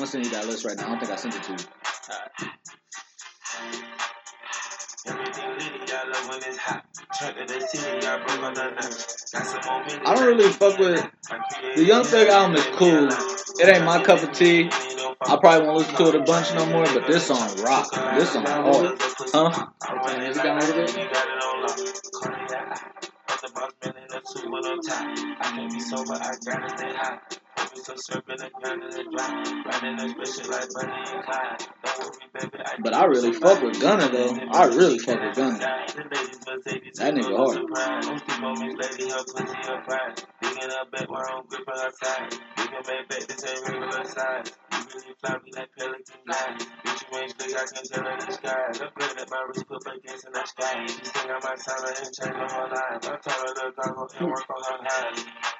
gonna send you that list right now. I don't think I sent it to you. I don't really fuck with the Young Thug album is cool. It ain't my cup of tea. I probably won't listen to it a bunch no more, but this song rock. This song hard. Huh? Music down a little bit. But I really fuck with Gunna though. I really fuck with Gunna. That nigga hard. Everything litty, I love when it's hot. Turn to the city, I broke out the notch. Got some more minutes that keep me in that. I created history, it made me a lot. He turned to this, me ain't hitting no box. We call it traffic. Ignore that top shit. Ignore that top shit. That was just like a little to me. I'm running like that, we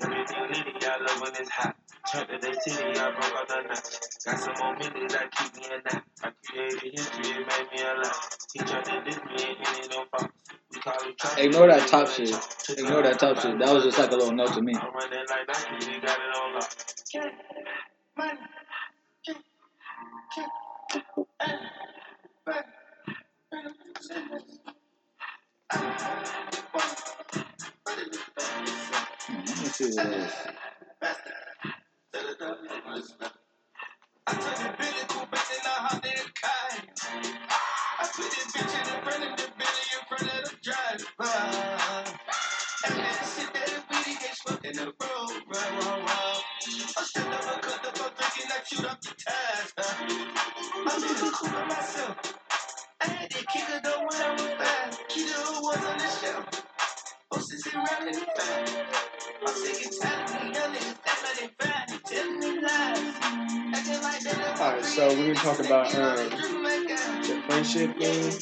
got it on lock. Hmm, Let me see what it is. I took the Billy Coop back and I hopped in the car. I this bitch in the front of the Billy in front of the driver. And then shit that the bitty get swept in the road. Right, right, right. I stepped up and cut the fuck drinking, I chewed up the tires. I'm in the coupe by myself. I had to kick her though when I was. Keita who was on the shelf. Alright, so we're gonna talk about um, the friendship thing.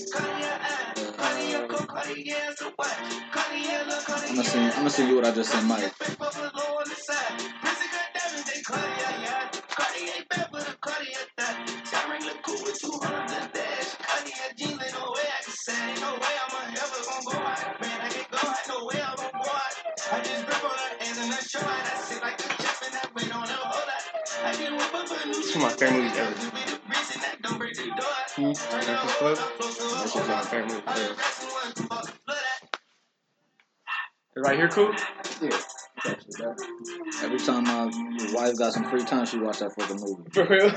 I'm gonna send. I'm gonna send you what I just sent Mike. It's one of my favorite movies ever. Hmm? Breakfast Club? That's just one of my favorite movies ever. Right here, cool? Yeah. Every time my wife got some free time, she watched that fucking movie. For real?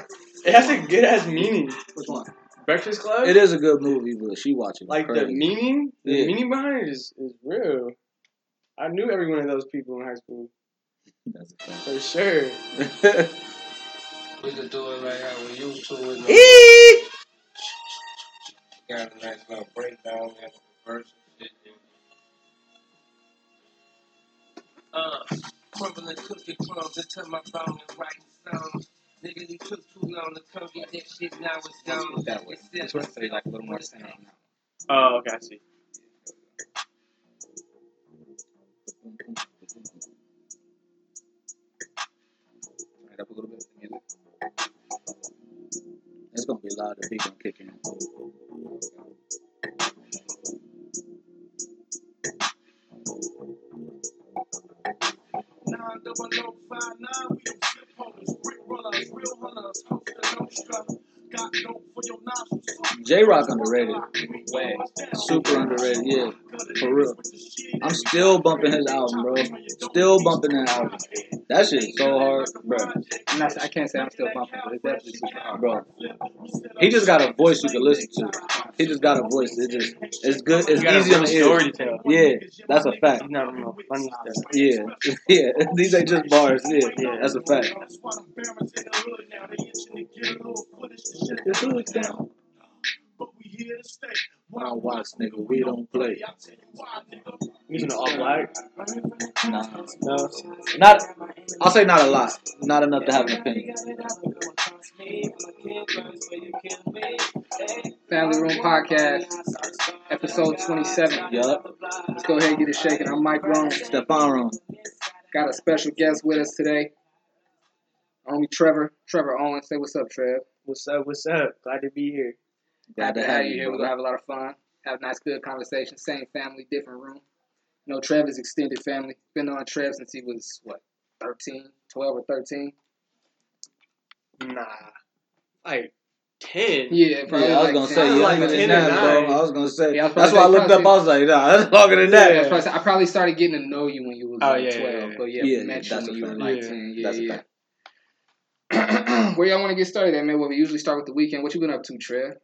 It has a good ass meaning. Which one? Breakfast Club? It is a good movie, but she watching Like the meaning? The Yeah. meaning behind it is, is real. I knew every one of those people in high school. That's a For sure. We could do it like how we used to. With no, got a nice little breakdown and verse and shit. Uh, crumbling cookie crumbs until my bone is writing songs. Nigga, he took too long to come get that shit. Now it's gone. That way. It's This still- one say like a little more sound now. Oh, okay, I see. It up a little bit. The music. It's gonna be loud. The beat gonna kick in. Nine double five nine, we them shit holders, brick runners, real hunters, host the no struggle. Got no for your nostrils. Jay Rock underrated. Way. Super underrated. Yeah, for real. I'm still bumping his album, bro. Still bumping that album. That shit is so hard, bro. I'm not, I can't say I'm still bumping, but it's definitely super hard. Bro, he just got a voice you can listen to. He just got a voice. It just, it's good. It's You easy on the story ear. to tell. Yeah, that's a fact. He's not real funny stuff. Yeah, yeah. These ain't just bars. Yeah, Yeah. that's a fact. Here to stay. When I watch, nigga, we don't play. You why, nigga. Using the all black? Nah, No. not. I'll say not a lot. Not enough to have an opinion. Family Room Podcast, episode 27. Yup. Let's go ahead and get it shaking. I'm Mike Rome. Stefan Room. Got a special guest with us today. Homie Trevor. Trevor Owens. Say what's up, Trev. What's up? What's up? Glad to be here. Glad to Happy have you you here. We're gonna have a lot of fun. Have a nice, good conversation. Same family, different room. You know, Trev is extended family. Been on Trev since he was what, 13, 12 or 13. Nah, like ten. Yeah, probably Yeah, I was like gonna 10. say I was younger like than 10 or that, bro. I was gonna say. Yeah, was that's why I looked up. I was like, nah, that's longer than that. Yeah, I was about to say, I probably started getting to know you when you was Oh, like yeah, yeah, twelve, yeah. but yeah, Yeah, we met you when you were like ten. Yeah, That's yeah. Where y'all want to get started at, man? Well, we usually start with the weekend. What you been up to, Trev?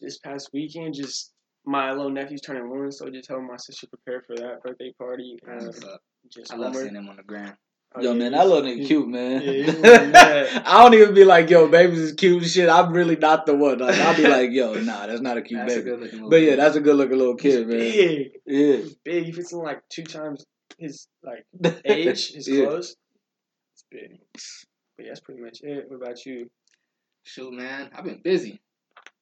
This past weekend, just my little nephew's turning one, so just helping my sister prepare for that birthday party. What's uh, up? just I love homework. seeing him on the ground. Oh, Yo, yeah, man, he's- that little nigga cute, man. yeah, he's really mad. I don't even be like, yo, babies is cute and shit. I'm really not the one. Like, I'll be like, yo, nah, that's not a cute That's baby. good looking. But yeah, that's a good looking little He's kid, man. big. Yeah. He's big. He fits in like two times his like age, his Yeah. clothes. It's big. But yeah, that's pretty much it. What about you? Shoot, man, I've been busy.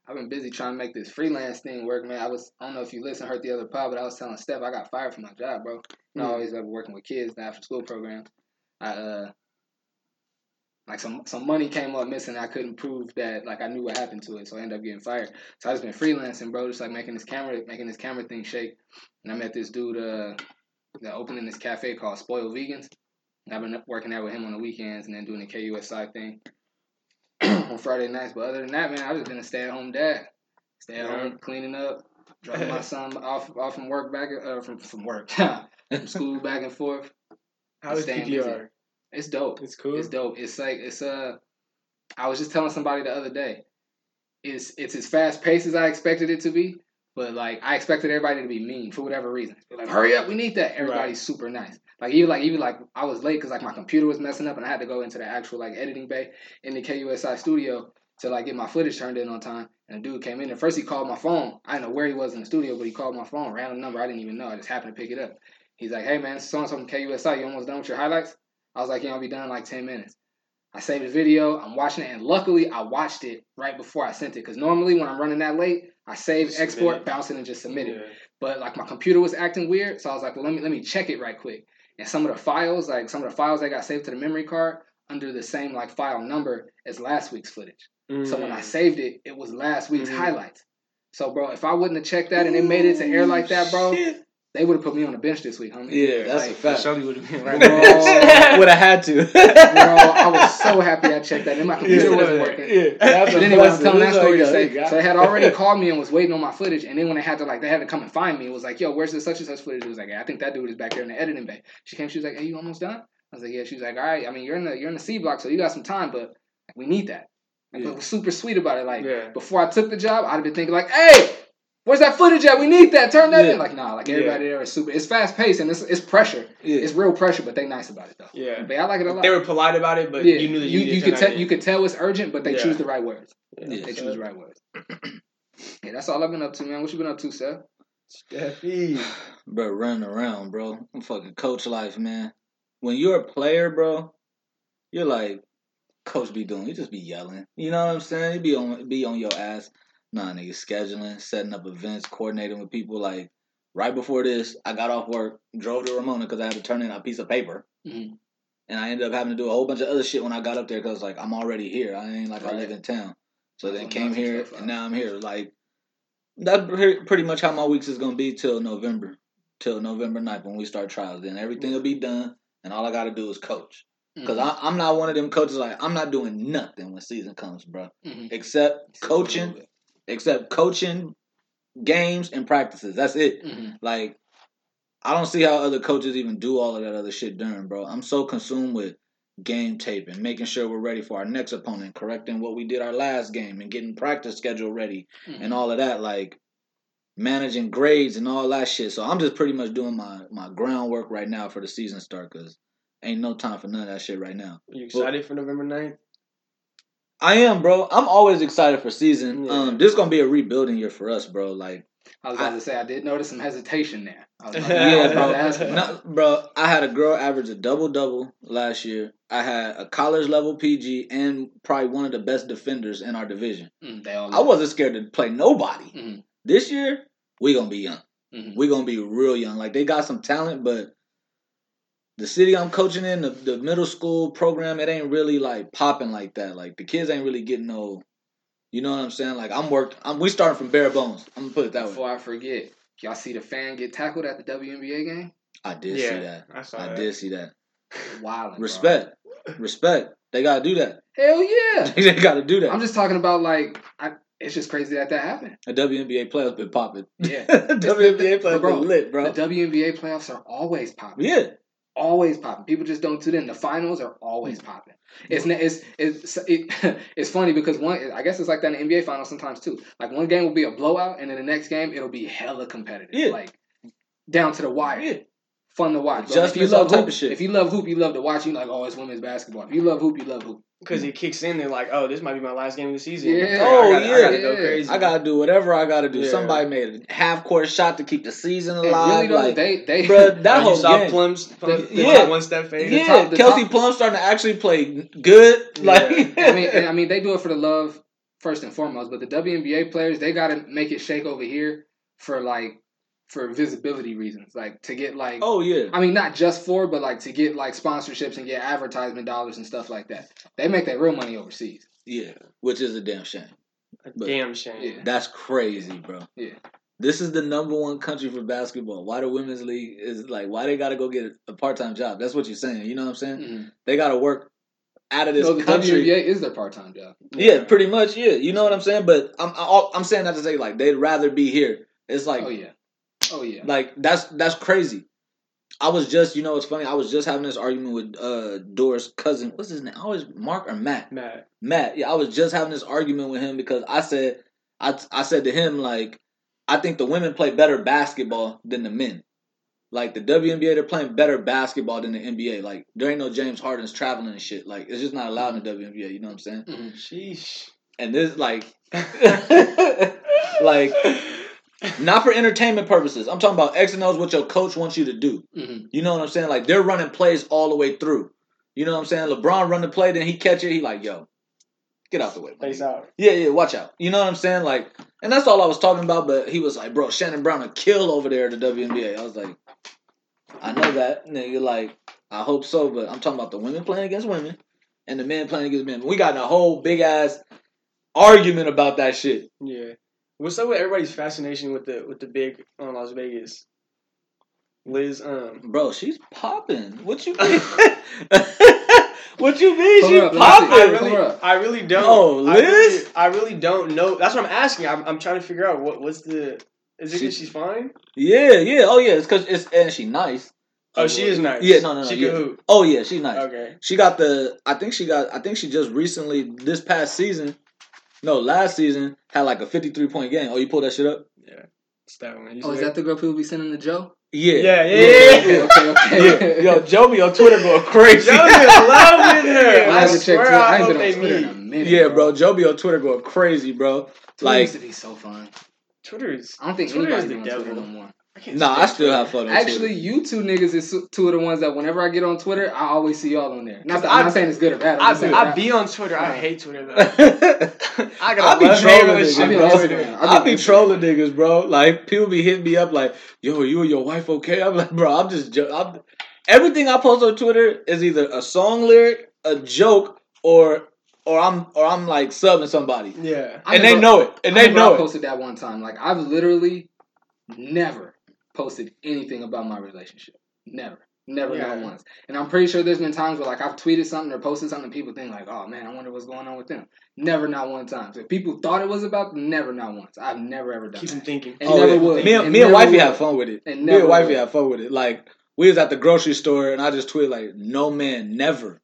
I've been busy trying to make this freelance thing work, man. I was, I don't know if you listened, heard the other pod, but I was telling Steph I got fired from my job, bro. You know, I Mm. always been working with kids, the after school program. I, uh, like some some money came up missing. I couldn't prove that like I knew what happened to it, so I ended up getting fired. So I just been freelancing, bro, just like making this camera, making this camera thing shake. And I met this dude, uh, that opening this cafe called Spoiled Vegans. And I've been working there with him on the weekends and then doing the KUSI thing on Friday nights. But other than that, man, I've just been a stay at home dad. Stay at Yeah. home, cleaning up, dropping my son off off from work back uh, from from work from school back and forth. How is PPR? It's dope. It's cool. It's dope. It's like it's uh I was just telling somebody the other day. It's it's as fast paced as I expected it to be, but like I expected everybody to be mean for whatever reason. They're like, hurry up, we need that. Everybody's super nice. Like even like even like I was late because like my computer was messing up and I had to go into the actual like editing bay in the KUSI studio to like get my footage turned in on time. And the dude came in and first he called my phone. I didn't know where he was in the studio, but he called my phone, random number. I didn't even know. I just happened to pick it up. He's like, hey man, so and so from KUSI, you almost done with your highlights? I was like, yeah, I'll be done in like 10 minutes. I saved the video. I'm watching it, and luckily, I watched it right before I sent it. Because normally, when I'm running that late, I save, Just export, submit bounce it, and just submit it. But like my computer was acting weird, so I was like, well, let me let me check it right quick. And some of the files, like some of the files that got saved to the memory card, under the same like file number as last week's footage. So when I Mm. saved it, it was last week's Mhm. highlights. So bro, if I wouldn't have checked that and it made it to air like that, bro, Shit. They would have put me on the bench this week, homie. Yeah, that's a fact. Shelly would have been Bro. right. Would have had to. Bro, I was so happy I checked that. And my computer Yeah, wasn't yeah, working. Yeah, that's But a anyway, I'm telling that It's story to say, so they had already called me and was waiting on my footage, and then when they had to like, they had to come and find me. It was like, yo, where's the such and such footage? It was like, yeah, I think that dude is back there in the editing bay. She came, she was like, hey, you almost done? I was like, yeah. She was like, all right. I mean, you're in the you're in the C block, so you got some time, but we need that. Like, Yeah. it was super sweet about it. Like Yeah. before I took the job, I'd have been thinking like, hey. Where's that footage at? We need that. Turn that Yeah. in. Like, nah, like Yeah. everybody there is super. It's fast paced and it's it's pressure. Yeah. It's real pressure, but they nice about it though. Yeah. But I like it a lot. They were polite about it, but yeah, you knew that you, you, you needed could tell turn you could tell it's urgent, but they Yeah. choose the right words. in. Yeah. They choose the right words. yeah, that's all I've been up to, man. What you been up to, Seth? Steffi. bro, running around, bro. I'm fucking coach life, man. When you're a player, bro, you're like, coach be doing. You just be yelling. You know what I'm saying? You be on, be on your ass. Nah, nigga, scheduling, setting up events, coordinating with people. Like right before this, I got off work, drove to Ramona because I had to turn in a piece of paper, Mhm. and I ended up having to do a whole bunch of other shit when I got up there because like I'm already here. I ain't like I live in town. So then Oh, came here, and now I'm here. Like that's pretty much how my weeks is gonna be till November, till November 9th when we start trials. Then everything will be done, and all I got to do is coach. Because Mhm. I'm not one of them coaches like I'm not doing nothing when season comes, bro. Mhm. Except coaching, except coaching games and practices. That's it. Mhm. Like I don't see how other coaches even do all of that other shit during, bro. I'm so consumed with game tape and making sure we're ready for our next opponent, correcting what we did our last game and getting practice schedule ready Mhm. and all of that, like managing grades and all that shit. So I'm just pretty much doing my my groundwork right now for the season start because ain't no time for none of that shit right now. Are you excited for November 9th? I am, bro. I'm always excited for season. Yeah. Um, this is gonna be a rebuilding year for us, bro. Like, I was about to say I did notice some hesitation there. I was about, Yeah, I was yeah, about bro. No, bro, I had a girl average a double double last year. I had a college level PG and probably one of the best defenders in our division. Mm, they all. I wasn't scared to play nobody. Mhm. This year, we gonna be young. Mhm. we gonna be real young. Like they got some talent, but the city I'm coaching in, the, the middle school program, it ain't really like popping like that. Like the kids ain't really getting no. You know what I'm saying? Like I'm worked. I'm we starting from bare bones. I'm gonna put it that way. Before I forget, y'all see the fan get tackled at the WNBA game? I did yeah, see that. I saw that. I that. did see that. Wild. Respect, respect. They gotta do that. Hell yeah. they gotta do that. I'm just talking about like I, it's just crazy that that happened. the WNBA playoffs been popping. Yeah. WNBA playoffs Bro, been lit, bro. The WNBA playoffs are always popping. yeah. Always popping. People just don't tune in. The finals are always mm. popping. It's it's it's it, it's funny because one I guess it's like that in the NBA finals sometimes too. Like one game will be a blowout, and then the next game it'll be hella competitive. Yeah. Like down to the wire. Yeah. Fun to watch. Bro. Just if you all love type hoop, of shit. if you love hoop, you love to watch. You like oh it's women's basketball. If you love hoop, you love hoop. Because it kicks in, they're like, oh, this might be my last game of the season. Yeah. Oh, I gotta, I gotta yeah. go crazy. I gotta do whatever I gotta do. Yeah. Somebody made a half court shot to keep the season alive. really like, they they bruh, that whole you saw game. Plum's, Plum's The- yeah. one step fade. yeah, top- the Kelsey top- Plum starting to actually play good. Yeah. Like, I mean, and, I mean, they do it for the love first and foremost, but the WNBA players they got to make it shake over here for like for visibility reasons, like to get like. oh yeah, I mean, not just for, but like to get like sponsorships and get advertisement dollars and stuff like that. They make their real money overseas. yeah, which is a damn shame. A damn shame. Yeah. That's crazy, bro. Yeah. This is the number one country for basketball. Why the women's league is like? Why they got to go get a part time job? That's what you're saying. You know what I'm saying? Mhm. They got to work out of this No, the country. WNBA is their part time job. Yeah, pretty much. Yeah, you know what I'm saying. But I'm I- I'm saying that to say like they'd rather be here. It's like oh yeah, oh yeah. like that's that's crazy. I was just you know it's funny. I was just having this argument with uh Doris' cousin. What's his name? I always Mark or Matt. Matt. Matt. Yeah, I was just having this argument with him because I said I I said to him like I think the women play better basketball than the men. Like the WNBA, they're playing better basketball than the NBA. Like there ain't no James Harden's traveling and shit. Like it's just not allowed in the WNBA. You know what I'm saying? Mhm. Sheesh. And this like like not for entertainment purposes. I'm talking about X and O's what your coach wants you to do. Mhm. You know what I'm saying? Like they're running plays all the way through. You know what I'm saying? LeBron run the play, then he catch it. He like, yo, get out the way. Face out. Yeah, yeah, watch out. You know what I'm saying? Like, and that's all I was talking about. But he was like, bro, Shannon Brown a kill over there at the WNBA. I was like, I know that, nigga. Like, I hope so, but I'm talking about the women playing against women and the men playing against men. We got in a whole big ass argument about that shit. Yeah. What's up with everybody's fascination with the with the big on Las Vegas? Liz, um, Bro, she's popping. What you mean? what you mean? Hold She's up, let. I popping? Really. I really don't. Oh, I really, Liz? I really don't know. That's what I'm asking. I'm, I'm trying to figure out what what's the. Is it She- because she's fine? Yeah, yeah. Oh yeah, it's cause it's and she nice. Oh, she is nice. Yeah, no, no, no. She yeah. can hoop. Oh yeah, she's nice. Okay. She got the. I think she got. I think she just recently this past season. No, last season had like a fifty-three point game. Oh, you pulled that shit up? Yeah. It's that one. You Oh, is that the girl people be sending to Joe? Yeah. Yeah, yeah, Okay, yeah. okay, okay. Yeah. Yo, Joe be on Twitter going crazy. Joe be loving her. I I, swear Twitter. I I ain't been on they Twitter in a minute. yeah, bro. Joe be on Twitter going crazy, bro. Twitter Like, used to be so fun. Twitter is. I don't think Twitter is the be on Twitter devil. no more. I nah, I still Twitter. have fun on Actually, Twitter. you two niggas is two of the ones that whenever I get on Twitter, I always see y'all on there. Not that, I- I'm not saying it's good or bad. I'm I just be, I be on Twitter. I hate Twitter though. I I got be a love trolling hate niggas, I be bro. with Instagram. Twitter. I I be trolling niggas, bro. Like people be hitting me up, like, "Yo, you and your wife okay?" I'm like, "Bro, I'm just jo- I'm, everything I post on Twitter is either a song lyric, a joke, or or I'm or I'm like subbing somebody, Yeah. I and they remember- know it, and they remember know I it. posted that one time. Like I've literally never posted anything about my relationship. Never. Never Yeah. not once. And I'm pretty sure there's been times where like I've tweeted something or posted something and people think like, oh man, I wonder what's going on with them. Never not one time. So if people thought it was about never not once. I've never ever done Keep them thinking. And Oh, never yeah. would. Me, and me and wifey would. have fun with it. And me and wifey would. have fun with it. Like we was at the grocery store, and I just tweeted like, "No man never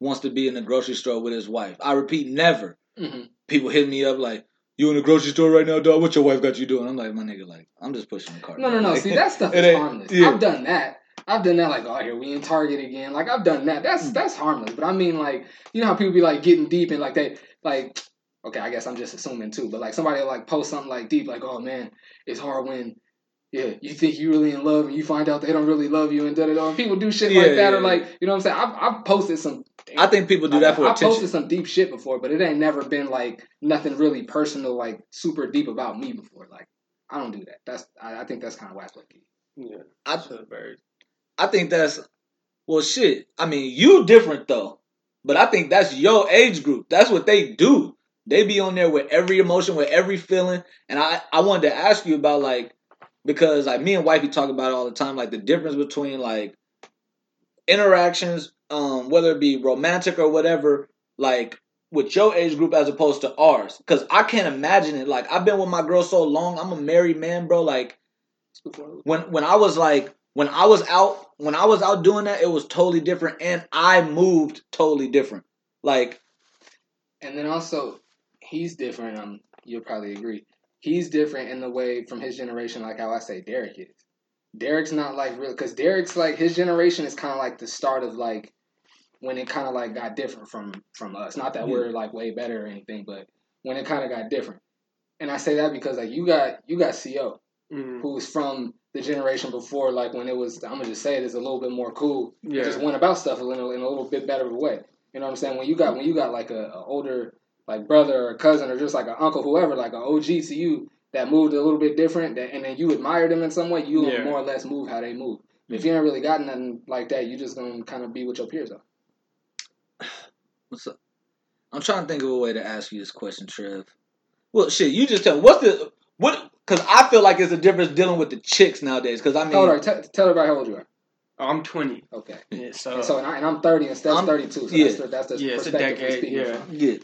wants to be in the grocery store with his wife." I repeat, never. Mhm. People hit me up like, "You in the grocery store right now, dog? What your wife got you doing?" I'm like, "My nigga, like, I'm just pushing the cart." No, no, no. Like, See, that stuff is harmless. yeah. I've done that. I've done that. Like, oh, here we in Target again. Like, I've done that. That's Mm. that's harmless. But I mean, like, you know how people be like getting deep and like they like. Okay, I guess I'm just assuming too. But like somebody like post something like deep, like, oh man, it's hard when. Yeah, you think you really in love and you find out they don't really love you and da da da. People do shit Yeah, like that, yeah, or like, you know what I'm saying? I've, I've posted some. I think people do that for I attention. I posted some deep shit before, but it ain't never been like nothing really personal, like super deep about me before. Like, I don't do that. That's I, I think that's kind of whack. Low-key. Yeah. I, So the bird. I think that's well, shit. I mean, you different though, but I think that's your age group. That's what they do. They be on there with every emotion, with every feeling. And I, I wanted to ask you about like because like me and wifey talk about it all the time, like the difference between like interactions um, whether it be romantic or whatever, like with your age group as opposed to ours? Because I can't imagine it. Like I've been with my girl so long. I'm a married man, bro. Like when when I was like when I was out when I was out doing that, it was totally different, and I moved totally different. Like And then also, he's different. Um, you'll probably agree. He's different in the way from his generation, like how I say Derek is. Derek's not like real, because Derek's like his generation is kind of like the start of like when it kind of like got different from from us. Not that Yeah. we're like way better or anything, but when it kind of got different. And I say that because like you got you got Co Mm, who's from the generation before, like when it was. I'm gonna just say it is a little bit more cool. Yeah. just went about stuff in a, in a little bit better of a way. You know what I'm saying? When you got when you got like a, a older like brother or cousin or just like an uncle, whoever, like an OG to you that moved a little bit different, that, and then you admire them in some way, you Yeah. more or less move how they move. If you ain't really got nothing like that, you just gonna kind of be what your peers are. What's up? I'm trying to think of a way to ask you this question, Trev. Well, shit, you just tell. What's the what? Because I feel like it's a difference dealing with the chicks nowadays. Because I mean, How old are you? Tell tell everybody how old you are. Oh, I'm 20. Okay. Yeah, so, And so and, I, and I'm 30 and Steph's 32. So yeah. that's the, that's the Yeah, it's a perspective we're decade, speaking yeah. from. yeah,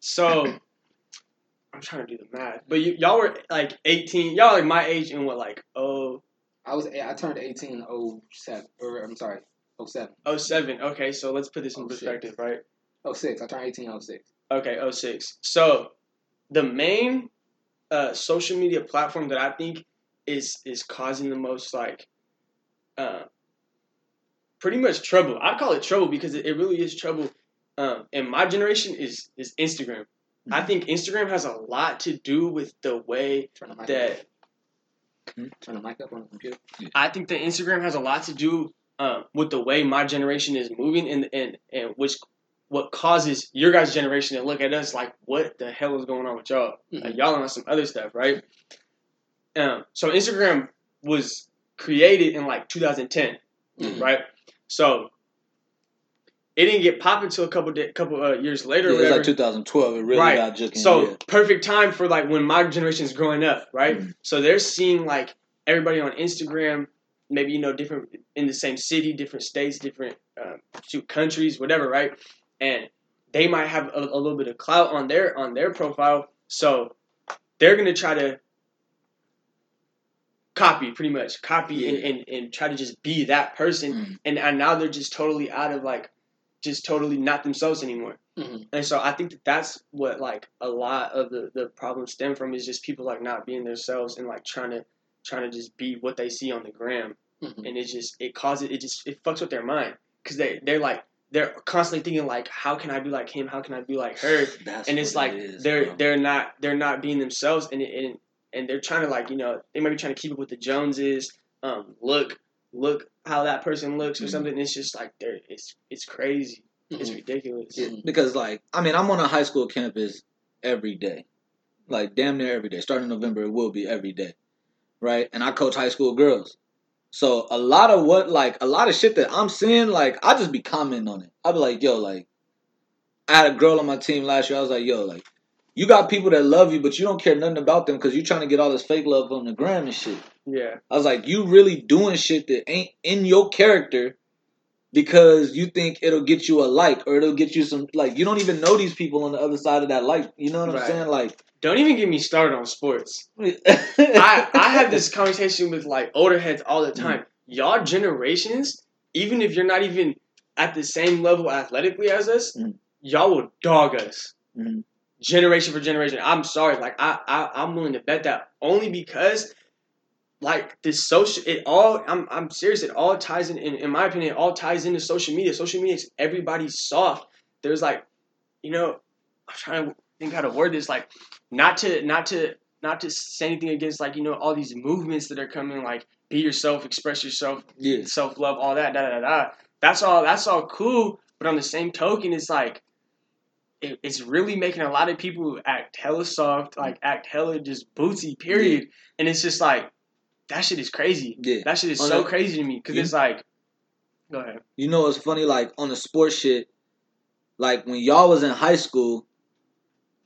so I'm trying to do the math. But you, y'all were like 18. Y'all like my age and what like oh I was I turned 18 07 or I'm sorry 07 oh seven. Okay, so let's put this in Oh, shit. perspective, right? 06. I turned 18 in 06. Okay, 06. So the main uh, social media platform that I think is is causing the most like uh, pretty much trouble. I call it trouble because it, it really is trouble. Um, in my generation is is Instagram. I think Instagram has a lot to do with the way Turn the mic that up. Turn the mic up on the computer. I think that Instagram has a lot to do um, with the way my generation is moving, and and and which what causes your guys' generation to look at us like, what the hell is going on with y'all? Like, y'all on some other stuff, right? Um, so Instagram was created in like 2010, Mhm. right? So it didn't get popping until a couple di- couple uh, years later. yeah it was like 2012. It really Right. got juking. So perfect time for like when my generation is growing up, right? Mhm. So they're seeing like everybody on Instagram, maybe you know different in the same city, different states, different um, shoot, countries, whatever, right? And they might have a, a little bit of clout on their on their profile, so they're gonna try to copy, pretty much copy and, Yeah. and, and try to just be that person, Mhm. and, and now they're just totally out of like, just totally not themselves anymore. Mhm. And so I think that that's what like a lot of the the problems stem from is just people like not being themselves and like trying to trying to just be what they see on the gram, Mhm. and it just it causes it just it fucks with their mind because they they're like they're constantly thinking like how can I be like him how can I be like her That's and it's like it is, they're bro. they're not they're not being themselves and and and they're trying to like you know they might be trying to keep up with the Joneses um look look how that person looks or Mhm. something it's just like they're it's it's crazy it's Mhm. ridiculous Yeah, because like I mean I'm on a high school campus every day, like damn near every day. Starting November, it will be every day, right? And I coach high school girls, so a lot of what like a lot of shit that I'm seeing, like I just be commenting on it. I'll be like, yo, like I had a girl on my team last year. I was like, yo, like you got people that love you, but you don't care nothing about them because you're trying to get all this fake love on the gram and shit. yeah I was like, you really doing shit that ain't in your character because you think it'll get you a like or it'll get you some like you don't even know these people on the other side of that like. You know what I'm saying? Like Don't even get me started on sports. I, I have this conversation with like older heads all the time. Y'all generations, even if you're not even at the same level athletically as us, Mhm. y'all will dog us. Mhm. Generation for generation. I'm sorry, like I, I I'm willing to bet that only because like this social it all I'm I'm serious, it all ties in, in in my opinion, it all ties into social media. Social media is everybody's soft. There's like, you know, I'm trying to think how to word this, like not to not to not to say anything against like you know all these movements that are coming like be yourself express yourself yeah. self love all that da da da that's all that's all cool but on the same token it's like it, it's really making a lot of people act hella soft like act hella just bootsy period and it's just like that shit is crazy Yeah. that shit is On so crazy to me because it's like go ahead You know what's funny? Like on the sports shit, like when y'all was in high school,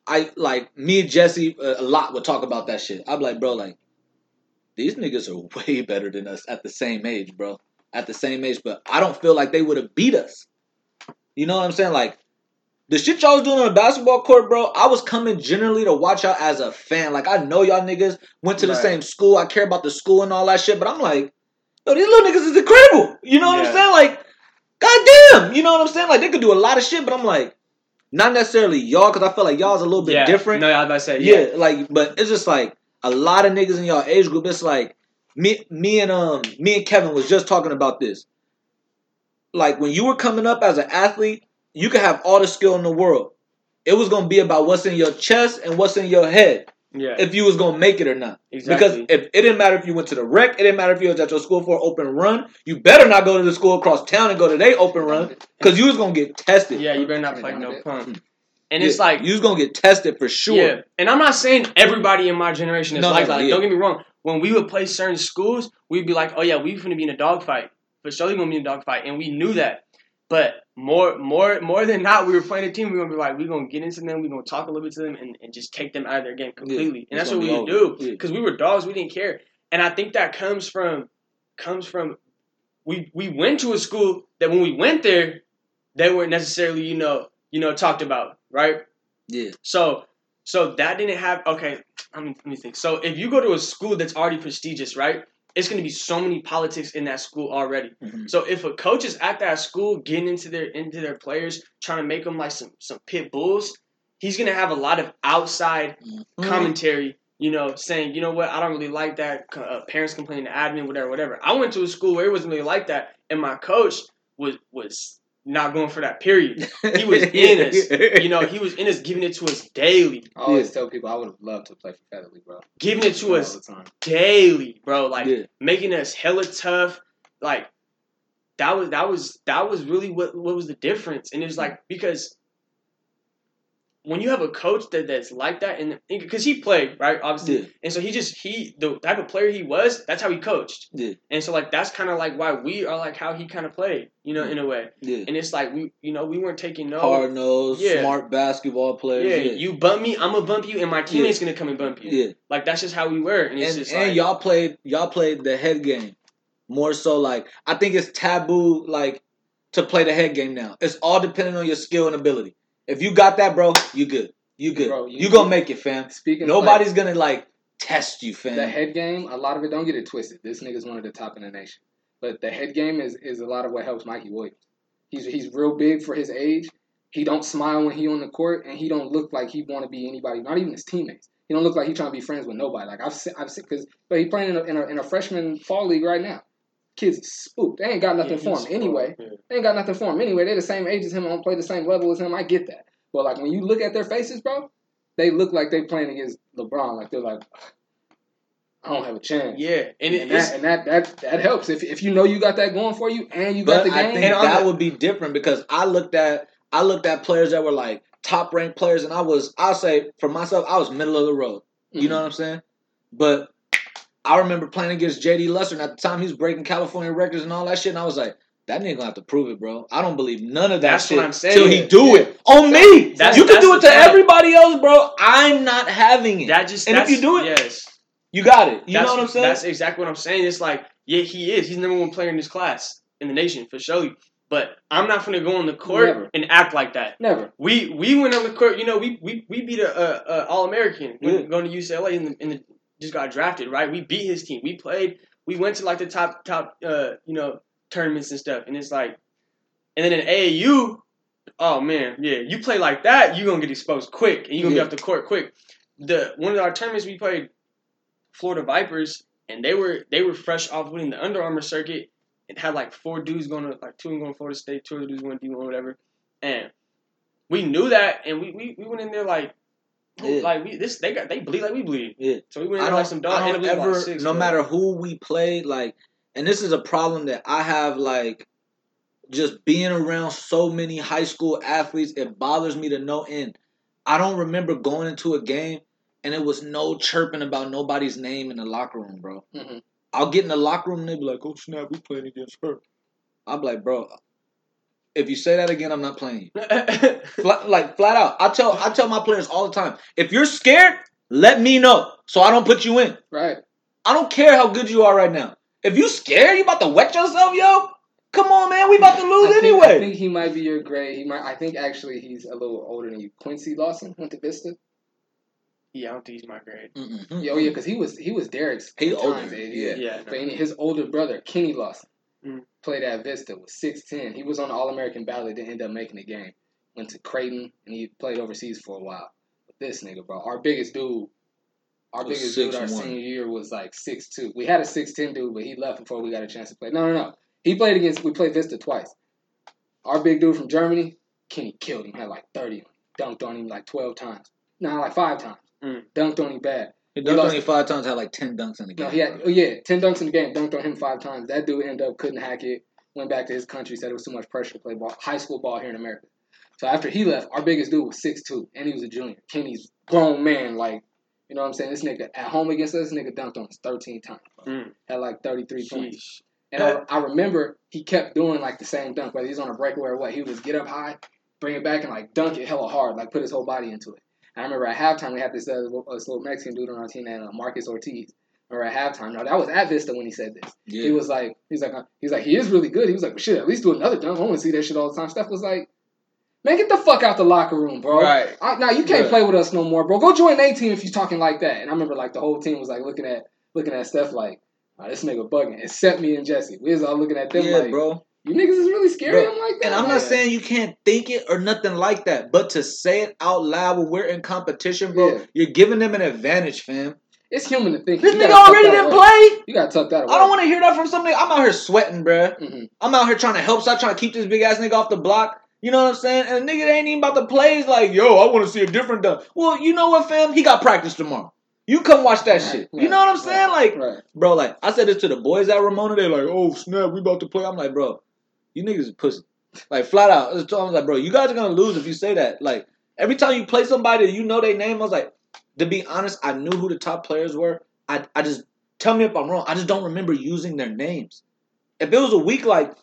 I like me and Jesse uh, a lot would talk about that shit. I'm like, bro, like these niggas are way better than us at the same age, bro. At the same age, but I don't feel like they would have beat us. You know what I'm saying? Like the shit y'all was doing on the basketball court, bro. I was coming generally to watch y'all as a fan. Like I know y'all niggas went to the Right. same school. I care about the school and all that shit. But I'm like, yo, these little niggas is incredible. You know what Yeah. I'm saying? Like, goddamn. You know what I'm saying? Like they could do a lot of shit. But I'm like, not necessarily y'all, because I feel like y'all's a little bit yeah. different. No, I was about to say Yeah, yeah. like, but it's just like a lot of niggas in y'all age group. It's like me, me and um, me and Kevin was just talking about this. Like when you were coming up as an athlete, you could have all the skill in the world. It was gonna be about what's in your chest and what's in your head Yeah. if you was gonna make it or not. exactly. Because if it didn't matter if you went to the rec, it didn't matter if you was at your school for an open run. You better not go to the school across town and go to their open run because you was gonna get tested. yeah, you better not Turn play no bit. pump. And Yeah, it's like you was gonna get tested for sure. Yeah, and I'm not saying everybody in my generation is No, like that. Like, yeah. Don't get me wrong. When we would play certain schools, we'd be like, "Oh yeah, we finna be in a dogfight. For sure, we gonna be in a dogfight," and we knew that. But more, more, more than not, we were playing a team. We are gonna be like, we are gonna get into them. We are gonna talk a little bit to them and, and just take them out of their game completely. and that's what we would do Yeah. because we were dogs. We didn't care. And I think that comes from, comes from, we we went to a school that when we went there, they weren't necessarily you know you know talked about right. Yeah. So so that didn't have okay. Let me let me think. So if you go to a school that's already prestigious, right? It's gonna be so many politics in that school already. Mhm. So if a coach is at that school getting into their into their players, trying to make them like some some pit bulls, he's gonna have a lot of outside Mhm. commentary. You know, saying you know what I don't really like that. Uh, parents complaining to admin, whatever, whatever. I went to a school where it wasn't really like that, and my coach was was not going for that. Period. He was in us. You know, he was in us, giving it to us daily, I always tell people I would have loved to play for Feather League, bro. giving it to All us the time. daily, bro. Like Yeah. making us hella tough. Like that was that was that was really what what was the difference. And it was like because when you have a coach that that's like that, and because he played right, obviously, Yeah. and so he just he the type of player he was, that's how he coached. Yeah. And so like that's kind of like why we are like how he kind of played, you know, in a way. Yeah. And it's like we you know we weren't taking no. Hard nosed, Yeah. smart basketball players. yeah, you bump me, I'm gonna bump you, and my teammates gonna come and bump you. Yeah. Like that's just how we were, and it's and, just and like, y'all played y'all played the head game more so like I think it's taboo like to play the head game now. It's all dependent on your skill and ability. If you got that, bro, you good. You good. Bro, you- you, gonna make it, fam. Speaking Nobody's of gonna like test you, fam. the head game, a lot of it don't get it twisted. This nigga's one of the top in the nation. But the head game is, is a lot of what helps Mikey Williams. He's he's real big for his age. He don't smile when he on the court, and he don't look like he want to be anybody, not even his teammates. He don't look like he trying to be friends with nobody. Like I've seen, I've seen, cause but he playing in a, in a, in a freshman fall league right now. Kids spooked. They ain't got nothing yeah, for him anyway. yeah. They ain't got nothing for him anyway. They're the same age as him, I don't play the same level as him. I get that. But like when you look at their faces, bro, they look like they playing against LeBron. Like they're like, I don't have a chance. Yeah, and, And, that, and that that that helps if if you know you got that going for you and you got the I game. think that would be different because I looked at I looked at players that were like top ranked players, and I was I'll say for myself I was middle of the road. Mm-hmm. You know what I'm saying? But I remember playing against JD Luster, and at the time he was breaking California records and all that shit, and I was like, that nigga gonna have to prove it, bro. I don't believe none of that That's shit what I'm saying. till he do Yeah. it on me. That's- you can do it to everybody else, bro. I'm not having it. that just and if you do it, yes, you got it. You that's, know what I'm saying? That's exactly what I'm saying. It's like, yeah, he is. He's the number one player in this class in the nation for sure. But I'm not gonna go on the court Never. and act like that. Never. We we went on the court. You know, we we, we beat a, a, a All American Yeah. going to UCLA in the, in the just got drafted. Right, we beat his team. We played. We went to like the top top uh you know tournaments and stuff. And it's like, and then in AAU, oh man, yeah, you play like that, you are gonna get exposed quick, and you are gonna Yeah. be off the court quick. The one of our tournaments we played Florida Vipers, and they were they were fresh off winning the Under Armour circuit, and had like four dudes going to like two them going to Florida State, two other dudes going to D one, whatever, and we knew that, and we we, we went in there like. Yeah. Like we this they got they bleed like we bleed. Yeah. So we went in I like some dog. I don't ever, six, no bro. matter who we play, like, and this is a problem that I have, like, just being around so many high school athletes, it bothers me to no end. I don't remember going into a game and it was no chirping about nobody's name in the locker room, bro. Mhm. I'll get in the locker room and they be like, "Oh snap, we playing against her." I'm like, bro, if you say that again, I'm not playing you. Flat, like flat out. I tell I tell my players all the time, if you're scared, let me know so I don't put you in. Right. I don't care how good you are right now. If you scared, you about to wet yourself, yo. Come on, man, we about to lose I think, anyway. I think he might be your grade. He might. I think actually he's a little older than you. Quincy Lawson went to Vista. Yeah, I don't think he's my grade. Mm-mm. Yeah, oh yeah, because he was he was Derek's. He times older, age, yeah. Yeah, But any- his older brother, Kenny Lawson, Mm. Played at Vista, was 6'10. He was on the All American ballot, didn't end up making the game. Went to Creighton, and he played overseas for a while. But this nigga, bro, our biggest dude, our biggest dude our senior year was like 6'2. We had a 6'10 dude, but he left before we got a chance to play. No, no, no. He played against, we played Vista twice. Our big dude from Germany, Kenny killed him, had like 30 on him, dunked on him like 12 times. No, like five times. Mm. Dunked on him bad. He dunked lost- only five times, had like ten dunks in the game. No, he had oh yeah, ten dunks in the game, dunked on him five times. That dude ended up couldn't hack it, went back to his country, said it was too much pressure to play ball, high school ball here in America. So after he left, our biggest dude was six two, and he was a junior. Kenny's grown man, like you know what I'm saying. This nigga at home against us, this nigga dunked on us thirteen times. Mm. had like thirty three points. Sheesh. And I, I remember he kept doing like the same dunk, whether he's on a breakaway or what. He would just get up high, bring it back, and like dunk it hella hard, like put his whole body into it. I remember at halftime we had this, uh, little- this little Mexican dude on our team named uh, Marcus Ortiz. Or at halftime, no, that was at Vista when he said this. Yeah. He was like, he's like, he's like, he is really good. He was like, shit, at least do another dunk. I want to see that shit all the time. Steph was like, man, get the fuck out the locker room, bro. Right. I, now you can't Right. play with us no more, bro. Go join a team if you're talking like that. And I remember like the whole team was like looking at looking at Steph like, oh, this nigga bugging. Except me and Jesse, we was all looking at them yeah, like, bro. You niggas is really scary. Bro, I'm like that. And I'm Like, not saying you can't think it or nothing like that, but to say it out loud when we're in competition, bro, Yeah. you're giving them an advantage, fam. it's human to think. This You nigga gotta already didn't away. play. You gotta tuck that away. I don't want to hear that from somebody. I'm out here sweating, bruh. Mhm. I'm out here trying to help, stop trying to keep this big ass nigga off the block. You know what I'm saying? And the nigga ain't even about to play. He's like, yo, I want to see a different dunk. Well, you know what, fam? He got practice tomorrow. You come watch that Right, shit. right, you know what I'm saying? Like, Right. bro, like I said this to the boys at Ramona. They're like, "Oh snap, we about to play." I'm like, bro, you niggas is pussy. Like flat out. I was like, bro, you guys are gonna lose if you say that. Like every time you play somebody, you know their name. I was like, to be honest, I knew who the top players were. I I just tell me if I'm wrong. I just don't remember using their names. If it was a week like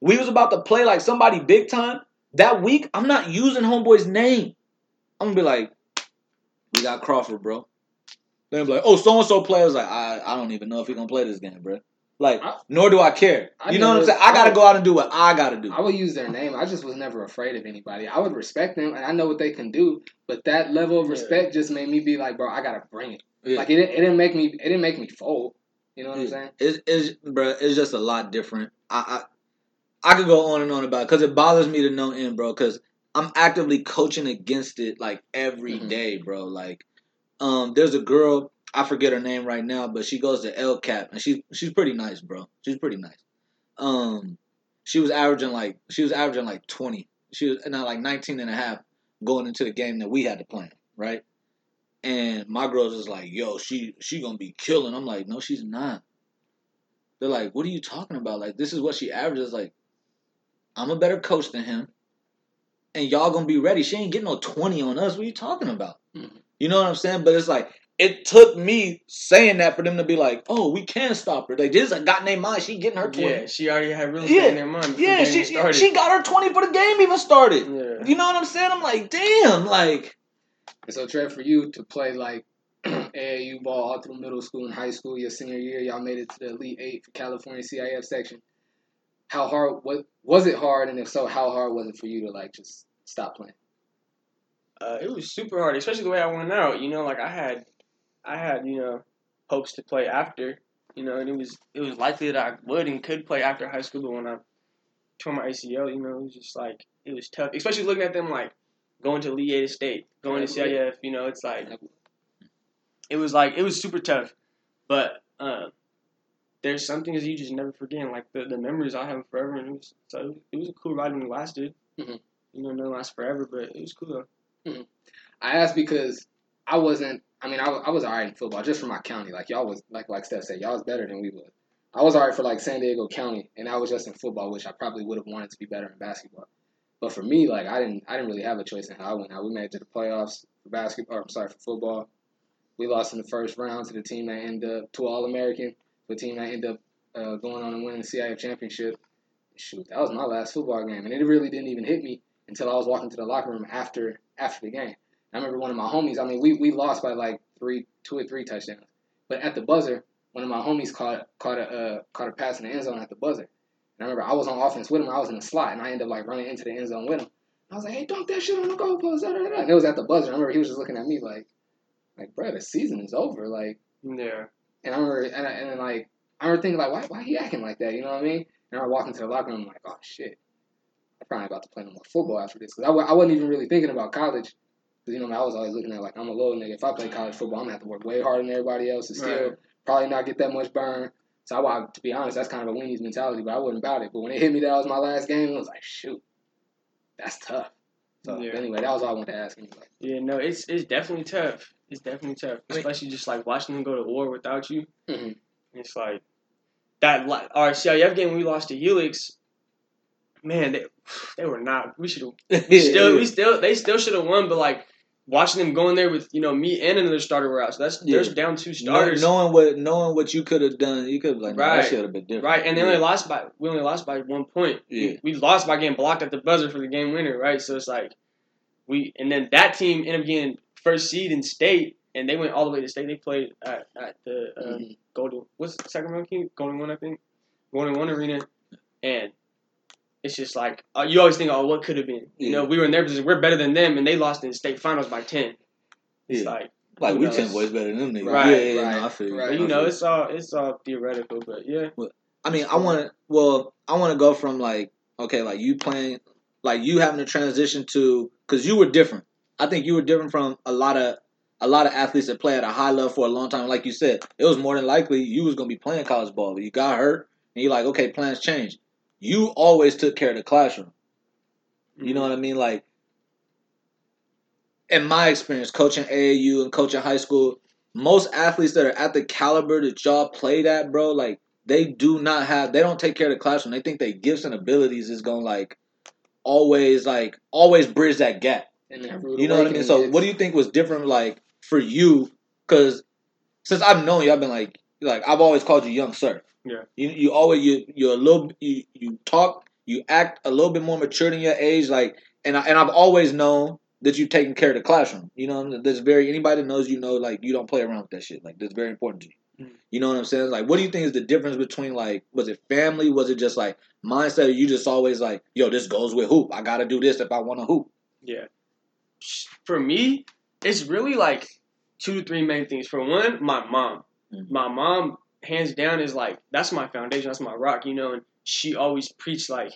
we was about to play like somebody big time, that week I'm not using homeboy's name. I'm gonna be like, we got Crawford, bro. Then be like, oh, so and so players like I I don't even know if he gonna play this game, bro. Like, I- nor do I care. I you know what I'm saying? I gotta go out and do what I gotta do. I would use their name. I just was never afraid of anybody. I would respect them, and I know what they can do. But that level of Yeah. respect just made me be like, bro, I gotta bring it. Yeah. Like it, didn't- it didn't make me. It didn't make me fold. You know what I'm saying? It's, it's bro, it's just a lot different. I I, I could go on and on about it because it bothers me to no end, bro. Because I'm actively coaching against it like every day, Mhm. bro. Like, um, there's a girl I forget her name right now, but she goes to El Cap and she's she's pretty nice, bro. She's pretty nice. Um, she was averaging like she was averaging like 20. She was now like 19 and a half going into the game that we had to play, right? And my girl's is like, yo, she she gonna be killing. I'm like, no, she's not. They're like, what are you talking about? Like, this is what she averages. Like, I'm a better coach than him. And y'all gonna be ready. She ain't getting no 20 on us. What are you talking about? Mhm. You know what I'm saying? But it's like, it took me saying that for them to be like, oh, we can stop her. Like, this got in their mind. She getting her 20. Yeah, she already had real Yeah. estate in their mind. Yeah, the game she, started. she got her 20 for the game even started. Yeah. You know what I'm saying? I'm like, damn, like, And so, Trev, for you to play like AAU ball all through middle school and high school, your senior year, y'all made it to the Elite Eight for California CIF section. How hard was was it hard, and if so, how hard was it for you to like just stop playing? uh, it was super hard, especially the way I went out. You know, like I had, I had you know, hopes to play after. You know, and it was it was likely that I would and could play after high school, but when I tore my ACL, you know, it was just like it was tough. Especially looking at them like going to Lee State, going to CIF. You know, it's like it was like it was super tough, but uh, there's some things you just never forget. and, Like the, the memories I have forever, and it was so it was a cool ride when it lasted. Mhm. You know, it didn't last forever, but it was cool though. I asked because I wasn't. I mean, I, I was alright in football just for my county. Like y'all was like like Steph said, y'all was better than we was. I was alright for like San Diego County, and I was just in football, which I probably would have wanted to be better in basketball. But for me, like I didn't, I didn't really have a choice in how I went out. We made it to the playoffs for basketball. I'm sorry for football. We lost in the first round to the team that ended up to All American, the team that ended up uh, going on and winning the CIF championship. Shoot, that was my last football game, and it really didn't even hit me until I was walking to the locker room after after the game. I remember one of my homies. I mean, we, we lost by like three, two or three touchdowns. But at the buzzer, one of my homies caught caught a uh, caught a pass in the end zone at the buzzer. And I remember I was on offense with him. I was in the slot, and I ended up like running into the end zone with him. I was like, "Hey, dunk that shit on the goalpost!" Da, da, da. And it was at the buzzer. I remember he was just looking at me like, "Like, bro, the season is over." Like, Yeah. and I remember, and, I, and then like, I remember thinking like, "Why, why he acting like that?" You know what I mean? And I walked into the locker room, I'm like, "Oh shit, I'm probably about to play no more football after this." Because I, I wasn't even really thinking about college. Because you know, I was always looking at like, I'm a little nigga. If I play college football, I'm gonna have to work way harder than everybody else, and still Right. probably not get that much burn. So I, wa- to be honest, that's kind of a weenies mentality, but I wasn't about it. But when it hit me that was my last game, I was like, shoot, that's tough. So Yeah. anyway, that was all I wanted to ask anyway. Yeah, no, it's it's definitely tough. It's definitely tough, especially just like watching them go to war without you. Mhm. It's like that. Our CIF game, when we lost to Helix. Man, they they were not. We should have we still we still they still should have won, but like watching them go in there with you know me and another starter were out, so that's Yeah. there's down two starters. knowing what knowing what you could have done, you could have like, right. Right. that should have been different. Right, and they yeah. only lost by we only lost by one point. Yeah. We, we lost by getting blocked at the buzzer for the game winner, right? So it's like we and then that team ended up getting first seed in state, and they went all the way to state. They played at, at the uh, Mhm. Golden what's Sacramento King Golden One, I think Golden One Arena, and it's just like uh, you always think, oh, what could have been? You know, we were in their position, we're better than them, and they lost in state finals by ten. It's Yeah. like, like we knows? ten boys better than them niggas. Right, yeah, right, no, I feel you. right. you know, it's all it's all theoretical, but yeah. I mean, I want to. Well, I want to go from like okay, like you playing, like you having to transition to because you were different. I think you were different from a lot of a lot of athletes that play at a high level for a long time. Like you said, it was more than likely you was gonna be playing college ball, but you got hurt, and you're like, okay, plans change. You always took care of the classroom. You mm-hmm. know what I mean? Like, in my experience, coaching AAU and coaching high school, most athletes that are at the caliber that y'all played at, bro, like they do not have, they don't take care of the classroom. They think their gifts and abilities is gonna like always like always bridge that gap. And You know what I mean? So, what do you think was different, like for you? Because since I've known you, I've been like, like I've always called you young sir. Yeah. You you always you you're a little you you talk you act a little bit more mature than your age, like, and I, and I've always known that you've taken care of the classroom. You know, that's very anybody that knows you know like you don't play around with that shit. Like that's very important to you. Mhm. You know what I'm saying? Like, what do you think is the difference between like was it family? Was it just like mindset? Or you just always like, yo, this goes with hoop. I got to do this if I want to hoop. Yeah. For me, it's really like two three main things. For one, my mom. Mhm. My mom, hands down, is like that's my foundation. That's my rock. You know, and she always preached like,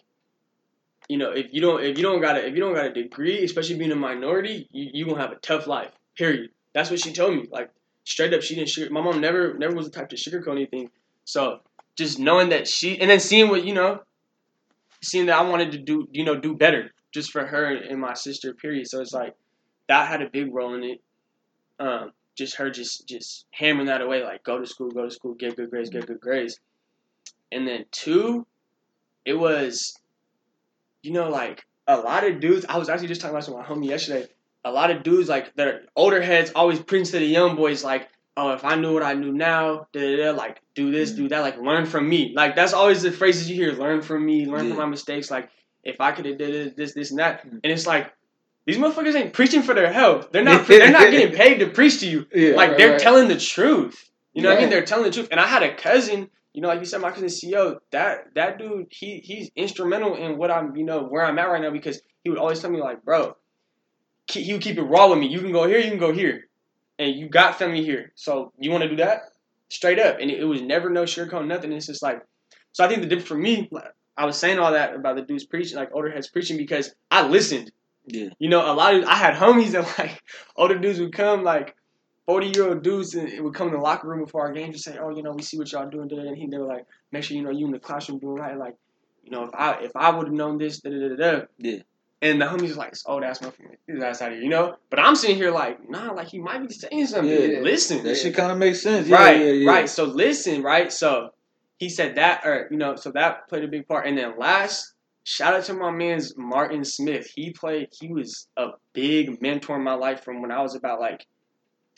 you know, if you don't if you don't got a if you don't got a degree, especially being a minority, you you gonna have a tough life. Period. That's what she told me. Like straight up, she didn't sugar. My mom never never was the type to sugarcoat anything. So just knowing that she and then seeing what you know, seeing that I wanted to do you know do better just for her and my sister. Period. So it's like that had a big role in it. Um, just her just just hammering that away like go to school, go to school, get good grades, get good grades. And then two, it was, you know, like a lot of dudes. I was actually just talking about with my homie yesterday. A lot of dudes like that are older heads always preach to the young boys like, oh, if I knew what I knew now, da da da, like do this, do that, like learn from me. Like that's always the phrases you hear: learn from me, learn Yeah. from my mistakes. Like if I could have did this, this, and that. Mm. And it's like these motherfuckers ain't preaching for their health. They're not. they're not getting paid to preach to you. Yeah. Like right, they're right. telling the truth. You know what I mean? They're telling the truth. And I had a cousin, you know, like you said, my cousin CEO, that that dude, he he's instrumental in what I'm, you know, where I'm at right now because he would always tell me like, bro, he would keep it raw with me. You can go here, you can go here, and you got family here. So you want to do that straight up, and it, it was never no sugarcoat nothing. It's just like, so I think the difference for me, like, I was saying all that about the dudes preaching, like older heads preaching, because I listened. Yeah. You know, a lot of I had homies that like older dudes would come like forty year old dudes and it would come in the locker room before our games and say, Oh, you know, we see what y'all doing today and he they were like, Make sure you know you in the classroom doing right, like, you know, if I if I would have known this, da da da da Yeah. And the homies like, oh, that's my friend. His ass out of here, you know? But I'm sitting here like, nah, like he might be saying something. Yeah. Listen. That shit kind of makes sense. Yeah, right, yeah, yeah. right. So listen, right? So he said that, or you know, so that played a big part. And then last, shout out to my man's Martin Smith. He played. He was a big mentor in my life from when I was about like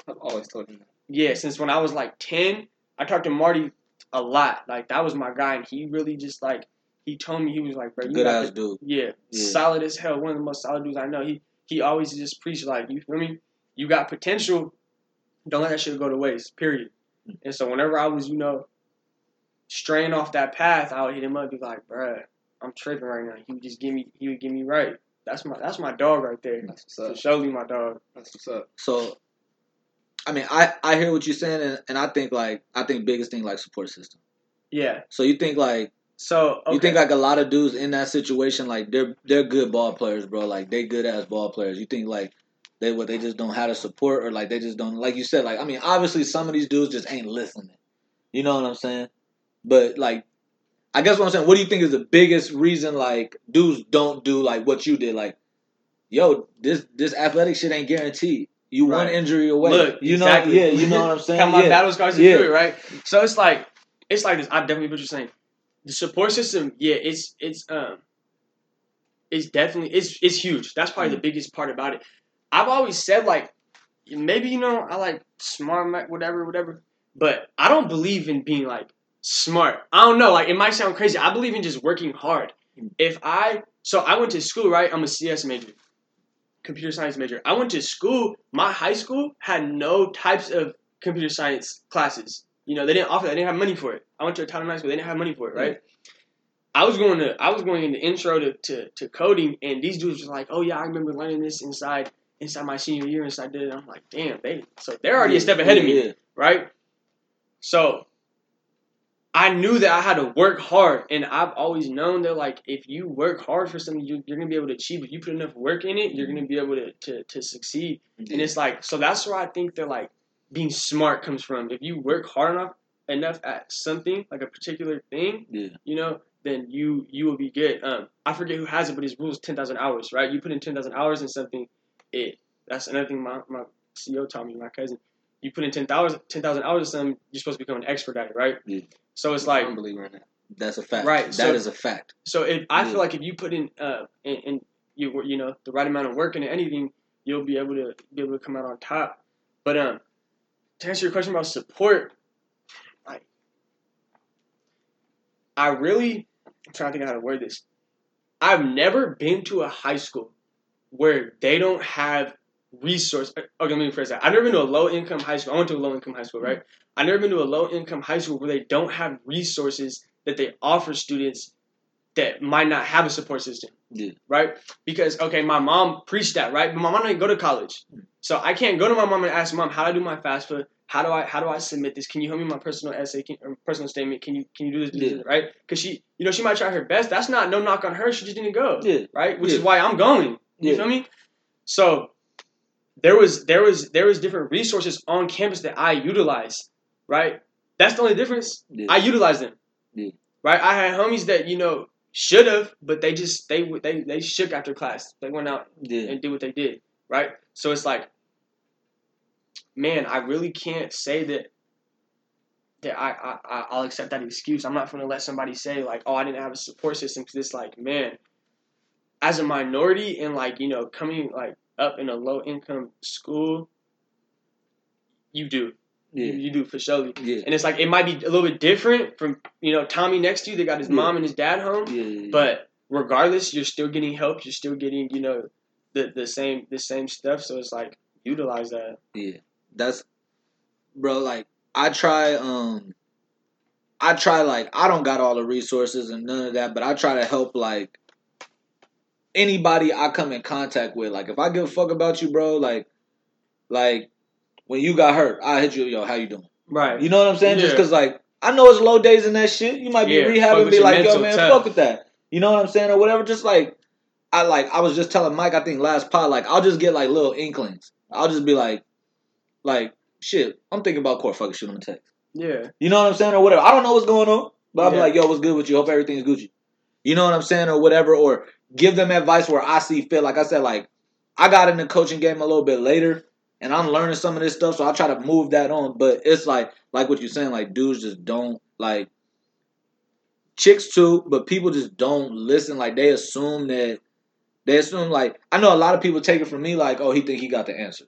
I've always told that. yeah, since when I was like ten. I talked to Marty a lot. Like that was my guy, and he really just like he told me he was like, bro, you Good ass dude. yeah, Yeah. solid as hell. One of the most solid dudes I know. He he always just preached like, you feel me? You got potential. Don't let that shit go to waste. Period. And so whenever I was, you know, straying off that path, I would hit him up, be like, bruh, I'm tripping right now. He would just give me, he would give me right. That's my, that's my dog right there. That's what's For up. surely my dog. That's what's up. So, I mean, I I hear what you're saying, and, and I think like I think biggest thing like support system. Yeah. So you think like So okay. you think like a lot of dudes in that situation like they're they're good ball players, bro. Like they good ass ball players. You think like they what they just don't have the support or like they just don't like you said like I mean obviously some of these dudes just ain't listening. You know what I'm saying? But like I guess what I'm saying, what do you think is the biggest reason like dudes don't do like what you did? Like, yo, this this athletic shit ain't guaranteed. You one injury away. Look, you know, yeah, you know what I'm saying. Have my yeah. battle scars Yeah. right? So it's like it's like this. I definitely what you're saying. The support system, yeah, it's it's um it's definitely it's it's huge. That's probably Mm. the biggest part about it. I've always said like maybe you know I like smart whatever whatever, but I don't believe in being like smart. I don't know. Like it might sound crazy. I believe in just working hard. If I so I went to school right. I'm a CS major, computer science major. I went to school. My high school had no types of computer science classes. You know, they didn't offer. that. They didn't have money for it. I went to a town high school. They didn't have money for it, right? I was going to. I was going in the intro to, to, to coding, and these dudes were like, "Oh yeah, I remember learning this inside inside my senior year." Inside did it. I'm like, "Damn, they so they're already a step ahead of me, Yeah. right?" So I knew that I had to work hard, and I've always known that like if you work hard for something, you, you're gonna be able to achieve. If you put enough work in it, you're gonna be able to to, to succeed. And it's like so that's where I think that like being smart comes from. If you work hard enough enough at something like a particular thing, Yeah. you know, then you you will be good. Um, I forget who has it, but his rule is ten thousand hours, right? You put in ten thousand hours in something, it that's another thing my my CEO taught me, my cousin. You put in 10,000 10,000 hours in something, you're supposed to become an expert at it, right? Yeah. So it's like right now. That's a fact. Right, That is so- a fact. so if I Yeah. feel like if you put in uh in, in you you know the right amount of work into anything, you'll be able to be able to come out on top. But um, to answer your question about support, like I really I'm trying to think how to word this. I've never been to a high school where they don't have resource. Okay, let me rephrase that. I've never been to a low income high school. I went to a low income high school, right? I've never been to a low income high school where they don't have resources that they offer students that might not have a support system. Yeah. Right? Because okay, my mom preached that, right? But my mom didn't go to college. So I can't go to my mom and ask mom, how do I do my FAFSA? How do I how do I submit this? Can you help me with my personal essay, can, or personal statement? Can you can you do this, Yeah. right? Because she, you know, she might try her best. That's not no knock on her. She just didn't go, Yeah. right? Which is why I'm going. You feel me? So there was there was there was different resources on campus that I utilized, right? That's the only difference. Yeah. I utilized them. Yeah. Right? I had homies that, you know, should have, but they just they they they shook after class. They went out yeah. and did what they did. Right? So it's like man, I really can't say that that I, I I'll accept that excuse. I'm not gonna let somebody say like, oh, I didn't have a support system because it's like, man, as a minority and like you know coming like up in a low income school, you do, you, Yeah. you do for sure. Yeah. And it's like it might be a little bit different from you know Tommy next to you. They got his Yeah. mom and his dad home, yeah. but regardless, you're still getting help. You're still getting you know the the same the same stuff. So it's like utilize that. Yeah, that's bro. Like I try, um, I try like I don't got all the resources and none of that, but I try to help like anybody I come in contact with. Like if I give a fuck about you, bro, like, like when you got hurt, I hit you, yo, how you doing? Right. You know what I'm saying? Just because like I know it's low days in that shit. You might be Yeah, rehab and be like, yo, man, tough. fuck with that. You know what I'm saying or whatever. Just like I like I was just telling Mike, I think last pod, like I'll just get like little inklings. I'll just be like, like shit. I'm thinking about court. Fucking shoot him a text. yeah. You know what I'm saying or whatever. I don't know what's going on, but I'll be like, yo, what's good with you? Hope everything's Gucci. You know what I'm saying or whatever. Or give them advice where I see fit. Like I said, like I got in the coaching game a little bit later. And I'm learning some of this stuff, so I try to move that on. But it's like, like what you're saying, like dudes just don't like chicks too, but people just don't listen. Like they assume that they assume like I know a lot of people take it from me like, oh, he think he got the answer.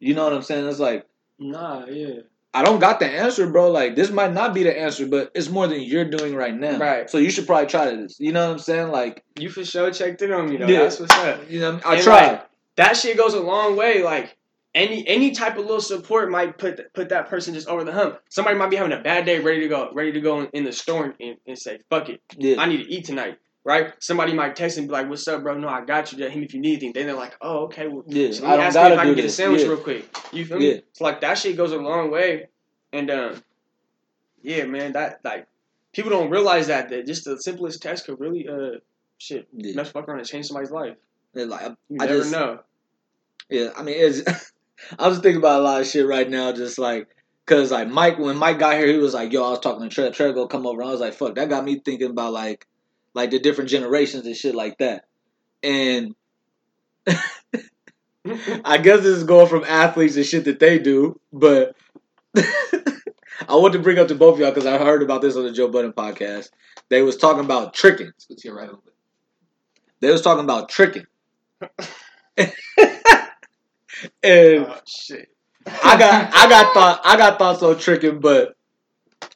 You know what I'm saying? It's like Nah. Yeah. I don't got the answer, bro. Like this might not be the answer, but it's more than you're doing right now. Right. So you should probably try this. You know what I'm saying? Like, You for sure checked in on me though. Yeah. That's what's up. you know, I And, tried. like, that shit goes a long way. Like any any type of little support might put put that person just over the hump. Somebody might be having a bad day, ready to go, ready to go in, in the store and, and say, "Fuck it, Yeah. I need to eat tonight." Right? Somebody might text and be like, "What's up, bro? No, I got you. Just hit me if you need anything." Then they're like, "Oh, okay. Well, Yeah. so I me don't ask me if I can get a sandwich Yeah. real quick." You feel me? Yeah. It's like that shit goes a long way, and um, yeah, man, that like people don't realize that that just the simplest text could really uh shit Yeah. mess fuck around and change somebody's life. It's like, You I never just- know. Yeah, I mean, it's. I was thinking about a lot of shit right now, just like, cause like Mike, when Mike got here, he was like, "Yo, I was talking to Trev. Trev go come over." And I was like, "Fuck," that got me thinking about like, like the different generations and shit like that. And I guess this is going from athletes and shit that they do, but I want to bring up to both of y'all because I heard about this on the Joe Budden podcast. They was talking about tricking. Scoot to your right a little bit. They was talking about tricking. and oh shit. I got I got thought I got thoughts on tricking, but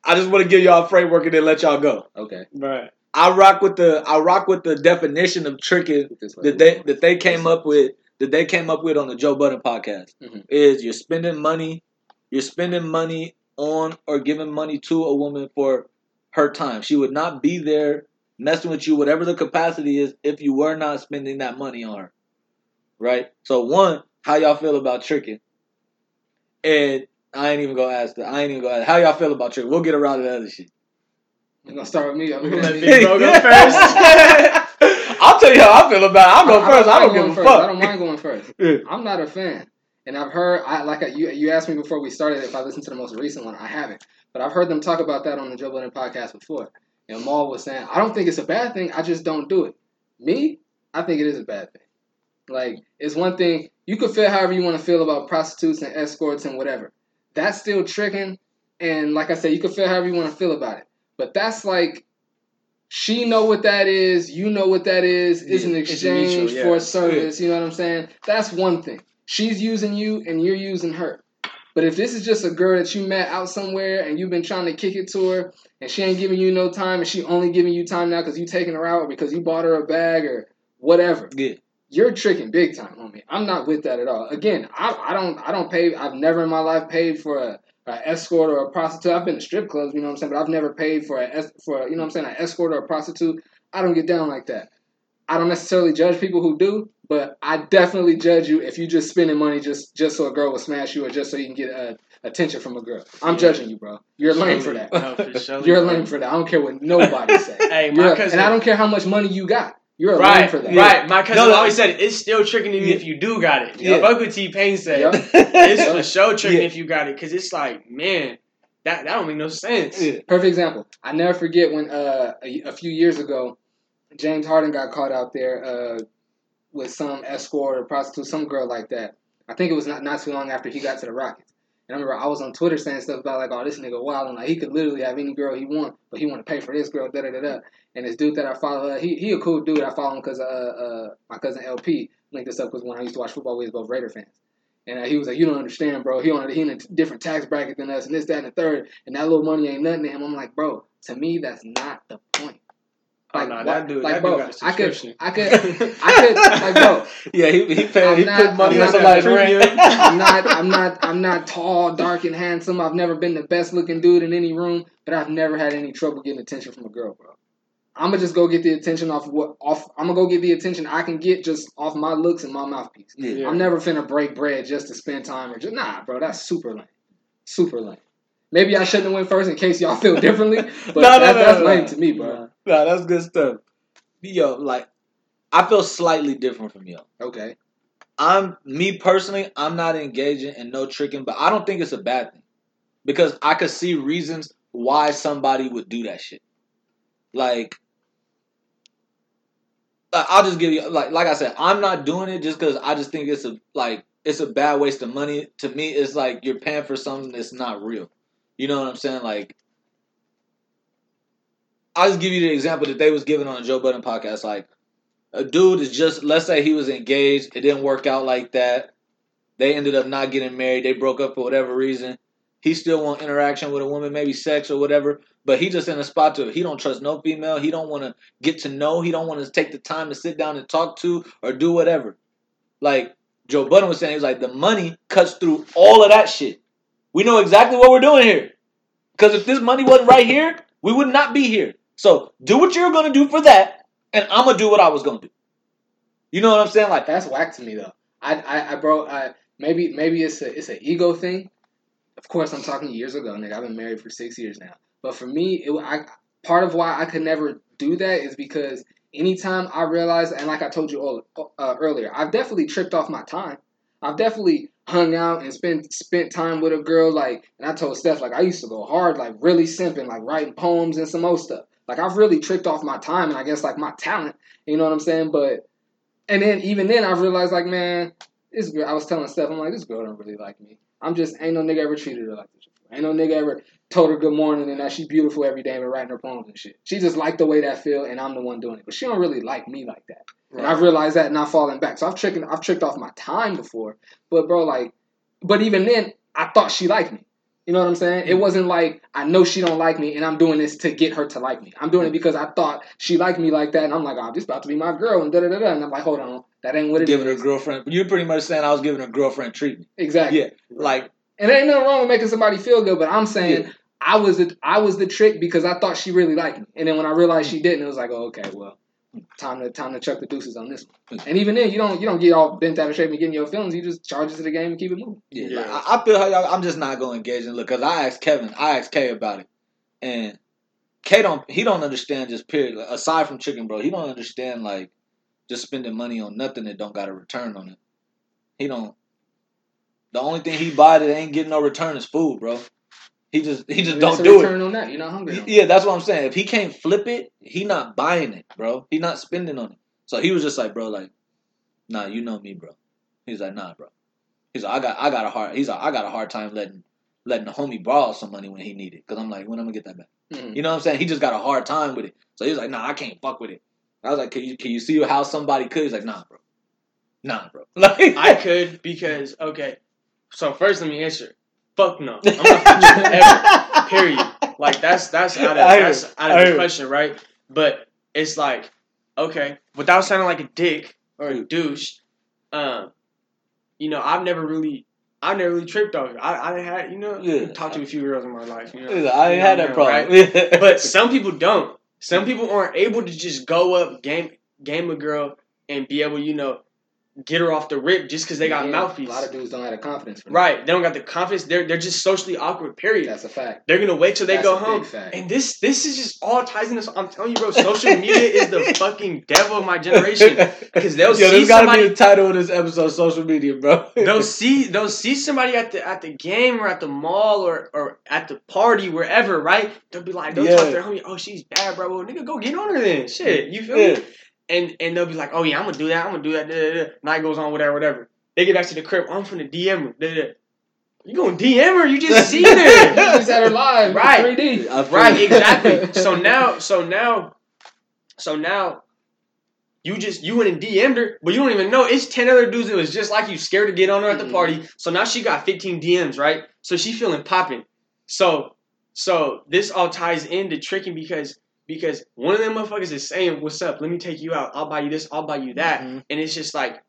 I just want to give y'all a framework and then let y'all go. Okay. Right. I rock with the I rock with the definition of tricking Scoot this way. that they that they came up with that they came up with on the Joe Budden podcast Mhm. is you're spending money you're spending money on or giving money to a woman for her time. She would not be there messing with you, whatever the capacity is, if you were not spending that money on her. Right? So one, how y'all feel about tricking? And I ain't even gonna ask that. I ain't even gonna ask how y'all feel about tricking. We'll get around to the other shit. You're gonna start with me. I'm gonna Big Bro go first. I'll tell you how I feel about it. I'll go first. I don't going give a first. fuck. I don't mind going first. Yeah. I'm not a fan, and I've heard. I like I, you. You asked me before we started if I listened to the most recent one. I haven't, but I've heard them talk about that on the Joe Budden podcast before. And Mal was saying, I don't think it's a bad thing. I just don't do it. Me, I think it is a bad thing. Like it's one thing you could feel however you want to feel about prostitutes and escorts and whatever. That's still tricking, and like I said, you could feel however you want to feel about it. But that's like she know what that is, you know what that is. It's Yeah, an it's exchange mutual, yeah. for a service. You know what I'm saying? That's one thing. She's using you, and you're using her. But if this is just a girl that you met out somewhere and you've been trying to kick it to her, and she ain't giving you no time, and she only giving you time now because you taking her out or because you bought her a bag or whatever, Yeah. you're tricking big time, homie. I'm not with that at all. Again, I, I don't I don't pay. I've never in my life paid for a, a escort or a prostitute. I've been to strip clubs, you know what I'm saying, but I've never paid for a for a, you know what I'm saying, an escort or a prostitute. I don't get down like that. I don't necessarily judge people who do, but I definitely judge you if you just spending money just just so a girl will smash you or just so you can get uh, attention from a girl. I'm Yeah. juding you, bro. You're lame for that. No, for sure. You're lame for that. I don't care what nobody say. Hey, my You're- cousin. and I don't care how much money you got. You're a Right, for that. right. My cousin No, no. always said it's still tricking you Yeah. if you do got it. Yeah. Fuck what T Pain said. Yup. It's for sure tricking Yeah. if you got it, cause it's like, man, that that don't make no sense. Yeah. Perfect example. I never forget when uh, a, a few years ago, James Harden got caught out there uh, with some escort or prostitute, some girl like that. I think it was not, not too long after he got to the Rockets. And I remember I was on Twitter saying stuff about like, oh, this nigga wild, and like he could literally have any girl he want, but he want to pay for this girl, da da da da. And this dude that I follow, uh, he he a cool dude. I follow him because uh, uh, my cousin LP linked this up because when I used to watch football, we was both Raider fans. And uh, he was like, "You don't understand, bro. He on he in a different tax bracket than us, and this, that, and the third, and that little money ain't nothing to him." I'm like, bro, to me, that's not the point. Oh, Like, no, what- that dude, like, that bro, dude got a I could. I could, I could, like, bro, Yeah, he he paid, he not- put money I'm on somebody's rent. I'm not, I'm not, I'm not tall, dark, and handsome. I've never been the best looking dude in any room, but I've never had any trouble getting attention from a girl, bro. I'm gonna just go get the attention off what off. I'm gonna go get the attention I can get just off my looks and my mouthpiece. yeah. I'm never finna break bread just to spend time or just nah, bro. That's super lame, super lame. Maybe I shouldn't have went first in case y'all feel differently, but No, no, that, no, that's no, lame no. to me, bro. Nah, that's good stuff. Yo, like, I feel slightly different from you. Okay, I'm me personally. I'm not engaging in no tricking, but I don't think it's a bad thing because I could see reasons why somebody would do that shit. Like, like, I'll just give you like like I said, I'm not doing it just because I just think it's a like it's a bad waste of money. To me, it's like you're paying for something that's not real. You know what I'm saying? Like, I'll just give you the example that they was giving on the Joe Budden podcast. Like, a dude is just let's say he was engaged, it didn't work out like that. They ended up not getting married. They broke up for whatever reason. He still want interaction with a woman, maybe sex or whatever. But he just in a spot to he don't trust no female. He don't want to get to know. He don't want to take the time to sit down and talk to or do whatever. Like Joe Budden was saying, he was like, the money cuts through all of that shit. We know exactly what we're doing here. Because if this money wasn't right here, we would not be here. So do what you're gonna do for that, and I'm gonna do what I was gonna do. You know what I'm saying? Like, That's whack to me though. I, I, I bro, I, maybe, maybe it's a, it's an ego thing. Of course, I'm talking years ago, nigga. I've been married for six years now. But for me, it, I, part of why I could never do that is because anytime I realize, and like I told you all, uh, earlier, I've definitely tripped off my time. I've definitely hung out and spent spent time with a girl. Like, and I told Steph, like I used to go hard, like really simping, like writing poems and some more stuff. Like I've really tricked off my time and I guess like my talent. You know what I'm saying? But and then even then I realized like, man, this girl. I was telling Steph, I'm like, this girl don't really like me. I'm just ain't no nigga ever treated her like this. Ain't no nigga ever told her good morning and that she's beautiful every day and writing her poems and shit. She just liked the way that feel and I'm the one doing it. But she don't really like me like that. And I've realized that and I've fallen back. So I've tricked I've tricked off my time before. But bro, like but even then I thought she liked me. You know what I'm saying? It mm. wasn't like I know she don't like me and I'm doing this to get her to like me. I'm doing it because I thought she liked me like that and I'm like, oh, this about to be my girl and da da da da. And I'm like, hold on, that ain't what it giving her girlfriend. You're pretty much saying I was giving her girlfriend treatment. Exactly. Yeah, like And there ain't nothing wrong with making somebody feel good, but I'm saying Yeah. I was the I was the trick because I thought she really liked me. And then when I realized she didn't, it was like, oh, okay, well, time to time to chuck the deuces on this one. And even then, you don't you don't get all bent out of shape and getting your feelings. You just charge it to the game and keep it moving. Yeah, Yeah. like, I, I feel how y'all. I'm just not going to engage in look because I asked Kevin, I asked Kay about it, and Kay don't he don't understand just period. Like, aside from chicken, bro, he don't understand like just spending money on nothing that don't got a return on it. He don't. The only thing he buy that ain't getting no return is food, bro. He just he just don't do it. return on that. You're not hungry. no. Yeah, that's what I'm saying. If he can't flip it, he not buying it, bro. He not spending on it. So he was just like, bro, like, nah, you know me, bro. He's like, nah, bro. He's like, I got, I got a hard. He's like, I got a hard time letting, letting the homie borrow some money when he need it. Cause I'm like, when I'm gonna get that back? Mhm. You know what I'm saying? He just got a hard time with it. So he's like, nah, I can't fuck with it. I was like, can you, can you see how somebody could? He's like, nah, bro. Nah, bro. Like, I could because okay. So first, let me answer. Fuck no. I'm not fucking ever. Period. Like that's that's out of I that's out of the question, right? But it's like, okay, without sounding like a dick or a douche, um, you know, I've never really, I've never really tripped off. I I had you know Yeah. talked to a few girls in my life. You know, I ain't had that problem. right? But some people don't. Some people aren't able to just go up game game a girl and be able, you know, get her off the rip just because they got Yeah, mouthpiece. A lot of dudes don't have the confidence. Right. They don't got the confidence. They're they're just socially awkward. Period. That's a fact. they're gonna wait till they That's go a home. And this this is just all ties into. I'm telling you, bro. Social media is the fucking devil of my generation. Because they'll Yo, see gotta somebody. be the title of this episode, social media, bro. they'll see they'll see somebody at the at the game or at the mall or or at the party wherever, right? They'll be like, they'll talk to their homie, oh she's bad, bro. Well, nigga, go get on her then. Shit, you feel Yeah. me? And and they'll be like, oh yeah, I'm gonna do that. I'm gonna do that. Da, da, da. Night goes on, whatever, whatever. They get back to the crib. I'm from the DM her. Da, da, da. You gonna DM her? You just see You her. just had her live, Right. 3D. I feel Right, exactly. So now, so now, so now, you just you went and DM'd her, but you don't even know it's ten other dudes that was just like you, scared to get on her at the Mhm. party. So now she got fifteen DMs, right? So she feeling popping. So, so this all ties into tricking because because one of them motherfuckers is saying, "What's up? Let me take you out. I'll buy you this. I'll buy you that." Mhm. And it's just like,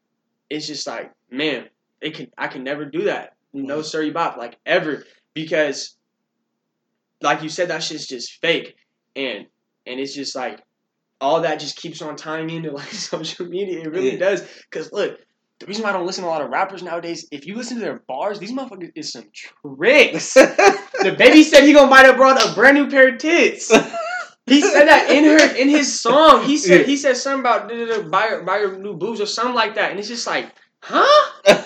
it's just like, man, it can I can never do that. No, sir, you bop like ever because, like you said, that shit's just fake, and and it's just like all that just keeps on tying into like social media. It really Yeah. does. Cause look, the reason why I don't listen to a lot of rappers nowadays, if you listen to their bars, these motherfuckers is some tricks. the baby said he gonna buy that broad a brand new pair of tits. He said that in her in his song. He said Yeah. he said something about "Duh, duh, duh, buy buy your new boobs or something like that, and it's just like, huh?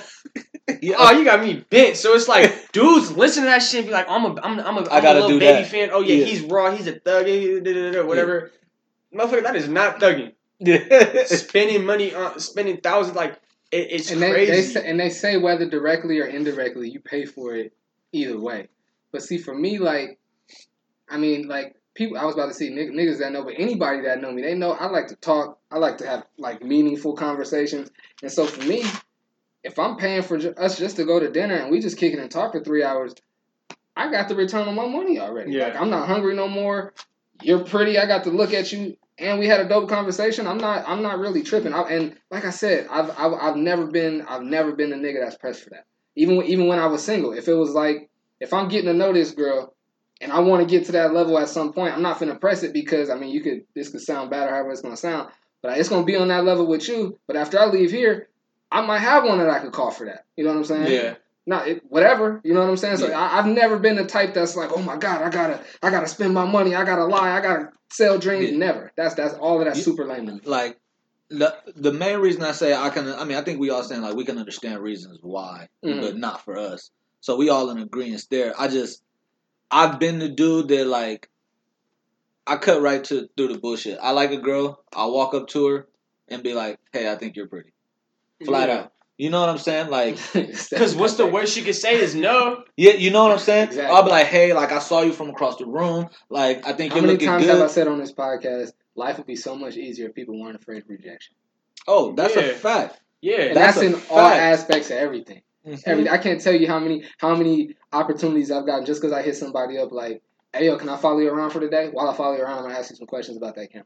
Yeah. Oh, you got me bent. So it's like, dudes, listen to that shit. And be like, I'm a, I'm, a- I'm a, I I'm gotta a Lil Baby that. fan. Oh yeah, Yeah. he's raw. He's a thug. da, da, da, Whatever. Motherfucker, that is not thugging. Yeah. Spending money on spending thousands like it, it's and they, crazy. they say, and they say whether directly or indirectly, you pay for it either way. But see, for me, like, I mean, like people, I was about to nig- niggas that know, but anybody that know me, they know I like to talk. I like to have like meaningful conversations, and so for me, if I'm paying for ju- us just to go to dinner and we just kick it and talk for three hours, I got the return on my money already. Yeah. Like I'm not hungry no more. You're pretty. I got to look at you and we had a dope conversation, I'm not I'm not really tripping. I, and like I said, I've, I've I've never been I've never been a nigga that's pressed for that. Even even when I was single, if it was like if I'm getting to know this girl and I want to get to that level at some point, I'm not finna press it because I mean you could this could sound bad or however it's gonna sound, but it's gonna be on that level with you. But after I leave here, I might have one that I could call for that. You know what I'm saying? Yeah. not it, whatever. You know what I'm saying? So Yeah. I, I've never been the type that's like, oh my god, I gotta, I gotta spend my money, I gotta lie, I gotta sell dreams. Yeah. Never. That's that's all of that's You- super lame like the the main reason I say I can I mean I think we all saying like we can understand reasons why, Mhm. but not for us. So we all in agreement there. I just I've been the dude that like I cut right to through the bullshit. I like a girl, I'll walk up to her and be like, Hey, I think you're pretty. Flat Yeah. out. You know what I'm saying? Like Because what's the worst you could say is no. yeah, you know what I'm saying? Exactly. I'll be like, Hey, like I saw you from across the room. Like I think How you're looking good." How many times have I said on this podcast, life would be so much easier if people weren't afraid of rejection? oh, that's Yeah. a fact. Yeah. And That's that's, a in all aspects of everything. Mhm. Every I can't tell you how many how many opportunities I've gotten just because I hit somebody up like, hey yo, can I follow you around for the day? While I follow you around, I'm gonna ask you some questions about that camera.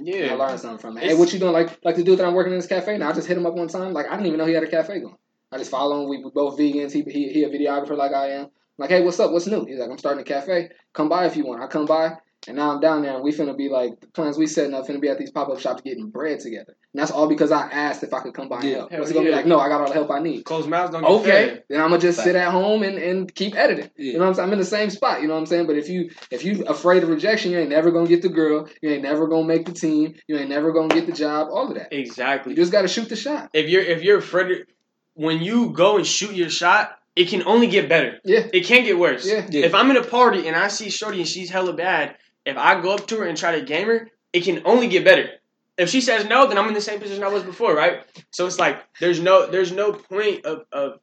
Yeah, I learned something from it. Hey, what you doing? Like like the dude that I'm working in this cafe now. I just hit him up one time. Like I didn't even know he had a cafe going. I just follow him. We we both vegans. He he, he a videographer like I am. like, hey, what's up? What's new? He's like, I'm starting a cafe. Come by if you want. I come by, and now I'm down there, and we finna be like the plans we setting up finna be at these pop up shops getting bread together. And that's all because I asked if I could come by and Yeah. help. Hell What's it gonna yeah. be like? No, I got all the help I need. Close mouths don't get Okay, fed. then I'm gonna just sit at home and, and keep editing. Yeah. You know what I'm saying? I'm in the same spot. You know what I'm saying? But if you if you afraid of rejection, you ain't never gonna get the girl. You ain't never gonna make the team. You ain't never gonna get the job. All of that. Exactly. You just gotta shoot the shot. If you're if you're afraid, of- when you go and shoot your shot, it can only get better. Yeah. It can't get worse. Yeah. Yeah. If I'm in a party and I see Shorty and she's hella bad, if I go up to her and try to game her, it can only get better. If she says no, then I'm in the same position I was before, right? So it's like there's no there's no point of of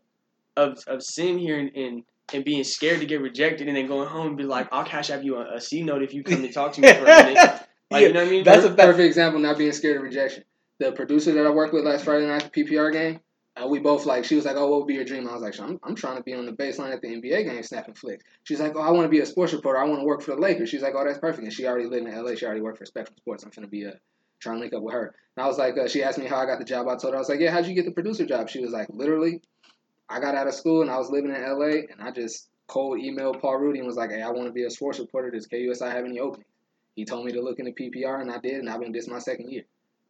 of, of sitting here and, and and being scared to get rejected and then going home and be like, I'll cash out you a, a C note if you come and talk to me for a minute. Like, Yeah, you know what I mean? That's a perfect example. Not being scared of rejection. The producer that I worked with last Friday night at the PPR game, uh, we both like. She was like, "Oh, what would be your dream?" I was like, "I'm, I'm trying to be on the baseline at the NBA game, snapping flicks." She's like, "Oh, I want to be a sports reporter. I want to work for the Lakers." She's like, "Oh, that's perfect." And she already lived in LA. She already worked for Spectrum Sports. I'm gonna be a trying to link up with her. And I was like, uh, she asked me how I got the job. I told her I was like, "Yeah, how'd you get the producer job?" She was like, "Literally, I got out of school and I was living in LA, and I just cold emailed Paul Rudy and was like, "Hey, I want to be a sports reporter. Does KUSI have any openings?" He told me to look into PPR, and I did, and I've been this my second year.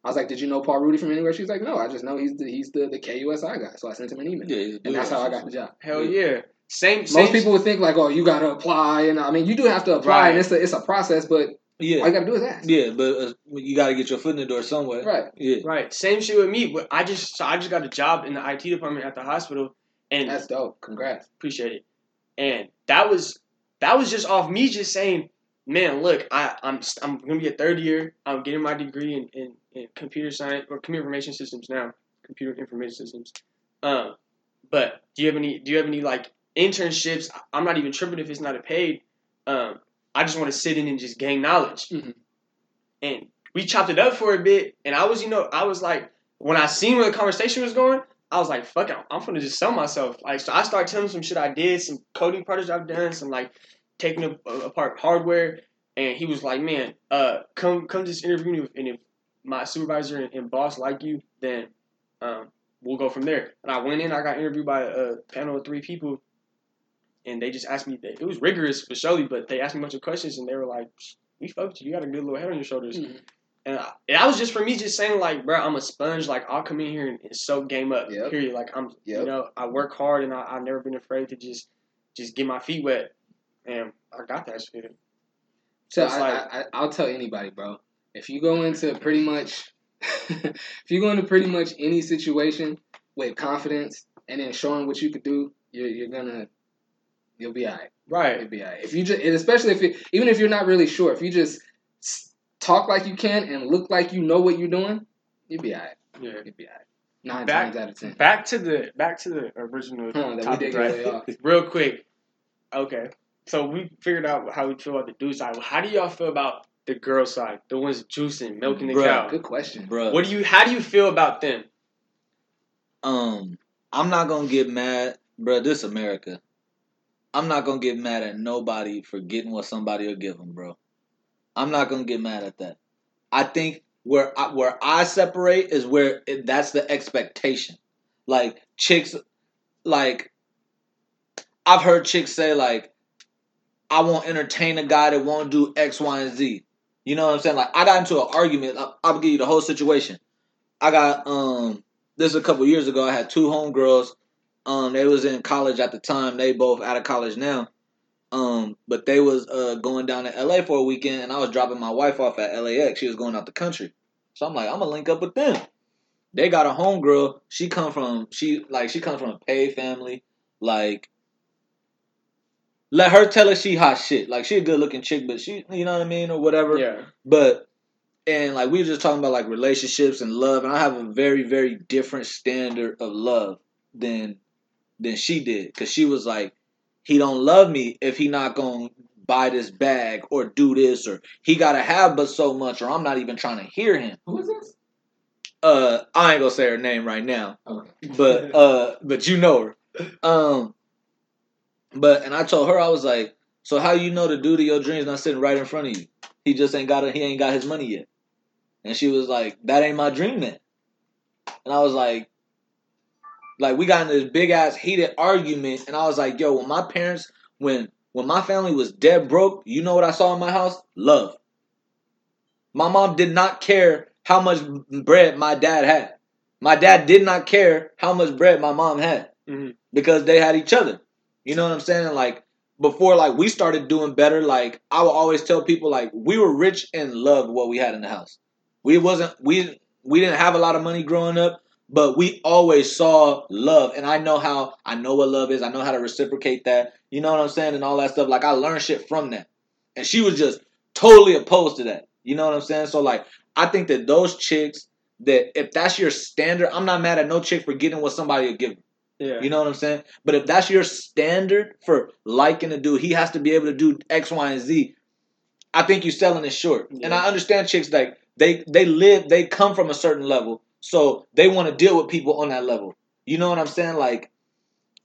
I was like, "Did you know Paul Rudy from anywhere?" She's like, "No, I just know he's the he's the, the KUSI guy." So I sent him an email, Yeah, and that's how I got the job. Hell yeah. Same same Most people would think like, "Oh, you got to apply," and I mean, you do have to apply, Right. and it's a it's a process, but all Yeah, you got to do is ask. yeah, but uh, you got to get your foot in the door somewhere. Right. Yeah. Right. Same shit with me. But I just so I just got a job in the IT department at the hospital and That's dope. Congrats. appreciate it. And that was that was just off me just saying, man, look, I, I'm I'm gonna be a third year. I'm getting my degree in, in, in computer science or computer information systems now, computer information systems. Um, but do you have any do you have any like internships? I'm not even tripping if it's not a paid. Um, I just want to sit in and just gain knowledge. Mhm. And we chopped it up for a bit, and I was, you know, I was like, when I seen where the conversation was going, I was like, fuck it, I'm gonna just sell myself. Like, so I started telling him some shit I did, some coding projects I've done, some like taking apart hardware, and he was like, man, uh, come come just interview me, and if my supervisor and, and boss like you, then um, we'll go from there. And I went in, I got interviewed by a panel of three people, and they just asked me. It was rigorous for surely, but they asked me a bunch of questions, and they were like, "We fucked you. You got a good little head on your shoulders." Mhm. And I, that was just for me, just saying like, bro, I'm a sponge. Like I'll come in here and, and soak game up. Yep. Period. Like I'm, you know, I work hard, and I, I've never been afraid to just just get my feet wet, and I got that shit. So It's I, like- I, I'll tell anybody, bro. If you go into pretty much, if you go into pretty much any situation with confidence and then showing what you could do, you're, you're gonna, you'll be alright. Right. You'll be alright. If you just, especially if it, even if you're not really sure, if you just talk like you can and look like you know what you're doing, you'll be alright. Yeah. You'll be alright. Nine Back- times out of ten. Back to the back to the original Huh, topic, right? Real quick. Okay. So we figured out how we feel about the dude side. How do y'all feel about the girl side? The ones juicing, milking the Bruh, cow. Good question. Bro, What do you? How do you feel about them? um, I'm not gonna get mad, bro. This America. I'm not gonna get mad at nobody for getting what somebody will give them, bro. I'm not gonna get mad at that. I think where I, where I separate is where it, that's the expectation. Like chicks, like I've heard chicks say like, I won't entertain a guy that won't do X, Y, and Z. You know what I'm saying? Like I got into an argument. I, I'll give you the whole situation. I got um this is a couple years ago. I had two homegirls. Um, they was in college at the time. They both out of college now. Um, but they was uh going down to LA for a weekend, and I was dropping my wife off at LAX. She was going out the country, so I'm like, I'm gonna link up with them. They got a homegirl. She come from she like she comes from a paid family. Like, let her tell her she hot shit. Like she a good looking chick, but she you know what I mean or whatever. Yeah. But and like we were just talking about like relationships and love, and I have a very very different standard of love than than she did because she was like, he don't love me if he not gonna buy this bag or do this or he gotta have but so much or I'm not even trying to hear him. Who is this? Uh, I ain't gonna say her name right now, Okay. but uh, but you know her. Um, but and I told her I was like, so how you know the dude of your dreams not sitting right in front of you? He just ain't got a, he ain't got his money yet. And she was like, that ain't my dream man. And I was like, like we got into this big ass heated argument, and I was like, yo, when my parents, when when my family was dead broke, you know what I saw in my house? Love. My mom did not care how much bread my dad had. My dad did not care how much bread my mom had Mhm. because they had each other. You know what I'm saying? Like before, like we started doing better. Like I would always tell people, like we were rich and loved what we had in the house. We wasn't we we didn't have a lot of money growing up, but we always saw love. And I know how I know what love is. I know how to reciprocate that. You know what I'm saying? And all that stuff. Like I learned shit from that. And she was just totally opposed to that. You know what I'm saying? So like I think that those chicks that if that's your standard, I'm not mad at no chick for getting what somebody will give. Yeah. You know what I'm saying? But if that's your standard for liking a dude, he has to be able to do X, Y, and Z. I think you're selling it short. And I understand chicks like they they live they come from a certain level, so they want to deal with people on that level. You know what I'm saying? Like,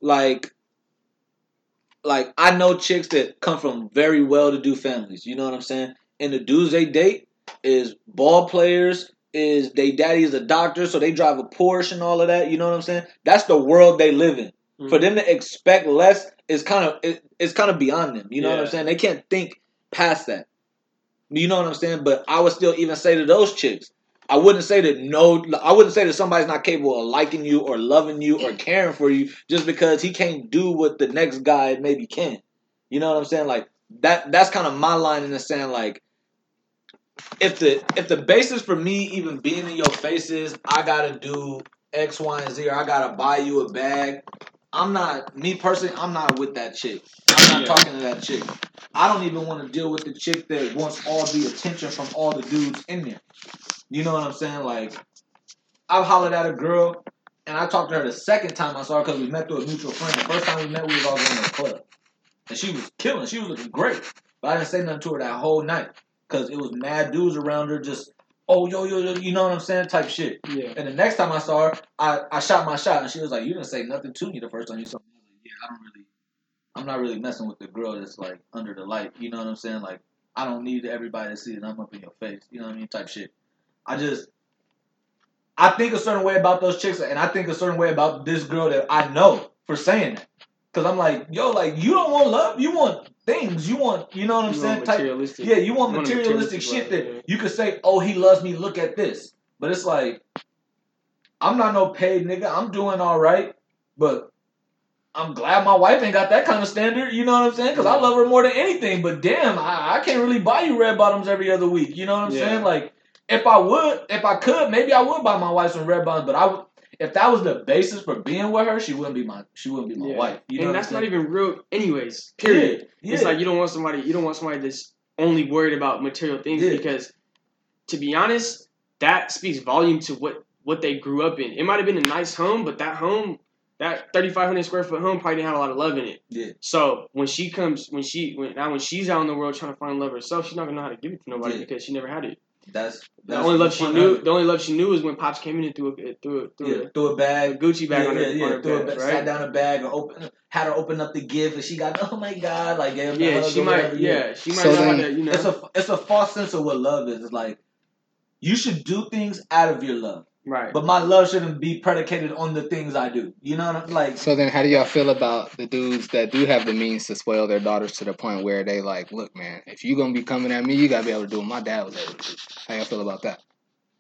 like, like I know chicks that come from very well-to-do families. You know what I'm saying? And the dudes they date is ball players. Is they daddy is a doctor, so they drive a Porsche and all of that. You know what I'm saying? That's the world they live in. For mm-hmm. them to expect less is kind of it, it's kind of beyond them. You know what I'm saying? They can't think past that. You know what I'm saying? But I would still even say to those chicks, I wouldn't say that no, I wouldn't say that somebody's not capable of liking you or loving you or caring for you just because he can't do what the next guy maybe can. You know what I'm saying? Like that. That's kind of my line in the sand. Like if the if the basis for me even being in your face is I gotta do X, Y, and Z, or I gotta buy you a bag. I'm not me personally. I'm not with that chick. I'm not Yeah. talking to that chick. I don't even want to deal with the chick that wants all the attention from all the dudes in there. You know what I'm saying? Like, I've hollered at a girl, and I talked to her the second time I saw her because we met through a mutual friend. The first time we met, we was all going to the club, and she was killing. She was looking great, but I didn't say nothing to her that whole night because it was mad dudes around her, just oh yo yo yo, you know what I'm saying, type shit. Yeah. And the next time I saw her, I, I shot my shot, and she was like, "You didn't say nothing to me the first time you saw me." I was like, "Yeah, I don't really, I'm not really messing with the girl that's like under the light. You know what I'm saying? Like, I don't need everybody to see that I'm up in your face. You know what I mean? Type shit. I just, I think a certain way about those chicks, and I think a certain way about this girl that I know for saying that. Cause I'm like, yo, like you don't want love, you want things, you want, you know what I'm You saying? Type, yeah, you want you want materialistic materialistic shit that yeah. you could say, "Oh, he loves me. Look at this." But it's like, I'm not no paid nigga. I'm doing all right, but I'm glad my wife ain't got that kind of standard. You know what I'm saying? Because I love her more than anything. But damn, I, I can't really buy you red bottoms every other week. You know what I'm Yeah. saying? Like, if I would, if I could, maybe I would buy my wife some red bottoms. But I would. If that was the basis for being with her, she wouldn't be my she wouldn't be my Yeah. wife. You know and that's not even real, anyways. Period. Yeah, It's like you don't want somebody. You don't want somebody that's only worried about material things because, to be honest, that speaks volume to what what they grew up in. It might have been a nice home, but that home, that thirty five hundred square foot home, probably didn't have a lot of love in it. yeah. So when she comes, when she when now when she's out in the world trying to find love herself, she's not gonna know how to give it to nobody Yeah. because she never had it. That's, The only love she knew, of the only love she knew was when pops came in and threw a threw a, threw Yeah, threw a a, bag, a Gucci bag yeah, on her, yeah, yeah. on her threw a bed, right? Sat down a bag or open, had her open up the gift, and she got, oh my god, like the Yeah, she might. whatever, Yeah, she might So then-. You know. It's a it's a false sense of what love is. It's like you should do things out of your love. Right. But my love shouldn't be predicated on the things I do. You know what I'm like? So then, how do y'all feel about the dudes that do have the means to spoil their daughters to the point where they like, look, man, if you gonna be coming at me, you gotta be able to do what my dad was able to do. How y'all feel about that?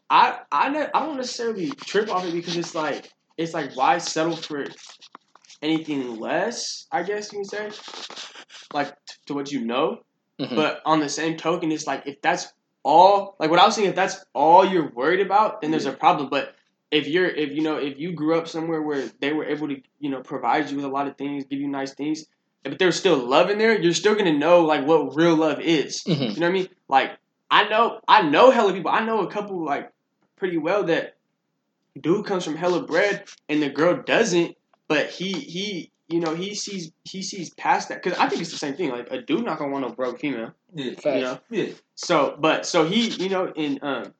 I I ne- I don't necessarily trip off it because it's like it's like why settle for anything less? I guess you can say, like t- to what you know. Mhm. But on the same token, it's like if that's all, like what I was saying, if that's all you're worried about, then there's a problem. But if you're, if you know, if you grew up somewhere where they were able to, you know, provide you with a lot of things, give you nice things, but there's still love in there, you're still gonna know like what real love is. Mhm. You know what I mean? Like I know, I know hella people. I know a couple like pretty well that dude comes from hella bread and the girl doesn't, but he he you know he sees he sees past that because I think it's the same thing. Like a dude not gonna want no broke female. Yeah. Facts. You know? Yeah. So, but so he, you know, in um,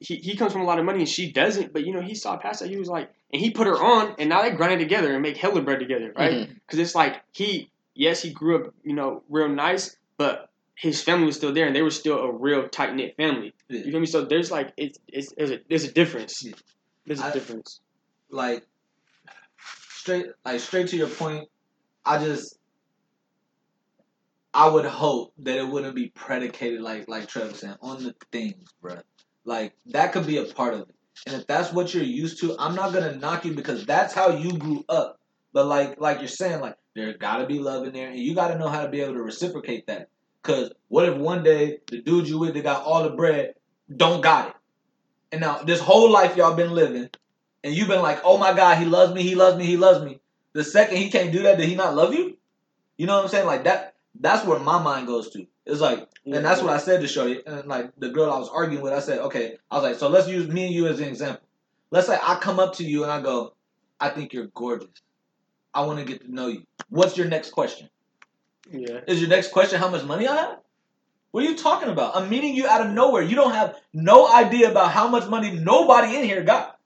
he he comes from a lot of money and she doesn't, but you know he saw past that. He was like, and he put her on, and now they grinding together and make hella bread together, right? Because it's like he, yes, he grew up, you know, real nice, but his family was still there, and they were still a real tight knit family. Yeah. You feel me? So there's like it's it's there's a there's a difference. Yeah. There's a I- difference. like straight like straight to your point i just i would hope that it wouldn't be predicated like like trevor saying on the things bruh. like that could be a part of it. And if that's what you're used to i'm not gonna knock you because that's how you grew up. But like like you're saying like there gotta be love in there and you gotta know how to be able to reciprocate that. Because what if one day the dude you with that got all the bread don't got it? And now this whole life y'all been living and you've been like, oh my God, he loves me, he loves me, he loves me. The second he can't do that, did he not love you? You know what I'm saying? Like that. That's where my mind goes to. It's like, and that's what I said to Shorty. And like the girl I was arguing with, I said, okay. I was like, so let's use me and you as an example. Let's say I come up to you and I go, I think you're gorgeous. I want to get to know you. What's your next question? Yeah. Is your next question how much money I have? What are you talking about? I'm meeting you out of nowhere. You don't have no idea about how much money nobody in here got.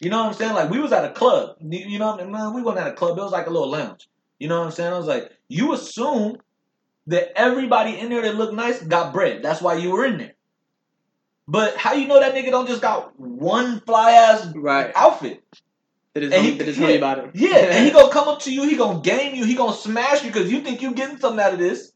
You know what I'm saying? Like we was at a club. You know, what I mean? Man, we wasn't at a club. It was like a little lounge. You know what I'm saying? I was like, you assume that everybody in there that looked nice got bread. That's why you were in there. But how you know that nigga don't just got one fly ass Right. outfit? That is And he- that is yeah. about him. Yeah, and he gonna come up to you, he gonna game you, he gonna smash you because you think you getting something out of this.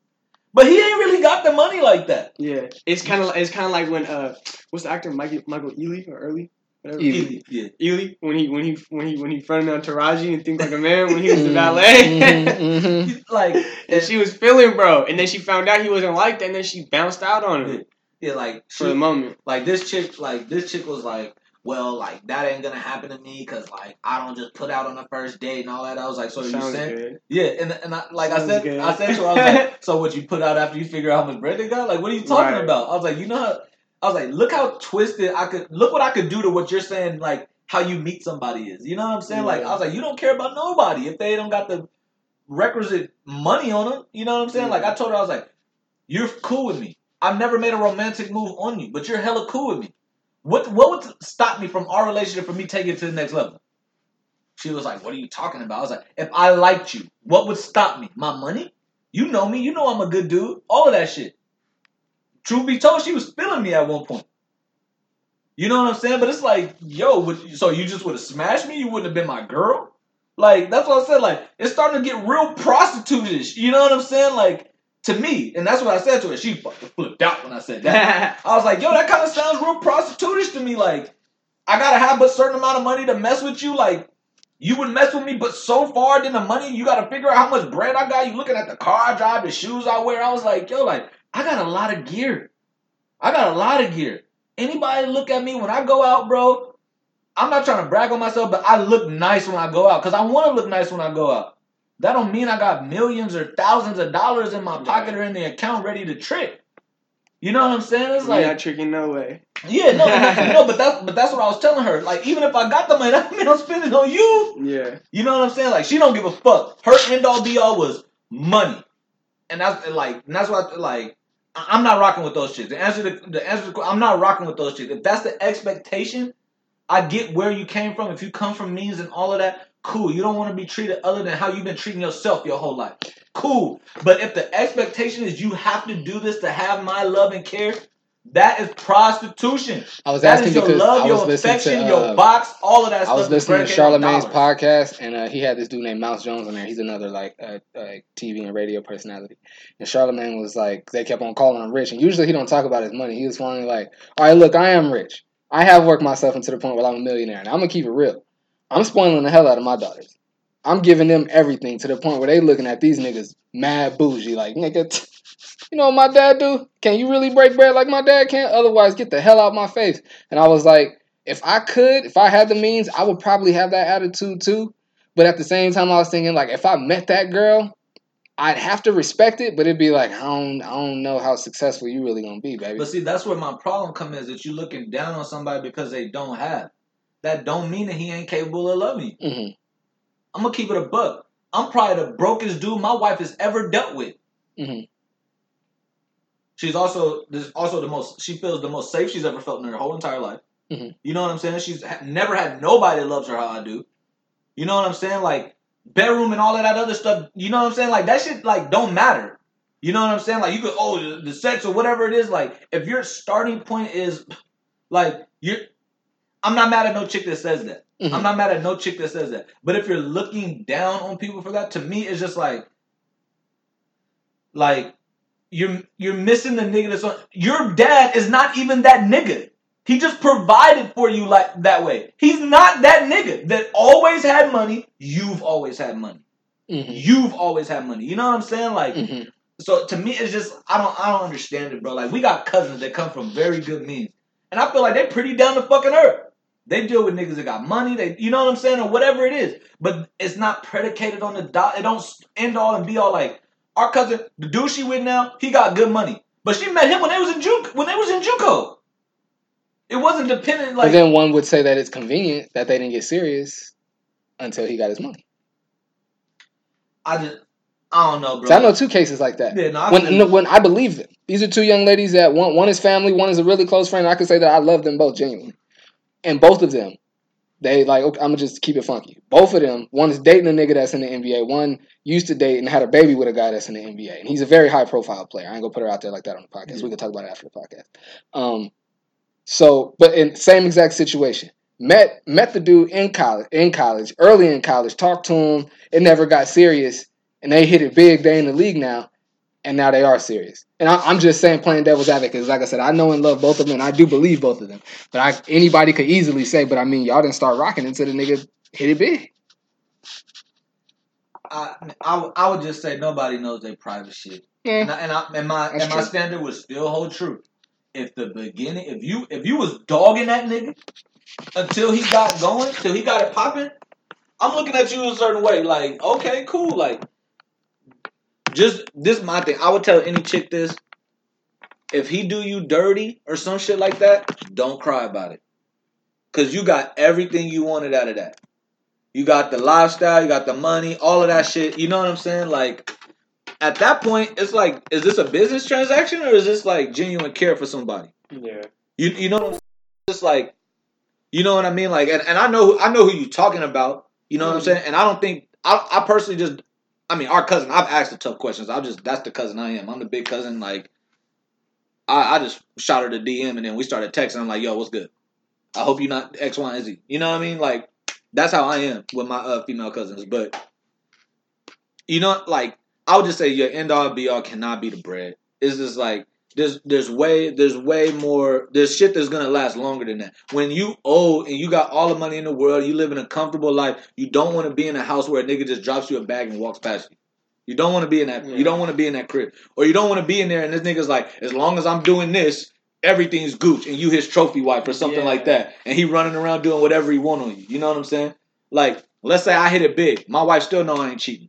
But he ain't really got the money like that. Yeah, it's kind of it's kind of like when uh, what's the actor Michael Michael Ealy or Early, whatever. Ealy. Yeah. Ely when he when he when he when he fronted on Taraji and think like a man when he was the Mhm, valet. mhm, mhm. Like and she was feeling bro, and then she found out he wasn't like that, and then she bounced out on him yeah, like for she, the moment. like this chick, like this chick was like, well, like that ain't gonna happen to me because like I don't just put out on the first date and all that. I was like, so you Sounds saying? good. Yeah, and and I, like I said, good. I said to her, I was like, so what you put out after you figure out how much bread they got? Like, what are you talking Right. about? I was like, you know, how, I was like, look how twisted I could look what I could do to what you're saying, like how you meet somebody is. You know what I'm saying? Like, I was like, you don't care about nobody if they don't got the requisite money on them. You know what I'm saying? Like, I told her, I was like, you're cool with me. I've never made a romantic move on you, but you're hella cool with me. What what would stop me from our relationship from me taking it to the next level? She was like, What are you talking about? I was like, If I liked you, what would stop me? My money? You know me. You know I'm a good dude. All of that shit. Truth be told, she was feeling me at one point. You know what I'm saying? But it's like, yo, would, so you just would have smashed me? You wouldn't have been my girl? Like, that's what I said. Like, it's starting to get real prostitutish. You know what I'm saying? Like, to me. And that's what I said to her. She fucking flipped out when I said that. I was like, yo, that kind of sounds real prostitutish to me. Like, I gotta have a certain amount of money to mess with you. Like, you would mess with me, but so far than the money, you gotta figure out how much bread I got. You looking at the car I drive, the shoes I wear. I was like, yo, like, I got a lot of gear. I got a lot of gear. Anybody look at me when I go out, bro? I'm not trying to brag on myself, but I look nice when I go out because I want to look nice when I go out. That don't mean I got millions or thousands of dollars in my pocket or in the account ready to trick. You know what I'm saying? It's like not tricking no way. yeah, no, no, but that's but that's what I was telling her. Like, even if I got the money, that mean I'm spending it on you. Yeah. You know what I'm saying? Like, she don't give a fuck. Her end all be all was money, and that's like, and that's why like I- I'm not rocking with those chicks. The answer to the answer, to, I'm not rocking with those chicks. If that's the expectation, I get where you came from. If you come from means and all of that, cool. You don't want to be treated other than how you've been treating yourself your whole life. Cool. But if the expectation is you have to do this to have my love and care, That is prostitution. I was That asking is your because love, I was your listening to. your Uh, box, all of that I was listening to Charlemagne's podcast, and uh, he had this dude named Mouse Jones on there. He's another like uh, TV and radio personality. And Charlemagne was like, they kept on calling him rich, and usually he don't talk about his money. He was finally like, all right, look, I am rich. I have worked myself into the point where I'm a millionaire, and I'm gonna keep it real. I'm spoiling the hell out of my daughters. I'm giving them everything to the point where they looking at these niggas mad bougie, like nigga. t- You know what my dad do? Can you really break bread like my dad can? Otherwise, get the hell out my face. And I was like, if I could, if I had the means, I would probably have that attitude too. But at the same time, I was thinking like, if I met that girl, I'd have to respect it, but it'd be like, I don't, I don't know how successful you really gonna be, baby. But see, that's where my problem comes is that you looking down on somebody because they don't have. That don't mean that he ain't capable of loving you. Mm-hmm. I'm gonna keep it a buck. I'm probably the brokest dude my wife has ever dealt with. Mhm. She's also this also the most. She feels the most safe she's ever felt in her whole entire life. Mhm. You know what I'm saying? She's never had nobody that loves her how I do. You know what I'm saying? Like bedroom and all of that other stuff. You know what I'm saying? Like that shit like don't matter. You know what I'm saying? Like you could oh the, the sex or whatever it is. Like if your starting point is like you're, I'm not mad at no chick that says that. Mhm. I'm not mad at no chick that says that. But if you're looking down on people for that, to me, it's just like, like you're you're missing the nigga that's on. Your dad is not even that nigga. He just provided for you like that way. He's not that nigga that always had money. You've always had money. hmm You've always had money. You know what I'm saying? Like, hmm so to me, it's just I don't I don't understand it, bro. Like we got cousins that come from very good means, and I feel like they're pretty down to fucking earth. They deal with niggas that got money. They, you know what I'm saying, or whatever it is. But it's not predicated on the dot. It don't end all and be all like our cousin, the dude she with now. He got good money, but she met him when they was in Juke when they was in JUCO. It wasn't dependent but like then one would say that it's convenient that they didn't get serious until he got his money. I just I don't know, bro. 'Cause I know two cases like that. Yeah, no, I when no, when I believe them. These are two young ladies that one one is family, one is a really close friend. I can say that I love them both genuinely, and both of them, they like okay, I'm gonna just keep it funky. Both of them, one is dating a nigga that's in the NBA. One used to date and had a baby with a guy that's in the NBA, and he's a very high profile player. I ain't gonna put her out there like that on the podcast. We can talk about it after the podcast. Um, so, but in same exact situation. Met met the dude in college, in college, early in college. Talked to him. It never got serious, and they hit it big. They in the league now, and now they are serious. And I, I'm just saying, playing devil's advocate, because like I said, I know and love both of them, and I do believe both of them. But I, anybody could easily say, but I mean, y'all didn't start rocking until the nigga hit it big. I, I, would- I would just say nobody knows their private shit. And, I, and, I, and my That's and my true. standard would still hold true. If the beginning, if you if you was dogging that nigga until he got going, till he got it popping, I'm looking at you a certain way. Like, okay, cool. Like, just this my thing. I would tell any chick this: if he do you dirty or some shit like that, don't cry about it, cause you got everything you wanted out of that. You got the lifestyle, you got the money, all of that shit. You know what I'm saying? Like, at that point, it's like, is this a business transaction or is this like genuine care for somebody? Yeah. You you know what I'm saying? Just like, you know what I mean? Like, and, and I know I know who you're talking about. You know what I'm mm. saying? And I don't think I I personally just, I mean, our cousin. I've asked the tough questions. I'm just that's the cousin I am. I'm the big cousin. Like, I I just shot her the DM and then we started texting. I'm like, yo, what's good? I hope you're not X, Y, and Z. You know what I mean? Like, that's how I am with my uh, female cousins. But you know, like I would just say your end all be all cannot be the bread. It's just like there's there's way there's way more there's shit that's gonna last longer than that. When you owe and you got all the money in the world, you live in a comfortable life. You don't want to be in a house where a nigga just drops you a bag and walks past you. You don't want to be in that. Yeah. You don't want to be in that crib, or you don't want to be in there and this nigga's like, as long as I'm doing this, everything's gooch, and you his trophy wife or something Yeah. like that, and he running around doing whatever he want on you. You know what I'm saying? Like, let's say I hit it big, my wife still know I ain't cheating.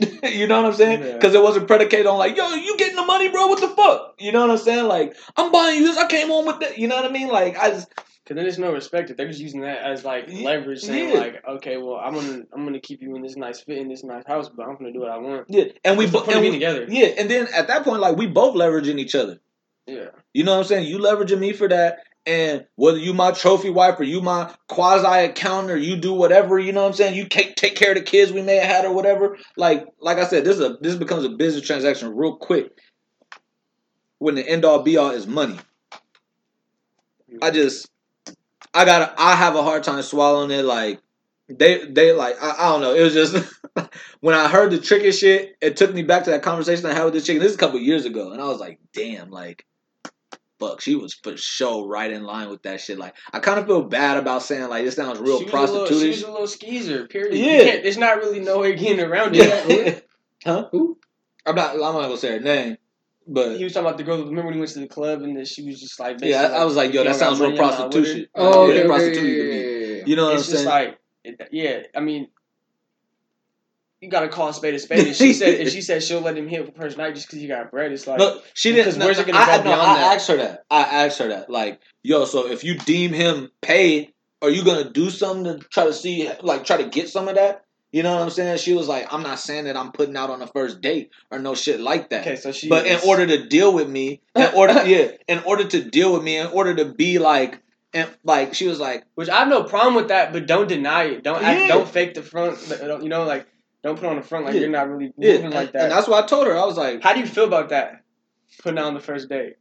you know what I'm saying? Yeah. Because it wasn't predicated on like, yo, you getting the money, bro? What the fuck? You know what I'm saying? Like, I'm buying you this. I came home with that. You know what I mean? Like, I just Cause then there's no respect. They're just using that as like leverage, saying Yeah. like, okay, well, I'm gonna I'm gonna keep you in this nice fit in this nice house, but I'm gonna do what I want. yeah, and we What's the bo- point of and being we, together? yeah, and then at that point, like we both leveraging each other. Yeah. You know what I'm saying? You leveraging me for that. And whether you my trophy wife or you my quasi accountant or you do whatever, you know what I'm saying? You take take care of the kids we may have had or whatever. Like like I said, this is a this becomes a business transaction real quick. when the end all be all is money. I just, I gotta I have a hard time swallowing it. Like they, they like, I, I don't know. It was just when I heard the tricky shit, it took me back to that conversation I had with this chick. This is a couple years ago, and I was like, damn, like. Fuck, she was for sure right in line with that shit. Like, I kind of feel bad about saying like this sounds real she was, a little, she was a little skeezer. Period. Yeah. You there's not really no way getting around it. Yeah. huh? Who? I'm not. I'm not gonna say her name, but He was talking about the girl. Remember when he went to the club and then she was just like, yeah, I, I was like, yo, that sounds real money, I'm not with prostitution. her. Oh, Yeah, okay, okay, yeah, yeah, yeah, yeah. You know what it's I'm just saying? like, it, yeah. I mean, you gotta call spade a spade. And she said, and she said she'll let him hit for first night just because he got bread. It's like, no, she didn't. No, where's it gonna I, go I, no, beyond I that? asked her that. I asked her that. Like, yo, so if you deem him paid, are you gonna do something to try to see, like, try to get some of that? You know what I'm saying? She was like, I'm not saying that I'm putting out on a first date or no shit like that. okay, so she. But in order to deal with me, in order, yeah, in order to deal with me, in order to be like, and like, she was like, which I have no problem with that, but don't deny it. Don't act, don't fake the front. You know, like don't put on the front like Yeah. you're not really yeah, moving like that. and that's what I told her. I was like, How do you feel about that? Putting on the first date.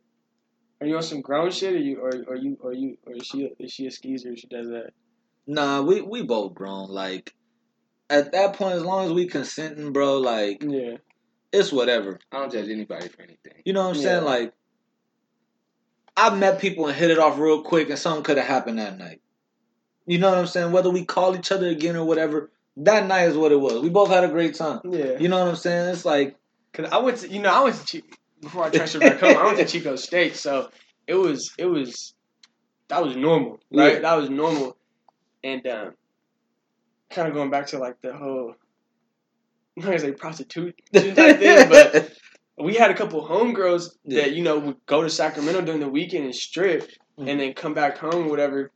Are you on some grown shit, or you, or, or you, or you, or is she, is she a skeezer? She does that. Nah, we we both grown. Like at that point, as long as we consenting, bro, like Yeah. it's whatever. I don't judge anybody for anything. You know what I'm Yeah. saying? Like I've met people and hit it off real quick, and something could have happened that night. You know what I'm saying? Whether we call each other again or whatever, that night is what it was. We both had a great time. Yeah. You know what I'm saying? It's like Cause I went to, you know, I went to Chi- before I transferred back home. I went to Chico State, so it was, it was, that was normal, right? Yeah. That was normal, and um, kind of going back to like the whole, I'm not gonna say prostitute type thing, but we had a couple homegirls Yeah. that you know would go to Sacramento during the weekend and strip, Mhm. and then come back home, or whatever.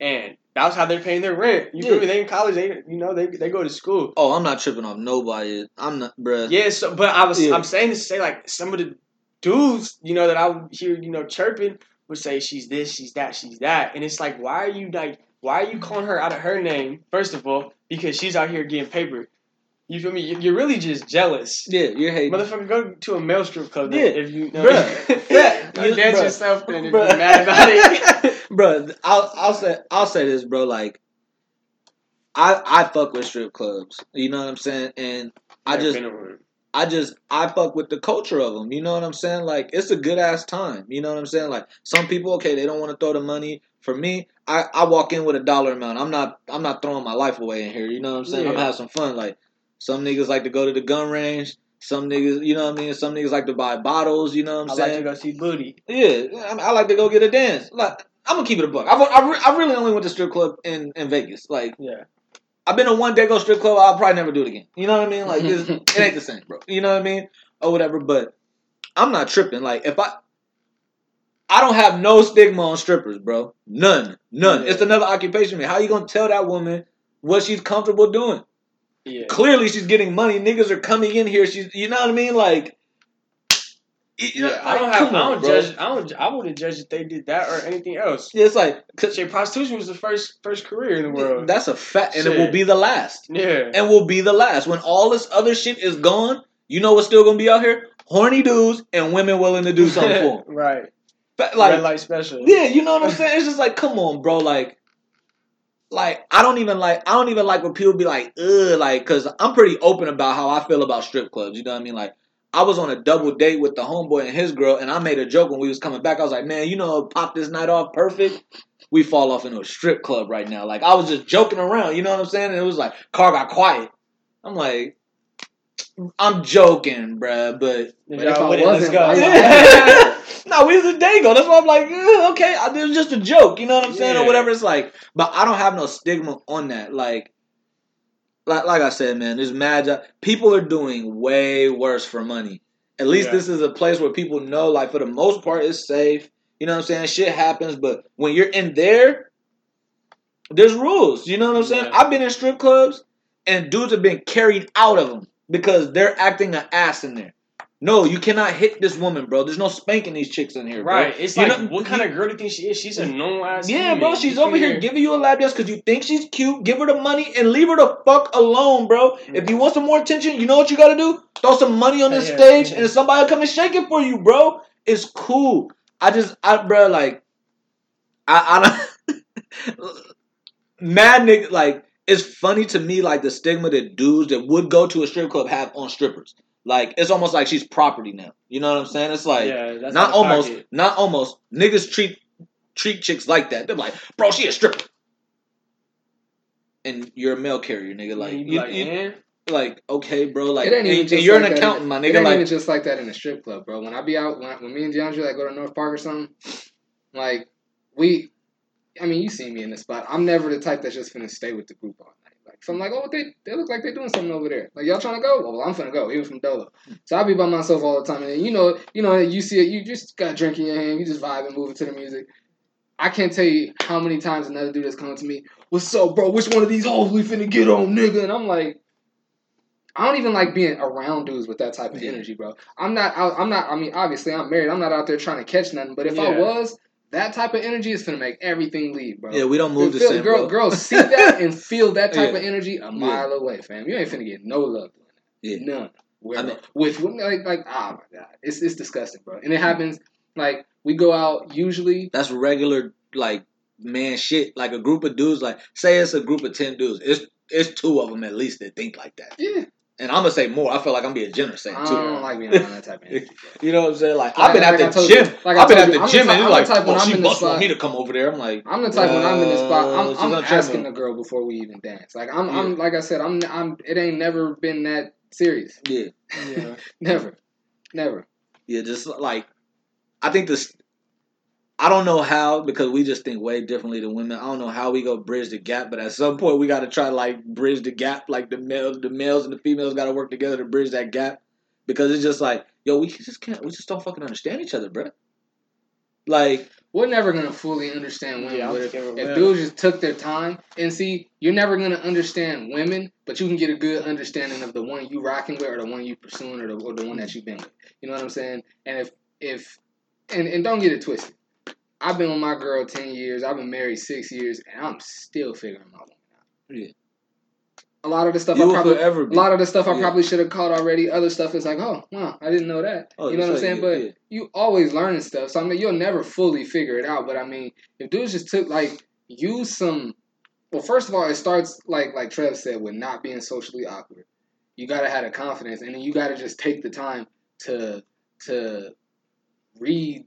And that was how they're paying their rent. You feel me? They in college. They you know they they go to school. oh, I'm not tripping off nobody. I'm not, bruh. Yeah. So, but I was Yeah. I'm saying to say like some of the dudes you know that I would hear you know chirping would say she's this, she's that, she's that, and it's like why are you like why are you calling her out of her name first of all because she's out here getting paper. You feel me? You- You're really just jealous. Yeah, you're hating. Motherfucker, go to a male strip club. Yeah. if you know, Bruh. yeah, You- dance yourself then if you're mad about it. bro. I'll I'll say I'll say this, bro. Like, I I fuck with strip clubs. You know what I'm saying? And I just been to one. I just I fuck with the culture of them. You know what I'm saying? Like, it's a good ass time. You know what I'm saying? Like, some people okay, they don't want to throw the money. For me, I I walk in with a dollar amount. I'm not I'm not throwing my life away in here. You know what I'm saying? I'm Yeah. gonna have some fun. Like, some niggas like to go to the gun range. Some niggas, you know what I mean? Some niggas like to buy bottles. You know what I'm I'm like saying? to go see booty. Yeah, I, mean, I like to go get a dance. Like I'm gonna keep it a buck. I, I, re- I really only went to strip club in, in Vegas. Like Yeah. I've been to one day go strip club. I'll probably never do it again. You know what I mean? Like it's, it ain't the same, bro. You know what I mean? Or whatever. But I'm not tripping. Like if I. I don't have no stigma on strippers, bro. None, none. Yeah. It's another occupation. Man, how you gonna tell that woman what she's comfortable doing? Yeah. Clearly, she's getting money. Niggas are coming in here. She's, you know what I mean? Like, Yeah, I don't have. I don't judge. I don't. I wouldn't judge if they did that or anything else. Yeah, it's like 'cause Shit, prostitution was the first first career in the world. that's a fact, and it will be the last, yeah. and will be the last. When all this other shit is gone, you know what's still gonna be out here? Horny dudes and women willing to do something for 'em. right. But, Red Like, light special. yeah, you know what I'm saying? It's just like, come on, bro. Like, like I don't even like I don't even like when people be like, ugh, like, cause I'm pretty open about how I feel about strip clubs. You know what I mean? Like. I was on a double date with the homeboy and his girl, and I made a joke when we was coming back. I was like, "Man, you know, pop this night off perfect. We fall off into a strip club right now." Like I was just joking around, you know what I'm saying? And it was like, car got quiet. I'm like, I'm joking, bruh, but If y'all if I with let's wasn't, go. no, we was a day ago. That's why I'm like, eh, okay, it was just a joke. You know what I'm saying, or whatever. It's like, but I don't have no stigma on that. Like, like, like I said, man, there's mad. jo- People are doing way worse for money. At least Yeah. this is a place where people know, like, for the most part, it's safe. You know what I'm saying? Shit happens, but when you're in there, there's rules. You know what I'm saying? Yeah. I've been in strip clubs, and dudes have been carried out of them because they're acting an ass in there. No, you cannot hit this woman, bro. There's no spanking these chicks in here, bro. Right. It's You like, know- what kind of girl do you think she is? She's a normal ass. Yeah, human. bro, she's You over here figure- giving you a lap dance because you think she's cute. Give her the money and leave her the fuck alone, bro. If mm. you want some more attention, you know what you gotta do? Throw some money on this Yeah. stage and somebody will come and shake it for you, bro. It's cool. I just, I, bro, like, I, I don't. Mad nigga, like, it's funny to me, like, the stigma that dudes that would go to a strip club have on strippers. Like, it's almost like she's property now. You know what I'm saying? It's like, yeah, that's not almost, pocket. not almost. Niggas treat treat chicks like that. They're like, bro, she a stripper, and you're a mail carrier, nigga. Like, You be you, like, you- like, okay, bro. Like, it ain't even and- and you're like an that accountant, in, my It nigga. ain't Like, even just like that in a strip club, bro. When I be out, when, I, when me and DeAndre like go to North Park or something, like we, I mean, you see me in the spot. I'm never the type that's just gonna stay with the group all night. Like, so I'm like, oh, they they look like they're doing something over there. Like, y'all trying to go? Oh, well, I'm finna go, even from Dolo. So I be by myself all the time, and then, you know, you know, you see it, you just got a drink in your hand, you just vibing, moving to the music. I can't tell you how many times another dude has come to me, "What's up, bro? Which one of these hoes we finna get on, nigga?" And I'm like. I don't even like being around dudes with that type of energy, bro. I'm not. out- I'm not. I mean, obviously, I'm married. I'm not out there trying to catch nothing. But if I was, that type of energy is gonna make everything leave, bro. yeah, we don't move the Feel- same, girl, bro. girls see that and feel that type Yeah. of energy a mile away, fam. You ain't finna get no love Yeah. None. Where, I mean- with with- like like oh my god, it's it's disgusting, bro. And it happens like we go out usually. That's regular, like man, shit. Like a group of dudes. Like, say it's a group of ten dudes. It's it's two of them at least that think like that. Yeah, And I'm gonna say more. I feel like I'm being generous saying too. I don't like being around that type of energy. You know what I'm saying? Like, Like- I've been like at the gym. you- like I've been at the I'm gym, and you're like, type oh, I'm she must want me to come over there. I'm like, I'm the type when I'm in the spot, Uh, I'm, I'm asking the girl before we even dance. Like I'm, I'm like I said, I'm, I'm. It ain't never been that serious. yeah, Yeah. Never, never. yeah, just like, I think this. I don't know how because we just think way differently than women. I don't know how we go bridge the gap, but at some point we got to try to like bridge the gap. Like the male, the males and the females got to work together to bridge that gap because it's just like, yo, we just can't, we just don't fucking understand each other, bro. Like, We're never gonna fully understand women. Yeah, but if, if dudes just took their time and see, you're never gonna understand women, but you can get a good understanding of the one you rocking with, or the one you pursuing, or the, or the one that you've been with. You know what I'm saying? And if if and and don't get it twisted. I've been with my girl ten years. I've been married six years, and I'm still figuring my woman out. Yeah. A lot of the stuff you I probably a lot of the stuff I Yeah. probably should have caught already. Other stuff is like, oh, wow, I didn't know that. Oh, you know what I'm saying? But yeah. you always learning stuff. So I mean, you'll never fully figure it out. But I mean, if dudes just took like use some. Well, first of all, it starts like like Trev said with not being socially awkward. You gotta have the confidence, and then you gotta just take the time to to read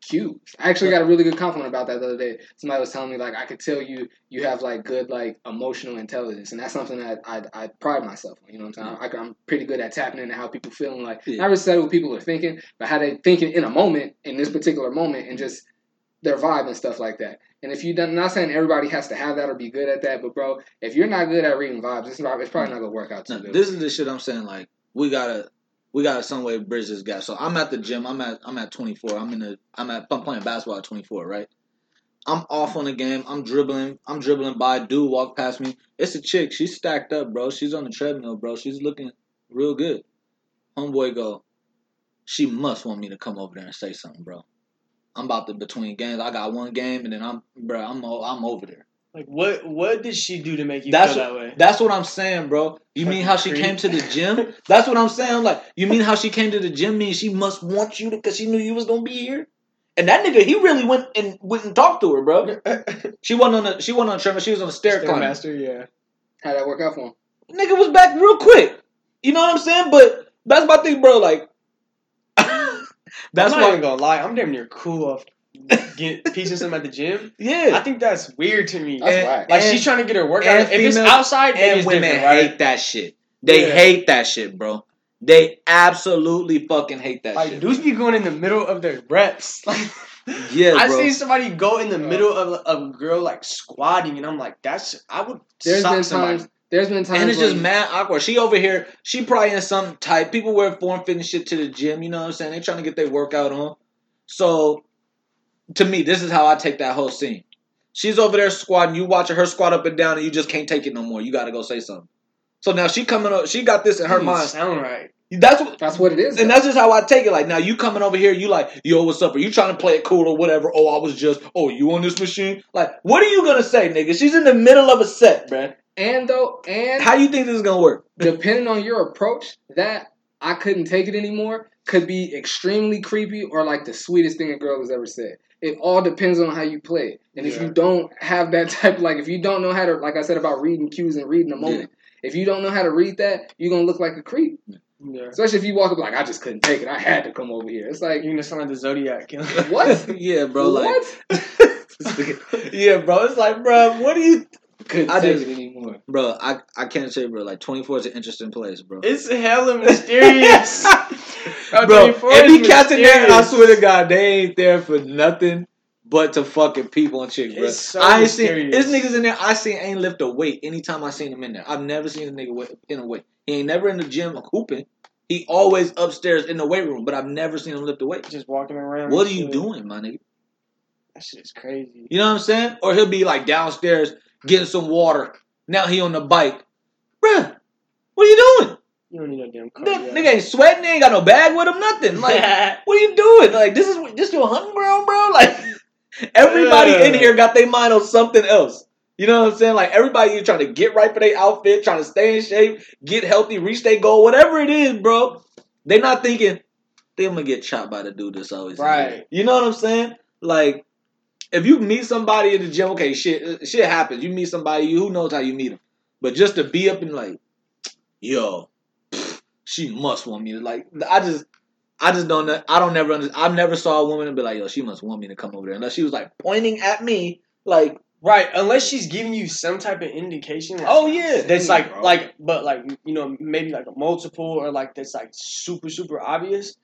cues. I actually got a really good compliment about that the other day. Somebody was telling me like I could tell you you have like good like emotional intelligence, and that's something that I I, pride myself on. You know what I'm saying? I, I'm pretty good at tapping into how people feeling. Like Yeah. not necessarily what people are thinking, but how they thinking in a moment in this particular moment, and just their vibe and stuff like that. And if you don't, not saying everybody has to have that or be good at that, but bro, if you're not good at reading vibes, it's not. It's probably mm. not gonna work out too No, good. this is the shit I'm saying. Like we gotta, we gotta some way bridge this. So I'm at the gym. I'm at, I'm at 24. I'm in the, I'm at, I'm playing basketball at 24, right? I'm off on the game. I'm dribbling. I'm dribbling by. Dude walk past me. It's a chick. She's stacked up, bro. She's on the treadmill, bro. She's looking real good. Homeboy go. She must want me to come over there and say something, bro. I'm about to between games. I got one game, and then I'm, bro. I'm, I'm over there. Like what? What did she do to make you That's feel that way? That's what I'm saying, bro. You mean how she Fucking came to the gym? That's what I'm saying. Like, you mean how she came to the gym? Mean she must want you to because she knew you was gonna be here? And that nigga, he really went and went and talked to her, bro. She wasn't on the she wasn't on treadmill. She was on the stair climber. Stairmaster, yeah. How'd that work out for him? Nigga was back real quick. You know what I'm saying? But that's my thing, bro. Like, that's I'm not why. even gonna lie. I'm damn near cool off get piecing some at the gym. Yeah, I think that's weird to me. That's And- like and- she's trying to get her workout. If it's outside, And it's women right? hate that shit. They Yeah. hate that shit, bro. They absolutely fucking hate that shit. Like shit. dudes be going in the middle of their reps. Like yeah, I bro. seen somebody go in the Bro. middle of a, girl like squatting, and I'm like, that's I would There's been somebody. times. There's been times. And it's just mad awkward. She over here, she probably in some type. People wear form fitting shit to the gym, you know what I'm saying? They trying to get their workout on. So, to me, this is how I take that whole scene. She's over there squatting, you watching her squat up and down, and you just can't take it no more. You gotta go say something. So now she coming up, she got this in her mind. sound right. That's what That's what it is. and though. that's just how I take it. Like now you coming over here, you like, yo, what's up? Are you trying to play it cool or whatever? Oh, I was just, oh, you on this machine? Like, what are you gonna say, nigga? She's in the middle of a set, bruh. and though, and How you think this is gonna work? depending on your approach, that I couldn't take it anymore could be extremely creepy or like the sweetest thing a girl has ever said. It all depends on how you play it. And if you don't have that type, like if you don't know how to, like I said about reading cues and reading the moment, if you don't know how to read that, you're gonna look like a creep. Yeah. Especially if you walk up like, I just couldn't take it. I had to come over here. It's like, You're gonna sound like the Zodiac killer. what? yeah, bro. Like, what? yeah, bro. It's like, bro, what do you, Couldn't I take just- it anymore. bro? I I can't say, bro. Like, twenty four is an interesting place, bro. It's hella mysterious. bro, 24 if is he cats in there, I swear to God, they ain't there for nothing but to fucking people and chicks, bro. It's so I ain't seen mysterious. this niggas in there. I seen ain't lift a weight anytime I seen him in there. I've never seen a nigga wa- in a weight. He ain't never in the gym hooping. He always upstairs in the weight room, but I've never seen him lift a weight. Just walking around. What are and you shit. doing, my nigga? That shit's crazy. You know what I'm saying? Or he'll be like downstairs getting some water. Now he on the bike, bruh. What are you doing? You don't need no damn car. Nigga, nigga ain't sweating. He ain't got no bag with him. Nothing. Like. What are you doing? Like this is this your hunting ground, bro? Like everybody in here got their mind on something else. You know what I'm saying? Like everybody trying to get right for their outfit, trying to stay in shape, get healthy, reach their goal, whatever it is, bro. They're not thinking they gonna get chopped by the dude that's always Right. You know what I'm saying? Like if you meet somebody in the gym, okay, shit, shit happens. You meet somebody, you who knows how you meet them, but just to be up and like, yo, pff, she must want me like. I just, I just don't know. I don't never. Under, I never saw a woman and be like, yo, she must want me to come over there unless she was like pointing at me, like, Right, unless she's giving you some type of indication. Like, oh yeah, That's like, bro. like, but like, you know, maybe like a multiple or like that's like super, super obvious.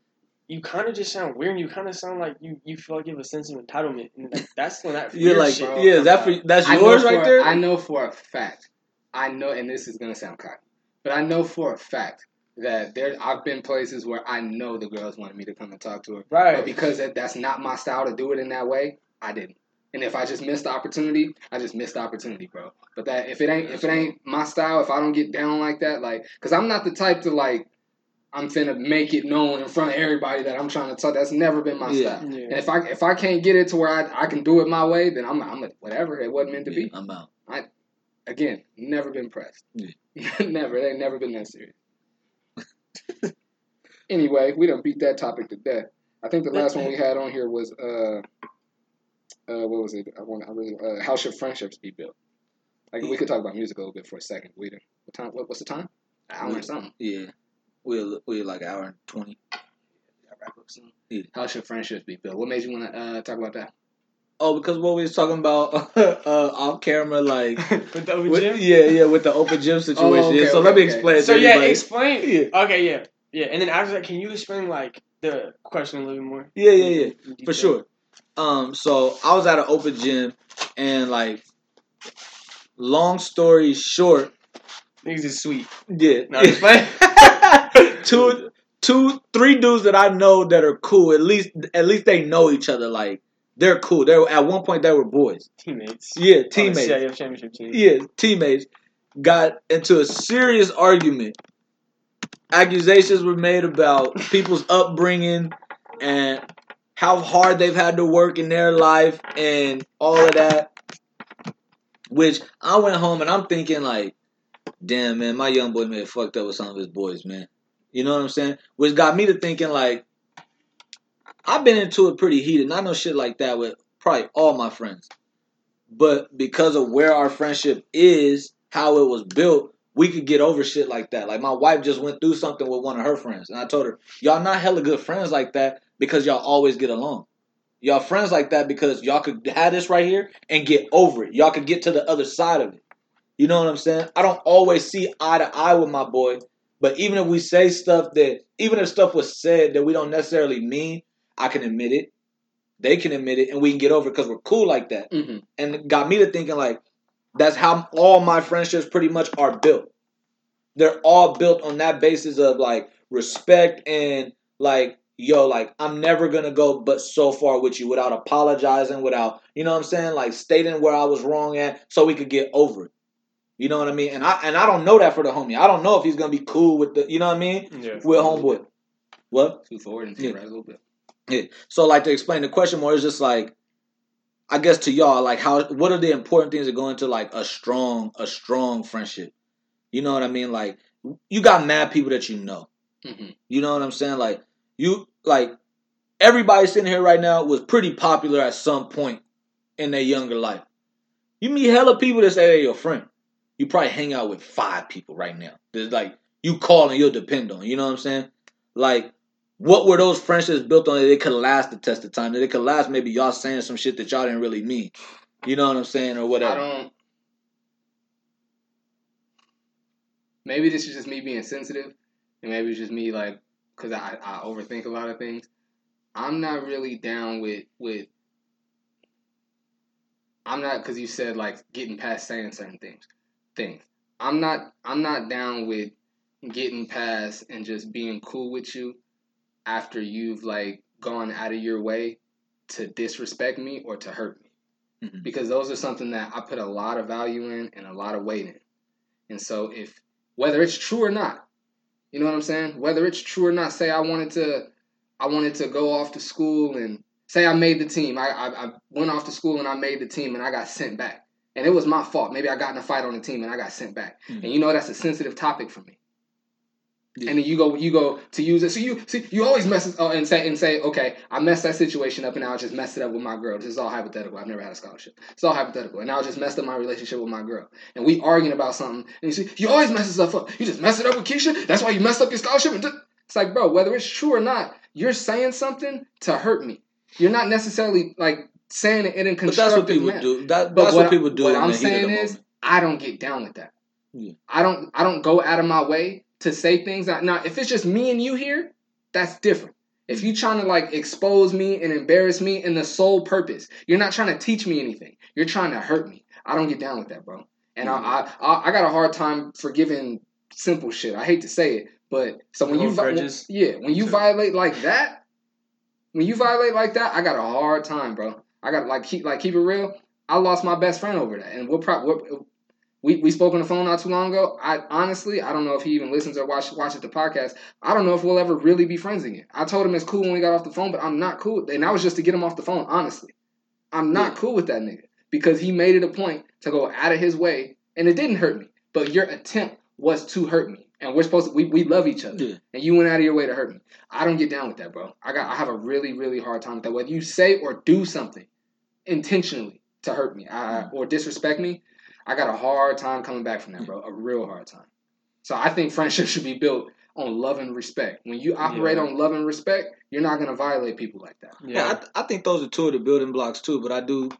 You kind of just sound weird. and You kind of sound like you, you feel like you have a sense of entitlement, and like, that's when that you're like, shit bro. yeah, is that for that's I know yours for- right there. I know for a fact. I know, and this is gonna sound cocky, but I know for a fact that there. I've been places where I know the girls wanted me to come and talk to her, right? but because that, that's not my style to do it in that way, I didn't. And if I just missed the opportunity, I just missed the opportunity, bro. But that if it ain't if it ain't my style, if I don't get down like that, like, cause I'm not the type to like, I'm finna make it known in front of everybody that I'm trying to talk. That's never been my Yeah. style. Yeah. And if I if I can't get it to where I, I can do it my way, then I'm I'm a, whatever. It wasn't meant to Yeah, be. I'm out. I again, never been pressed. Yeah. never. They never been that serious. anyway, we don't beat that topic to death. I think the last one we had on here was uh uh what was it? I want I really uh, how should friendships be built? Like we could talk about music a little bit for a second. We didn't. What time? What, what's the time? An hour and something. Yeah, we're we're like an hour and twenty. I wrap up soon. Yeah. How should friendships be built? What made you want to uh, talk about that? Oh, because what we was talking about uh, off camera, like With the with- gym? yeah, yeah, with the open gym situation. okay, so okay, let me okay. explain. So to yeah, everybody. explain. Yeah. Okay, yeah, yeah, and then after that, can you explain like the question a little bit more? Yeah, yeah, yeah. For sure. Um, so I was at an open gym, and like, long story short, Niggas is sweet. yeah, No, playing. Two, two, three dudes that I know that are cool. At least, at least they know each other. Like they're cool. They were, at one point they were boys. Teammates. Yeah, teammates. CIF championship team. Yeah, teammates got into a serious argument. Accusations were made about people's upbringing and how hard they've had to work in their life and all of that. Which I went home and I'm thinking like, damn man, my young boy may have fucked up with some of his boys, man. You know what I'm saying? Which got me to thinking like, I've been into it pretty heated. And I know shit like that with probably all my friends. But because of where our friendship is, how it was built, we could get over shit like that. Like my wife just went through something with one of her friends, and I told her, "Y'all not hella good friends like that because y'all always get along. Y'all friends like that because y'all could have this right here and get over it. Y'all could get to the other side of it. You know what I'm saying? I don't always see eye to eye with my boy, but even if we say stuff that, even if stuff was said that we don't necessarily mean, I can admit it. They can admit it, and we can get over it because we're cool like that Mm-hmm. and it got me to thinking like that's how all my friendships pretty much are built they're all built on that basis of like respect and like yo like i'm never gonna go but so far with you without apologizing without you know what i'm saying like stating where i was wrong at so we could get over it You know what I mean? And I and I don't know that for the homie. I don't know if he's gonna be cool with the. You know what I mean? Yeah. With homeboy. What? Two forward and two Yeah. right a little bit. Yeah. So like to explain the question more it's just like I guess to y'all, like how what are the important things that go into like a strong, a strong friendship? You know what I mean? Like you got mad people that you know. hmm You know what I'm saying? Like you like everybody sitting here right now was pretty popular at some point in their younger life. You meet hella people that say they're your friend. You probably hang out with five people right now. There's like you call and you'll depend on. You know what I'm saying? Like what were those friendships built on that they could last the test of time? That they could last maybe y'all saying some shit that y'all didn't really mean. You know what I'm saying? Or I whatever. don't. Maybe this is just me being sensitive, and maybe it's just me like because I, I overthink a lot of things. I'm not really down with with. I'm not because you said like getting past saying certain things. Things. I'm not. I'm not down with getting past and just being cool with you after you've like gone out of your way to disrespect me or to hurt me Mhm. because those are something that I put a lot of value in and a lot of weight in. And so if whether it's true or not, you know what I'm saying? Whether it's true or not, say I wanted to I wanted to go off to school and say I made the team. I, I, I went off to school and I made the team and I got sent back. And it was my fault. Maybe I got in a fight on the team and I got sent back. Mhm. And you know that's a sensitive topic for me. Yeah. And then you go, you go to use it. So you see, you always mess oh, and say and say, okay, I messed that situation up, and now I just messed it up with my girl. This is all hypothetical. I've never had a scholarship. It's all hypothetical, and now I just messed up my relationship with my girl. And we arguing about something, and you see, you always mess stuff up. You just mess it up with Keisha. That's why you messed up your scholarship. It's like, bro, whether it's true or not, you're saying something to hurt me. You're not necessarily like saying it in a But that's what people manner. do. That, But that's what, what, people do. What I'm the heat of saying is, moment. I don't get down with that. Yeah. I don't. I don't go out of my way to say things. That, now, if it's just me and you here, that's different. If you're trying to like expose me and embarrass me in the sole purpose, you're not trying to teach me anything. You're trying to hurt me. I don't get down with that, bro. And I, mm-hmm. I, I, I got a hard time forgiving simple shit. I hate to say it, but so when No you, vi- yeah, when you violate like that, when you violate like that, I got a hard time, bro. I got like keep like keep it real. I lost my best friend over that, and we'll probably we we spoke on the phone not too long ago. I honestly I don't know if he even listens or watch watches the podcast. I don't know if we'll ever really be friends again. I told him it's cool when we got off the phone, but I'm not cool. And that was just to get him off the phone. Honestly, I'm not Yeah. cool with that nigga because he made it a point to go out of his way, and it didn't hurt me. But your attempt was to hurt me, and we're supposed to we, we love each other Yeah. and you went out of your way to hurt me. I don't get down with that, bro. I got I have a really really hard time with that. Whether you say or do something intentionally to hurt me I, mm. or disrespect me, I got a hard time coming back from that, mm. bro. A real hard time. So I think friendship should be built on love and respect. When you operate Yeah. on love and respect, you're not gonna violate people like that. Yeah, I, th- I think those are two of the building blocks too. But I do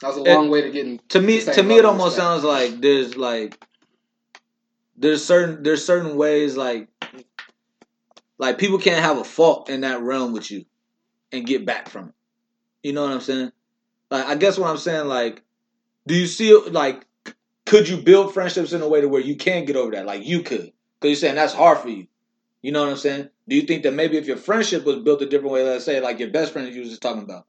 That was a It- long way to getting to me to to me it almost respect. sounds like there's like there's certain there's certain ways like like people can't have a fault in that realm with you and get back from it. You know what I'm saying? Like I guess what I'm saying like do you see like could you build friendships in a way to where you can get over that like you could because you're saying that's hard for you. You know what I'm saying? Do you think that maybe if your friendship was built a different way, let's say like your best friend you was just talking about,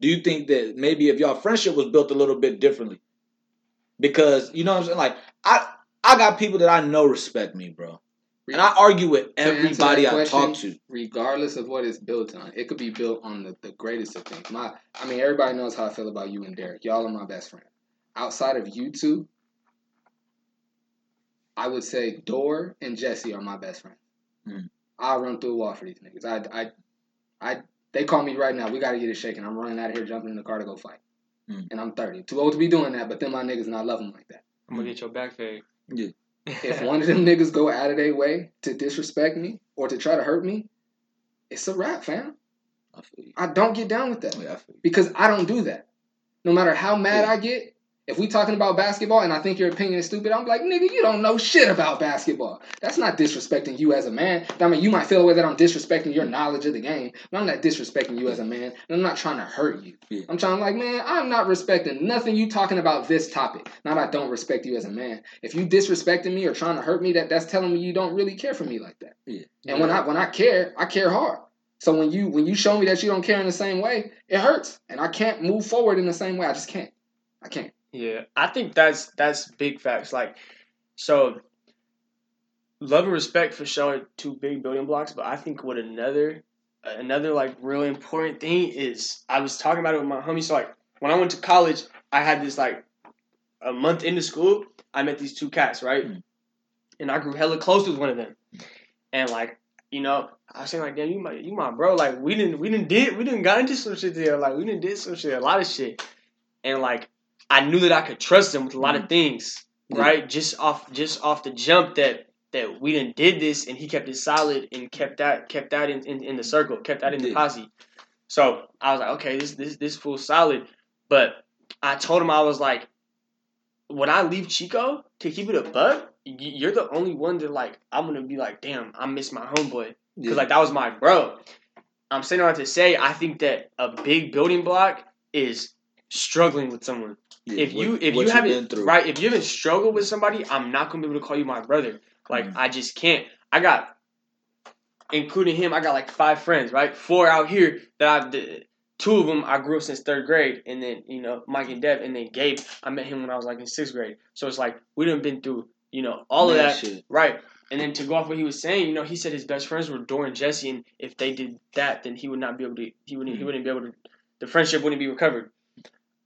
do you think that maybe if your friendship was built a little bit differently? Because you know what I'm saying? Like I I got people that I know respect me, bro. And I argue with everybody that I talk to. regardless of what it's built on. It could be built on the, the greatest of things. My, I mean, everybody knows how I feel about you and Derek. Y'all are my best friend. Outside of you two, I would say Dor and Jesse are my best friends. Mm. I'll run through a wall for these niggas. I, I, I, they call me right now. We got to get it shaken. I'm running out of here, jumping in the car to go fight. Mm. And I'm 30. Too old to be doing that, but then my niggas and I love them like that. I'm gonna get your back fade. Yeah. If one of them niggas go out of their way to disrespect me or to try to hurt me, it's a wrap, fam. I feel you. I don't get down with that Yeah, I because I don't do that. No matter how mad Yeah. I get, if we talking about basketball and I think your opinion is stupid, I'm like, nigga, you don't know shit about basketball. That's not disrespecting you as a man. I mean, you might feel the way that I'm disrespecting your knowledge of the game, but I'm not disrespecting you as a man. And I'm not trying to hurt you. Yeah. I'm trying to like, man, I'm not respecting nothing you talking about this topic. Not I don't respect you as a man. If you disrespecting me or trying to hurt me, that that's telling me you don't really care for me like that. Yeah. And when I when I care, I care hard. So when you when you show me that you don't care in the same way, it hurts, and I can't move forward in the same way. I just can't. I can't. Yeah, I think that's that's big facts. Like, so love and respect for sure, two big building blocks. But I think what another another like really important thing is I was talking about it with my homie. So like when I went to college, I had this like a month into school. I met these two cats, right? Mm. And I grew hella close with one of them. And like you know, I was saying like, damn, you my you my bro. Like we didn't we didn't did we didn't got into some shit there. Like we didn't did some shit, a lot of shit. And like I knew that I could trust him with a lot of mm-hmm. things, Yeah. right? Just off just off the jump that that we didn't did this and he kept it solid and kept that kept that in, in, in the circle, kept that in the posse. So I was like, okay, this this this fool solid. But I told him I was like, when I leave Chico to keep it a buck, you're the only one that like I'm gonna be like, damn, I miss my homeboy because like that was my bro. I'm saying that to say I think that a big building block is struggling with someone. Yeah, if you what- if you haven't right if you haven't struggled with somebody, I'm not gonna be able to call you my brother. Like Mhm. I just can't. I got, including him, I got like five friends, right? Four out here that I did. Two of them I grew up since third grade, and then you know Mike and Dev, and then Gabe. I met him when I was like in sixth grade. So it's like we done been through you know all of that, shit. right? And then to go off what he was saying, you know, he said his best friends were Dor and Jesse, and if they did that, then he would not be able to. He wouldn't. He Mhm. wouldn't be able to. The friendship wouldn't be recovered.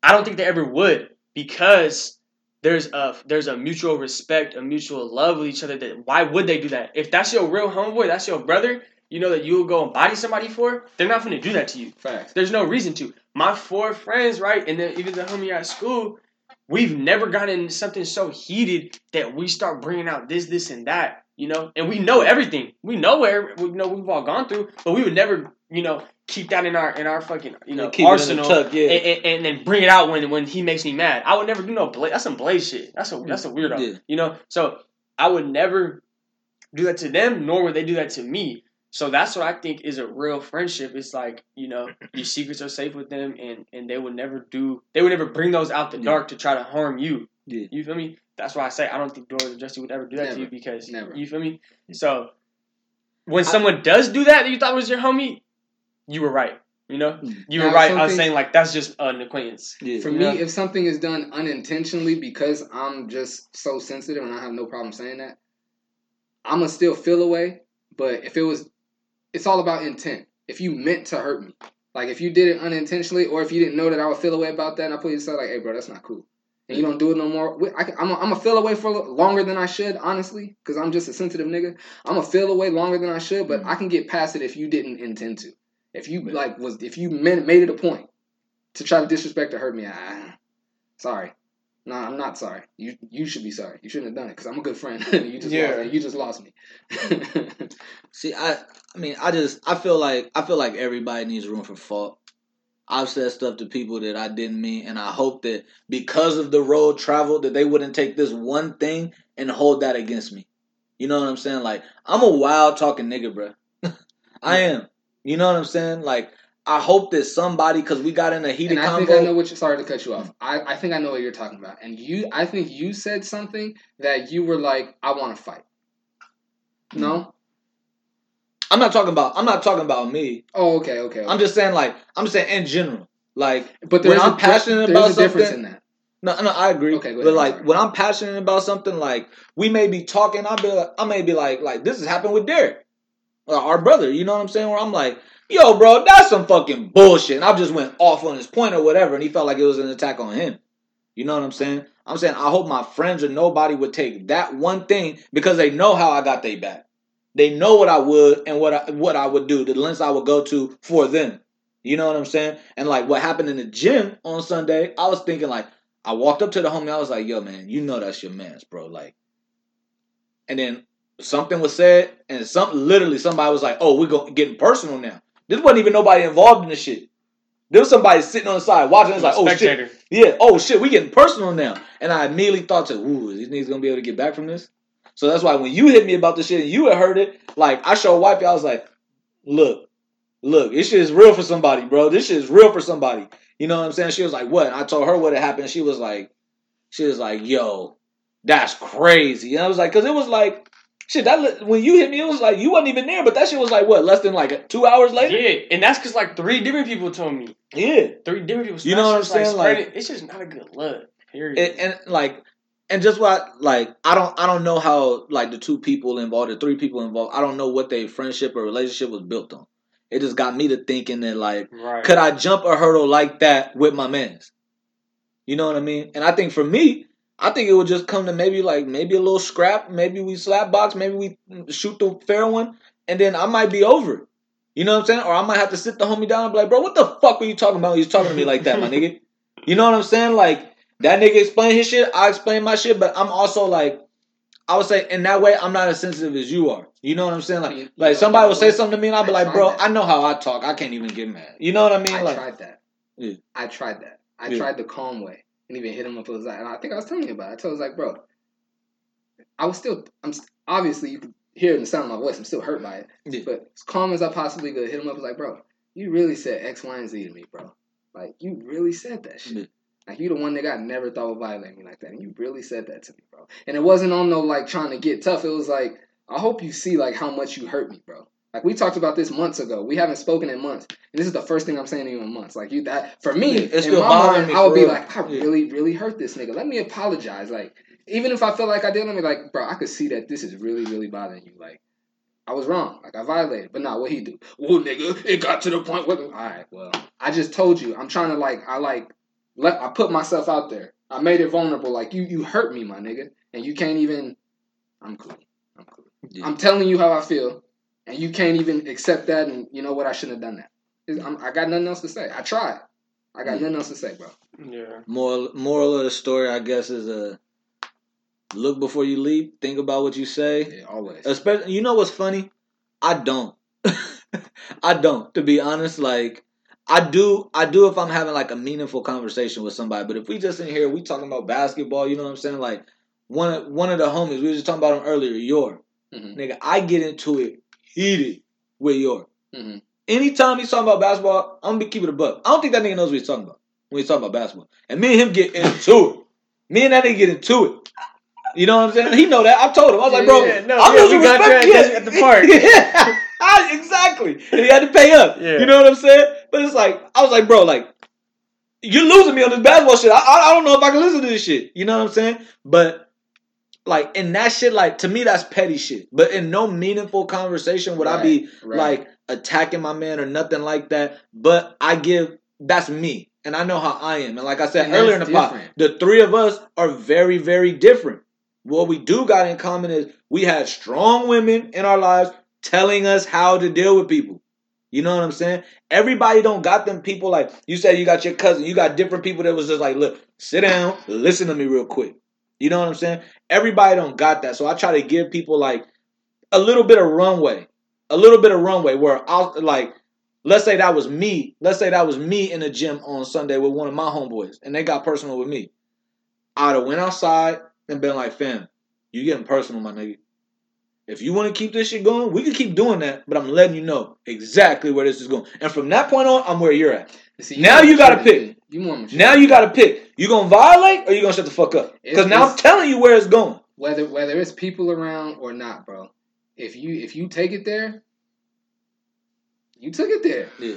I don't think they ever would because there's a there's a mutual respect, a mutual love with each other. That why would they do that? If that's your real homeboy, that's your brother. You know that you'll go and body somebody for. They're not going to do that to you. Facts. There's no reason to. My four friends, right, and then even the homie at school, we've never gotten into something so heated that we start bringing out this, this, and that, you know. And we know everything. We know where we know we've all gone through, but we would never, you know, keep that in our in our fucking you know Keep it arsenal tuck, yeah. and, and, and then bring it out when when he makes me mad. I would never do no blaze. That's some blaze shit. That's a that's a mm, weirdo. Yeah. You know. So I would never do that to them, nor would they do that to me. So that's what I think is a real friendship. It's like you know your secrets are safe with them, and and they would never do. They would never bring those out the Yeah. dark to try to harm you. Yeah. You feel me? That's why I say I don't think Doris or Justin would ever do that to you because Never. you feel me. So when someone does do that that you thought was your homie, you were right. You know, Mm. you were right. I was saying like that's just an acquaintance. Yeah. For Yeah. me, if something is done unintentionally because I'm just so sensitive and I have no problem saying that, I'm gonna still feel away. But if it was, it's all about intent. If you meant to hurt me, like if you did it unintentionally, or if you didn't know that I would feel away about that, and I put you aside like, hey, bro, that's not cool, and you don't do it no more. we- I, am gonna feel away for longer than I should, honestly, because I'm just a sensitive nigga. I'm gonna feel away longer than I should, but I can get past it if you didn't intend to. If you Yeah. like was, if you meant, made it a point to try to disrespect or hurt me, I, sorry. No, I'm not sorry. You you should be sorry. You shouldn't have done it because I'm a good friend. you just Yeah. lost, you just lost me. See, I, I mean, I just, I feel like, I feel like everybody needs room for fault. I've said stuff to people that I didn't mean, and I hope that because of the road traveled, that they wouldn't take this one thing and hold that against me. You know what I'm saying? Like, I'm a wild talking nigga, bro. I am. You know what I'm saying? Like, I hope that somebody, because we got in a heated and I convo. think I know what. You're, sorry to cut you off. I, I think I know what you're talking about. And you, I think you said something that you were like, I want to fight. No. Mm-hmm. I'm not talking about. I'm not talking about me. Oh, okay, okay. okay. I'm just saying, like, I'm just saying in general. Like, but when I'm passionate there's about a difference something- in that. No, no, I agree. Okay, but ahead, I'm like when I'm passionate about something, like we may be talking, I'll be like, I may be like, like this has happened with Derek, Uh, our brother. You know what I'm saying? Where I'm like, yo, bro, that's some fucking bullshit. And I just went off on his point or whatever, and he felt like it was an attack on him. You know what I'm saying? I'm saying I hope my friends or nobody would take that one thing because they know how I got they back. They know what I would and what I what I would do, the lengths I would go to for them. You know what I'm saying? And like what happened in the gym on Sunday, I was thinking like I walked up to the homie, I was like, yo, man, you know that's your man's, bro. Like and then something was said, and something literally somebody was like, Oh, we're going getting personal now. This wasn't even nobody involved in the shit. There was somebody sitting on the side watching. It's like, oh shit, yeah, oh shit, we getting personal now. And I immediately thought to, ooh, these niggas gonna be able to get back from this. So that's why when you hit me about this shit and you had heard it, like I showed wifey, I was like, look, look, this shit is real for somebody, bro. This shit is real for somebody. You know what I'm saying? She was like, what? And I told her what had happened. She was like, she was like, yo, that's crazy. And I was like, cause it was like, shit, that li- when you hit me, it was like you wasn't even there, but that shit was like what, less than like two hours later? Yeah, and that's because like three different people told me. Yeah. Three different people. You know what I'm saying? Like- spreading- it's just not a good look. Period. and, and like and just what like I don't I don't know how like the two people involved, the three people involved, I don't know what their friendship or relationship was built on. It just got me to thinking that like right. could I jump a hurdle like that with my mans? You know what I mean? And I think for me, I think it would just come to maybe like maybe a little scrap, maybe we slap box, maybe we shoot the fair one, and then I might be over it. You know what I'm saying? Or I might have to sit the homie down and be like, bro, what the fuck were you talking about? He's talking to me like that, my nigga. You know what I'm saying? Like that nigga explain his shit, I explain my shit, but I'm also like, I would say in that way, I'm not as sensitive as you are. You know what I'm saying? Like, like somebody will say something to me, and I'll be I like, bro, that. I know how I talk. I can't even get mad. You know what I mean? I like, tried that. Yeah. I tried that. I Yeah. tried the calm way and even hit him was like, and I think I was telling you about. it. I was like, bro, I was still. I'm st- obviously you could hear it in the sound of my voice. I'm still hurt by it. Yeah. But as calm as I possibly could, hit him up. Was like, bro, you really said X, Y, and Z to me, bro. Like you really said that shit. Yeah. Like you the one nigga I never thought would violate me like that, and you really said that to me, bro. And it wasn't on no like trying to get tough. It was like I hope you see like how much you hurt me, bro. Like we talked about this months ago. We haven't spoken in months, and this is the first thing I'm saying to you in months. Like you, that for me, Yeah, it's in my bothering mind, me I would be real. like, I really, really hurt this nigga. Let me apologize. Like even if I feel like I did, let me like, bro, I could see that this is really, really bothering you. Like I was wrong. Like I violated, but not what he do. Well, nigga, it got to the point where. All right, well, I just told you. I'm trying to like, I like, let I put myself out there. I made it vulnerable. Like you, you hurt me, my nigga, and you can't even. I'm cool. I'm cool. Yeah. I'm telling you how I feel, and you can't even accept that. And you know what? I shouldn't have done that. I'm, I got nothing else to say. I tried. I got Yeah. nothing else to say, bro. yeah. moral moral of the story, I guess, is a look before you leap. Think about what you say. Yeah, always. Especially, you know what's funny? I don't. I don't. To be honest, like I do. I do if I'm having like a meaningful conversation with somebody. But if we just in here, we talking about basketball. You know what I'm saying? Like one of one of the homies we were just talking about him earlier. Yor, Mhm. nigga, I get into it heated with Yor. Mhm. Anytime he's talking about basketball, I'm gonna be keeping it a buck. I don't think that nigga knows what he's talking about when he's talking about basketball. And me and him get into it. Me and that nigga get into it. You know what I'm saying? He know that. I told him. I was like, bro, Yeah, no, I'm yeah, losing respect you at the park. yeah, exactly. And he had to pay up. Yeah. You know what I'm saying? But it's like, I was like, bro, like, you're losing me on this basketball shit. I, I, I don't know if I can listen to this shit. You know what I'm saying? But like in that shit, like to me, that's petty shit. But in no meaningful conversation would I be Right. like attacking my man or nothing like that. But I give that's me. And I know how I am. And like I said And earlier in the pod, the three of us are very, very different. What we do got in common is we had strong women in our lives telling us how to deal with people. You know what I'm saying? Everybody don't got them people like you said you got your cousin, you got different people that was just like, look, sit down, listen to me real quick. You know what I'm saying? Everybody don't got that. So I try to give people like a little bit of runway. A little bit of runway where I'll like let's say that was me. Let's say that was me in the gym on Sunday with one of my homeboys and they got personal with me. I'd have went outside and been like, fam, you getting personal, my nigga. If you want to keep this shit going, we can keep doing that, but I'm letting you know exactly where this is going. And from that point on, I'm where you're at. See, Now you gotta mature than pick. You. Now you gotta pick. You gonna violate or you gonna shut the fuck up? Because now I'm telling you where it's going. whether whether it's people around or not, bro. If you if you take it there, you took it there. Yeah.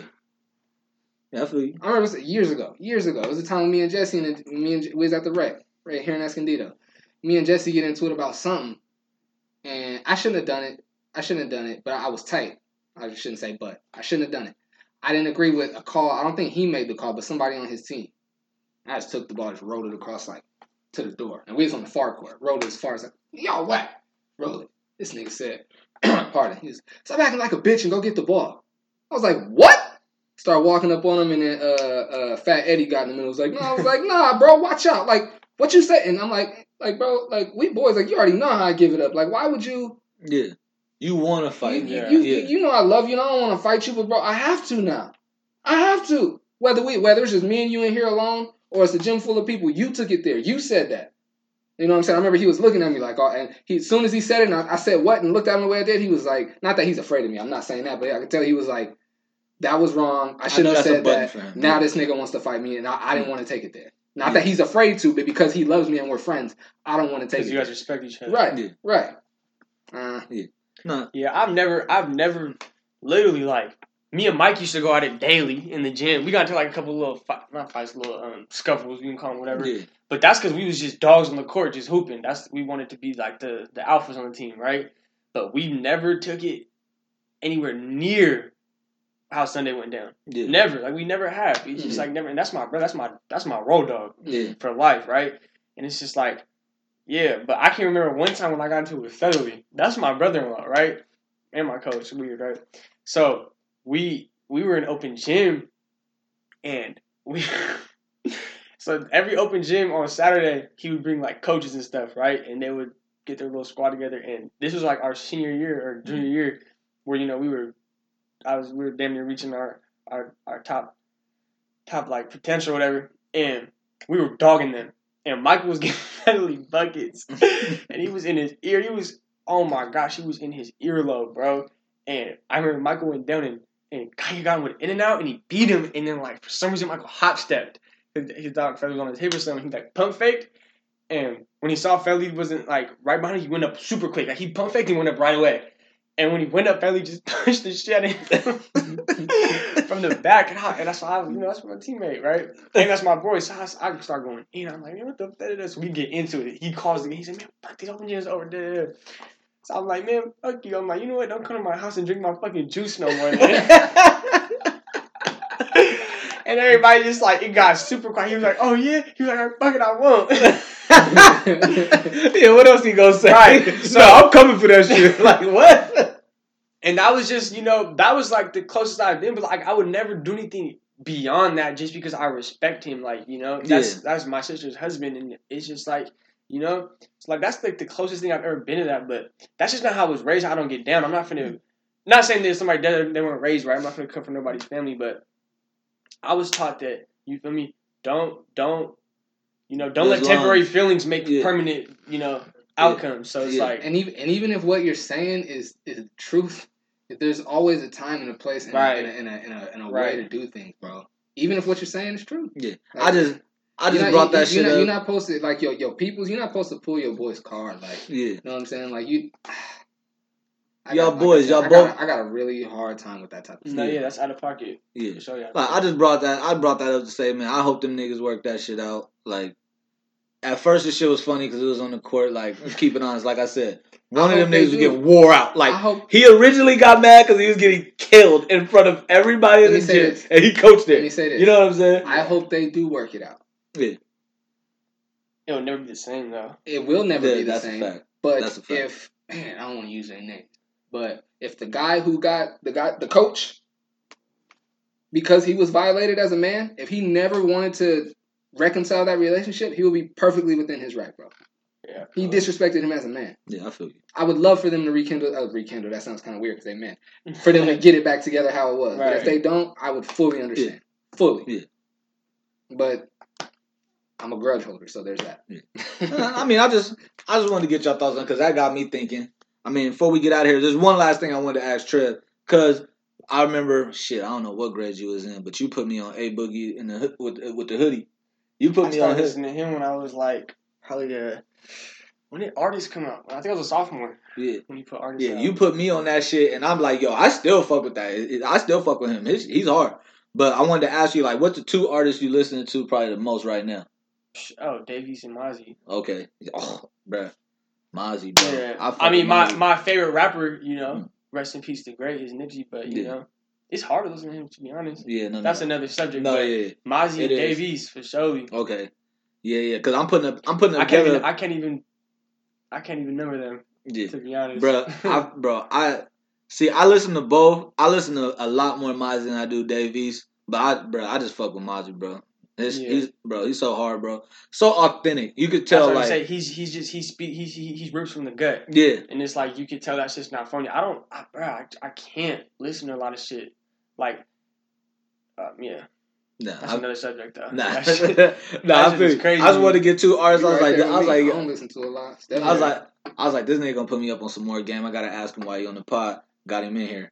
Yeah, I feel you. I remember years ago. Years ago, it was a time when me and Jesse and me and we was at the rec right here in Escondido. Me and Jesse get into it about something, and I shouldn't have done it. I shouldn't have done it, but I was tight. I shouldn't say but. I shouldn't have done it. I didn't agree with a call. I don't think he made the call, but somebody on his team. I just took the ball, just rolled it across like to the door, and we was on the far court. Rolled it as far as like y'all whack. Roll it. This nigga said, "Pardon." He was stop acting like a bitch and go get the ball. I was like, what? Start walking up on him, and then uh, uh, Fat Eddie got in the middle. Was like, no, I was like, nah, bro, watch out. Like, what you saying? I'm like, like, bro, like we boys, like you already know how I give it up. Like, why would you? Yeah. You wanna fight. you, yeah. you, yeah. you, you know I love you, and I don't want to fight you, but bro, I have to now. I have to. Whether we, whether it's just me and you in here alone, or it's a gym full of people, you took it there. You said that. You know what I'm saying? I remember he was looking at me like, oh, and he, as soon as he said it, and I, I said what, and looked at him the way I did, he was like, not that he's afraid of me. I'm not saying that, but I could tell he was like, that was wrong. I shouldn't know have said that. for him. Now this nigga wants to fight me, and I, I didn't want to take it there. Not Yeah. that he's afraid to, but because he loves me and we're friends, I don't want to take Because it. you guys there. respect each other. Right, Yeah. right. Uh, No. Yeah, I've never, I've never, literally like, me and Mike used to go at it daily in the gym. We got into like a couple little fight, not fights, little um, scuffles, you can call them whatever. Yeah. But that's because we was just dogs on the court, just hooping. That's we wanted to be like the the alphas on the team, right? But we never took it anywhere near how Sunday went down. Yeah. Never, like we never have. It's just Yeah. like never, and that's my bro. That's my that's my road dog Yeah. for life, right? And it's just like, yeah. But I can remember one time when I got into it with. That's my brother-in-law, right? And my coach. Weird, right? So we we were in open gym, and we. so every open gym on Saturday, he would bring like coaches and stuff, right? And they would get their little squad together. And this was like our senior year or mm-hmm. junior year, where you know we were, I was we were damn near reaching our our our top top like potential, or whatever. And we were dogging them. And Michael was getting Featherly buckets, and he was in his ear. He was oh my gosh, he was in his earlobe, bro. And I remember Michael went down and and Kanye got him with in and out, and he beat him. And then like for some reason, Michael hop stepped. His, his dog Feather was on his hip or something. He like pump faked, and when he saw Featherly wasn't like right behind him, he went up super quick. Like he pump faked and went up right away. And when he went up, Featherly just punched the shit out of him from the back. And, I, and that's why I you know, that's my teammate, right? And that's my boy. So I, I start going in. I'm like, man, what the fuck is this? We get into it. He calls me. He said, man, fuck these open gyms over there. So I'm like, man, fuck you. I'm like, you know what? Don't come to my house and drink my fucking juice no more, man. and everybody just like, it got super quiet. He was like, oh yeah? He was like, "Alright, fuck it, I won't. yeah, what else he gonna say? Right, so- no, I'm coming for that shit. like what? and that was just, you know, that was like the closest I've been, but like, I would never do anything beyond that just because I respect him. Like, you know, that's, Yeah. that's my sister's husband. And it's just like, you know, it's like, that's like the closest thing I've ever been to that, but that's just not how I was raised. I don't get down. I'm not finna, not saying that somebody they weren't raised right. I'm not gonna come from nobody's family, but I was taught that, you feel me? Don't, don't, you know, don't As let temporary feelings make Yeah. permanent, you know, outcomes. So it's Yeah. like, and even and even if what you're saying is is truth, there's always a time and a place and, Right. and, a, and, a, and, a, and a Right. way to do things, bro. Even if what you're saying is true. Yeah, Like, I just, I just you're not- brought you- that you're shit not, up. You're not supposed to like your your peoples. You're not supposed to pull your boy's card. Like yeah, you know what I'm saying? Like you. I Y'all got- boys, said, y'all I both- I got a really hard time with that type of no, stuff. yeah, that's out of pocket. yeah. Sure, yeah. Like I just brought that. I brought that up to say, man, I hope them niggas work that shit out. Like, at first the shit was funny because it was on the court. Like, keep it honest. Like I said, one I of them niggas was do. getting wore out. Like, hope. he originally got mad because he was getting killed in front of everybody in the me gym, this. and he coached Let me it. say this. You know what I'm saying? I hope they do work it out. Yeah, It'll never be the same though. It will never Yeah, be the that's same. a fact. But That's a fact. if man, I don't want to use their name, but if the guy who got the guy the coach because he was violated as a man, if he never wanted to reconcile that relationship, he would be perfectly within his right, bro. Yeah. He disrespected him as a man. Yeah, I feel you. I would love for them to rekindle. Uh, rekindle. That sounds kind of weird because they men. For them to get it back together how it was. But if they don't, I would fully understand. Fully. Yeah. But I'm a grudge holder, so there's that. I mean, I just, I just wanted to get your thoughts on because that got me thinking. I mean, before we get out of here, there's one last thing I wanted to ask Trev because I remember shit. I don't know what grade you was in, but you put me on a boogie in the with with the hoodie. You put I me on listening to him when I was like probably the when did artists come out? I think I was a sophomore Yeah. when you put artists. Yeah, out. you put me on that shit, and I'm like, yo, I still fuck with that. I still fuck with him. His, he's hard. But I wanted to ask you, like, what's the two artists you listening to probably the most right now? Oh, Dave East and Mozzy. Okay, oh, bruh, Mozzy, bro. Yeah. fuck I, mean, my Mozzy. my favorite rapper, you know, Mm. rest in peace to great is Nipsey, but you Yeah. know, it's hard to listen to him to be honest. yeah, no, no, That's another subject. no, but yeah, Mozzy It and is. Dave East for sure. okay, yeah, yeah, because I'm putting up, I'm putting I up can't even. I can't even. I can't even remember them yeah, to be honest, bro, I, bro, I see, I listen to both. I listen to a lot more Mozzy than I do Dave East, but I, bro, I just fuck with Mozzy, bro. It's, Yeah. He's, bro, he's so hard, bro, so authentic. You could tell, like, I'm. He's he's just he speak he's he, he's rips from the gut. yeah, And it's like you could tell that shit's not funny. I don't, I, bro, I, I can't listen to a lot of shit. Like, um, yeah, nah, that's I, another subject though. Nah, That shit- nah, I shit feel is crazy. I just wanted to get two artists. I was right like, there I was me. like, I don't listen to a lot. I was like, I was like, this nigga gonna put me up on some more game. I gotta ask him why he on the pod. Got him in here.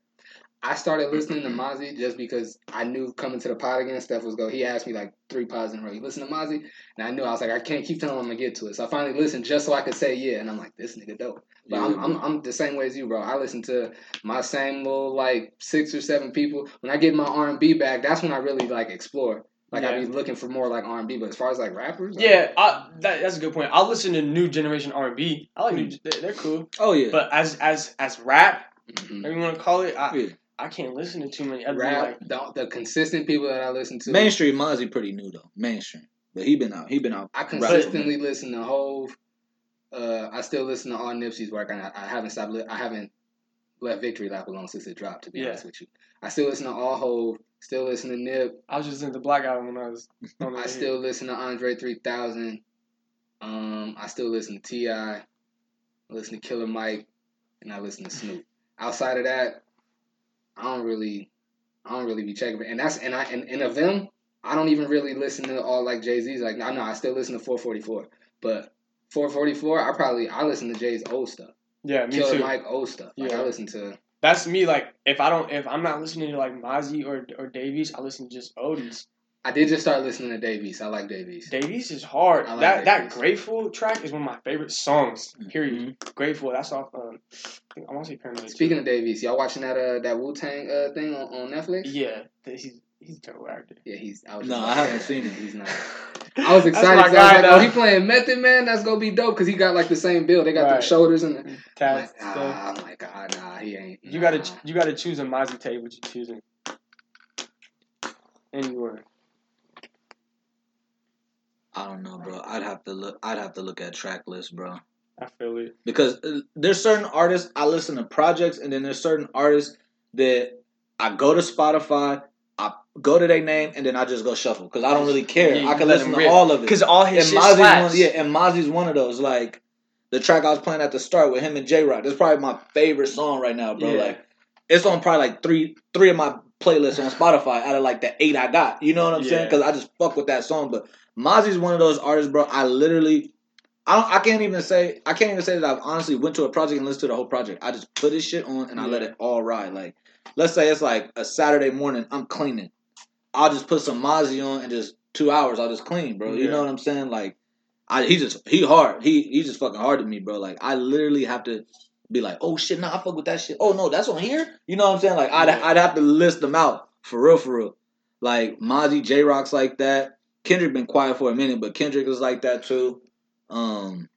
I started listening to Mozzy just because I knew coming to the pod again, Steph was go. He asked me like three pods in a row. You listen to Mozzy, and I knew I was like, I can't keep telling him I'm gonna get to it. So I finally listened just so I could say yeah, and I'm like, this nigga dope. But Yeah, I'm, I'm I'm the same way as you, bro. I listen to my same little like six or seven people. When I get my R and B back, that's when I really like explore. Like I Yeah. be looking for more like R and B. But as far as like rappers, like, Yeah, I, that, that's a good point. I'll listen to new generation R and B. I like new. They're, they're cool. Oh yeah. But as as as rap, mhm. whatever you want to call it, I Yeah. I can't listen to too many. I'd rap. like, the, the consistent people that I listen to. Mainstream Mozzy pretty new though. Mainstream. But he been out. He been out. I consistently listen to Hove. Uh, I still listen to all Nipsey's work, and I, I haven't stopped. Li- I haven't left Victory Lap alone since it dropped. To be Yeah. honest with you, I still listen to all Hove. Still listen to Nip. I was just in the Black Album when I was. On the I still listen to Andre three thousand. Um, I still listen to Ti. I listen to Killer Mike, and I listen to Snoop. Outside of that, I don't really, I don't really be checking. And that's and I and, and of them, I don't even really listen to all like Jay Z's. Like I know I still listen to 444, but 444, I probably I listen to Jay's old stuff, Yeah, me Killer too. Mike old stuff. Like Yeah. I listen to. That's me. Like if I don't, if I'm not listening to like Mozzy or or Dave East, I listen to just oldies. I did just start listening to Dave East. I like Dave East. Davies is hard. I like that that Grateful track is one of my favorite songs. Period. Mhm. Grateful. That's off. Um, I, want to say Paranoid. Speaking of Dave East, y'all watching that uh that Wu Tang uh thing on, on Netflix? yeah, he's he's a terrible actor. Yeah, he's. I was No, just I haven't say seen it. He's not. I was That's excited. my 'cause I was like, though. oh, he playing Method Man. That's gonna be dope because he got like the same build. They got the shoulders and. The, I'm like, stuff. ah, I'm like, ah, nah, he ain't. You gotta nah. you gotta choose a Mozzy tape. What you choosing? Anywhere. I don't know, bro. I'd have to look. I'd have to look at track list, bro. I feel it. Because uh, there's certain artists I listen to projects, and then there's certain artists that I go to Spotify, I go to their name, and then I just go shuffle because I don't really care. Yeah, I can listen to rip. all of it. Cause all And his shit Mozzy's slaps. one, yeah, and Mozzy's one of those. Like the track I was playing at the start with him and Jay Rock. That's probably my favorite song right now, bro. Yeah. Like it's on probably like three three of my playlists on Spotify out of like the eight I got. You know what I'm saying? Because I just fuck with that song. But Mozzy's one of those artists, bro. I literally. I don't, I can't even say I can't even say that I've honestly went to a project and listened to the whole project. I just put his shit on and I let it all ride. Like, let's say it's like a Saturday morning, I'm cleaning. I'll just put some Mozzy on and just two hours I'll just clean, bro. You Yeah. know what I'm saying? Like, I he just he hard. He he's just fucking hard to me, bro. Like I literally have to be like, oh shit, nah, I fuck with that shit. Oh no, that's on here. You know what I'm saying? Like I'd Yeah. I'd have to list them out for real, for real. Like Mozzy, Jay Rock's like that. Kendrick been quiet for a minute, but Kendrick is like that too. Um,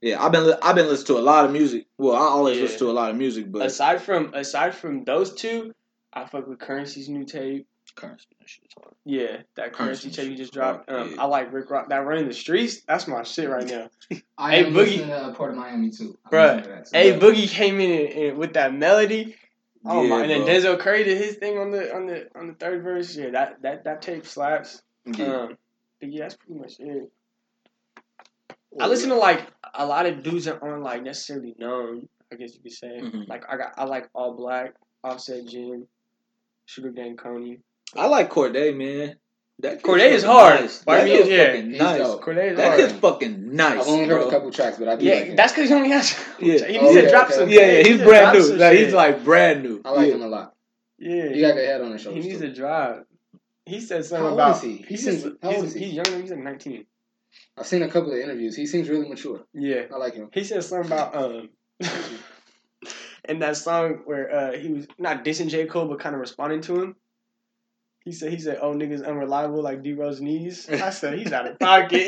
yeah, I've been li- I've been listening to a lot of music. Well, I always Yeah. listen to a lot of music, but aside from aside from those two, I fuck with Currency's new tape. currency that shit is hard. Yeah, that Currency Currency tape you just dropped. Um, yeah. I like Rick Rock. That running the streets. That's my shit right now. I Hey, am Boogie. listening to uh, Port of Miami too. I'm Bruh, to that too. Hey, Boogie came in and, and with that melody. Oh Yeah, my! And then bro. Denzel Curry did his thing on the on the on the third verse. Yeah, that that that tape slaps. Yeah. Um, but yeah, that's pretty much it. I listen to like a lot of dudes that aren't like necessarily known. I guess you could say. Mhm. Like I got I like All Black, Offset Jim, Sugar Gang Coney. I like Cordae, man. That kid's Cordae is hard. Nice. Why That do you- kid's yeah, fucking nice. dope. Cordae is That hard. kid's fucking nice. I've only heard bro. a couple tracks, but I do Yeah, like him. that's because he only has. Yeah. he needs Oh, to okay, drop okay. some. Yeah, yeah, he he's needs to brand drop new. some Like, he's like brand new. I like yeah. him a lot. yeah. He got a head on his He needs too. to drive. He said something How old about. is he? He He's, seems- just, how old he's, is he? he's younger. He's like 19. I've seen a couple of interviews. He seems really mature. Yeah. I like him. He said something about um in that song where uh he was not dissing J. Cole but kind of responding to him. He said he said, Oh niggas unreliable like D Rose knees. I said he's out of pocket.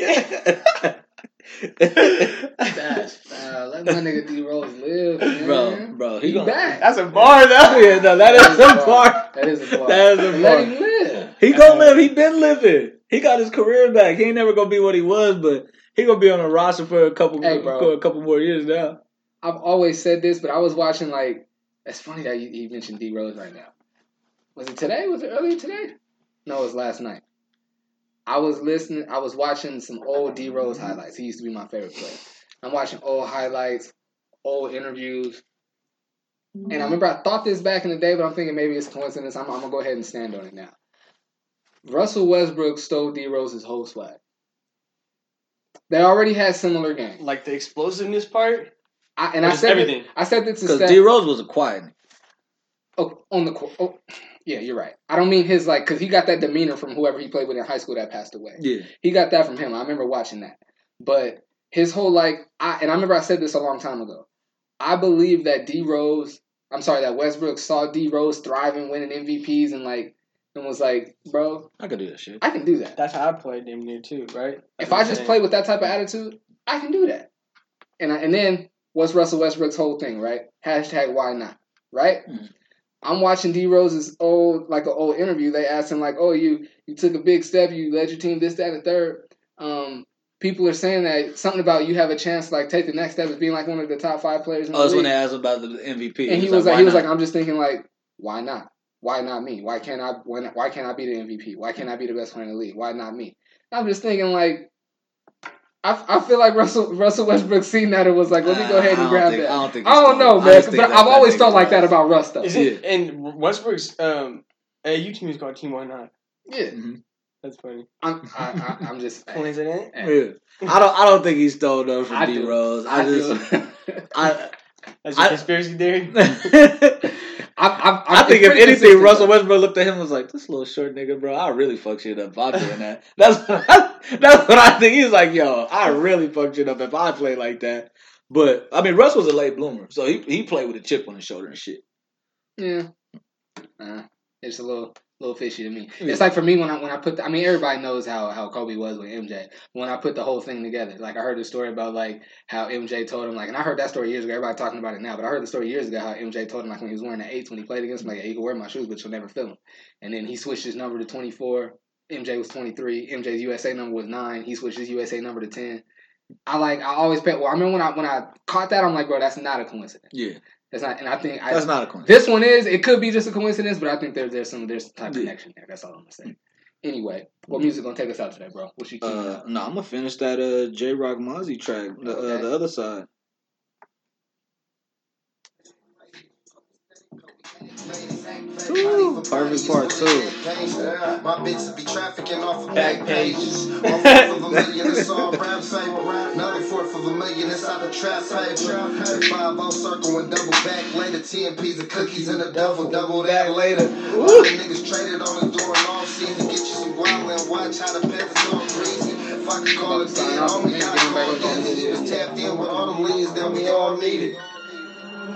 Dash. Uh, let my nigga D Rose live, man. bro, bro, he, he gonna, back. That's a bar though. Yeah, no, that is a bar. That is a bar. That is a And Let bar. him live. He gonna uh-huh. live. He been living. He got his career back. He ain't never gonna be what he was, but he gonna be on a roster for a couple, Hey, bro. for a couple more years now. I've always said this, but I was watching like. It's funny that you, you mentioned D Rose right now. Was it today? Was it earlier today? No, it was last night. I was listening. I was watching some old D Rose highlights. He used to be my favorite player. I'm watching old highlights, old interviews, and I mm-hmm. remember I thought this back in the day, but I'm thinking maybe it's coincidence. I'm, I'm gonna go ahead and stand on it now. Russell Westbrook stole D Rose's whole swag. They already had similar games. Like the explosiveness part. I, and I said everything. It, I said this to because D Rose was a quiet. oh, on the court. Oh, yeah, you're right. I don't mean his like because he got that demeanor from whoever he played with in high school that passed away. Yeah. He got that from him. I remember watching that. But his whole like, I and I remember I said this a long time ago. I believe that D Rose, I'm sorry, that Westbrook saw D Rose thriving, winning MVPs, and like, and was like, bro, I could do that shit. I can do that. That's how I played damn near too, right? If I just play with that type of attitude, I can do that. And I, and then what's Russell Westbrook's whole thing, right? Hashtag why not, right? Mhm. I'm watching D Rose's old like an old interview. They asked him like, "Oh, you you took a big step. You led your team this, that, and third. Um, people are saying that something about you have a chance to like take the next step as being like one of the top five players in the Oh, that's league. when they asked about the MVP. and he was like, why he was not? like, I'm just thinking like, why not? Why not me? Why can't I? Why, not- why can't I be the MVP? Why can't I be the best player in the league? Why not me? I'm just thinking like, I, I feel like Russell Russell Westbrook seen that and was like, let me go ahead and grab think- that. I don't think. I don't know, done. I man, but I've that- that always nigga's felt like that about Russ though. Is it and Westbrook's um AU team is called Team One Nine. Yeah, Mhm. That's funny. I'm I, I, I'm just. Coincident? Yeah. I don't. I don't think he stole those from I D do. Rose. I, just. do. I. That's your I- conspiracy theory. I I, I, think if anything, Russell Westbrook looked at him and was like, "This little short nigga, bro, I really fuck shit up if I'm doing that." That's that's what I think. He's like, "Yo, I really fuck shit up if I play like that." But I mean, Russ was a late bloomer, so he he played with a chip on his shoulder and shit. Yeah, uh, it's a little little fishy to me. Yeah. It's like for me when I when I put the, I mean everybody knows how how Kobe was with MJ. When I put the whole thing together, like I heard the story about like how MJ told him like, and I heard that story years ago. Everybody talking about it now, but I heard the story years ago how MJ told him like when he was wearing the eights when he played against him, like, yeah, you can wear my shoes, but you'll never feel them. And then he switched his number to twenty four. MJ was twenty three. MJ's USA number was nine. He switched his USA number to ten. I like I always pay. Well, I remember when I when I caught that, I'm like, bro, that's not a coincidence. Yeah, That's not, and I think I, that's not a coincidence. this one is. It could be just a coincidence, but I think there's there's some there's some type of Yeah. connection there. That's all I'm gonna say. Anyway, what music gonna take us out today, bro? What you? Uh, no, I'm gonna finish that uh Jay Rock Mozzy track, the uh, the other side. Ooh, perfect part, 2. My bitches be trafficking off of Back back page. pages. One fourth of a million, it's all rap paper. Another fourth of a million inside the trap paper. Five O circle and double back later. Ten P's of cookies and a double, double that later. All the niggas traded on the door and off season. Get you some guava and watch how the peppers go greasy. If I could call it Sign dead, off, homie, man. I Getting back call up on it this. tapped in with all the leads that we all needed.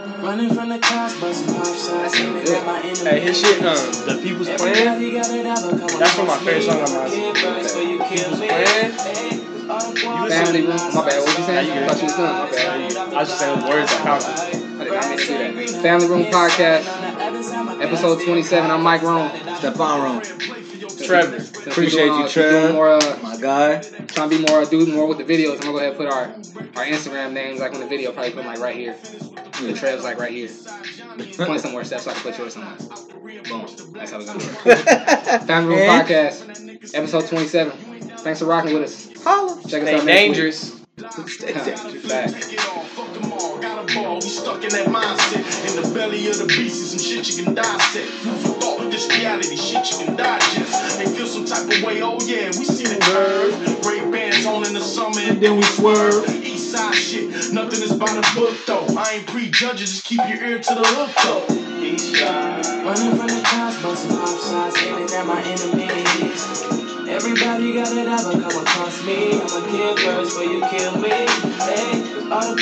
Running from the cops, busting pop shots, aiming at my enemy. hey, his shit, um, the People's Plan. Everybody got it out, but come That's on, one of my favorite songs on my Kid first, you. Plan. Hey, all the guap- Family room. My bad. What you saying? Nah, you I thought you was done. My bad. I was just saying the words I counted. I did not mean to say that. Family Room Podcast, episode 27. I'm Mike Rome. Stephon Room, Trevor. Appreciate you, uh, Trev. Doing more, uh, my guy. trying to be more, do more with the videos. I'm gonna go ahead and put our our Instagram names like on the video. Probably put like right here. The Trev's like right here. Point somewhere, Steph, so I can put yours somewhere. Boom. That's how we're gonna do it. Family Room Podcast, episode 27. Thanks for rocking with us. Holla. Check us Stay out next week. Dangerous. Facts. Get off, fuck them all, got a ball. We stuck in that mindset. In the belly of the beast is some shit you can dissect. Food for thought, this reality shit you can digest. And feel some type of way, oh yeah, we see the curve. Ray bands on in the summer and then we swerve. Side shit, nothing is by the book though. I ain't prejudging, just keep your ear to the hook though. Running from the cops, busting pop shots, aiming at my enemies. Everybody got it but come across me. I'ma kill first before you kill me. Hey, all the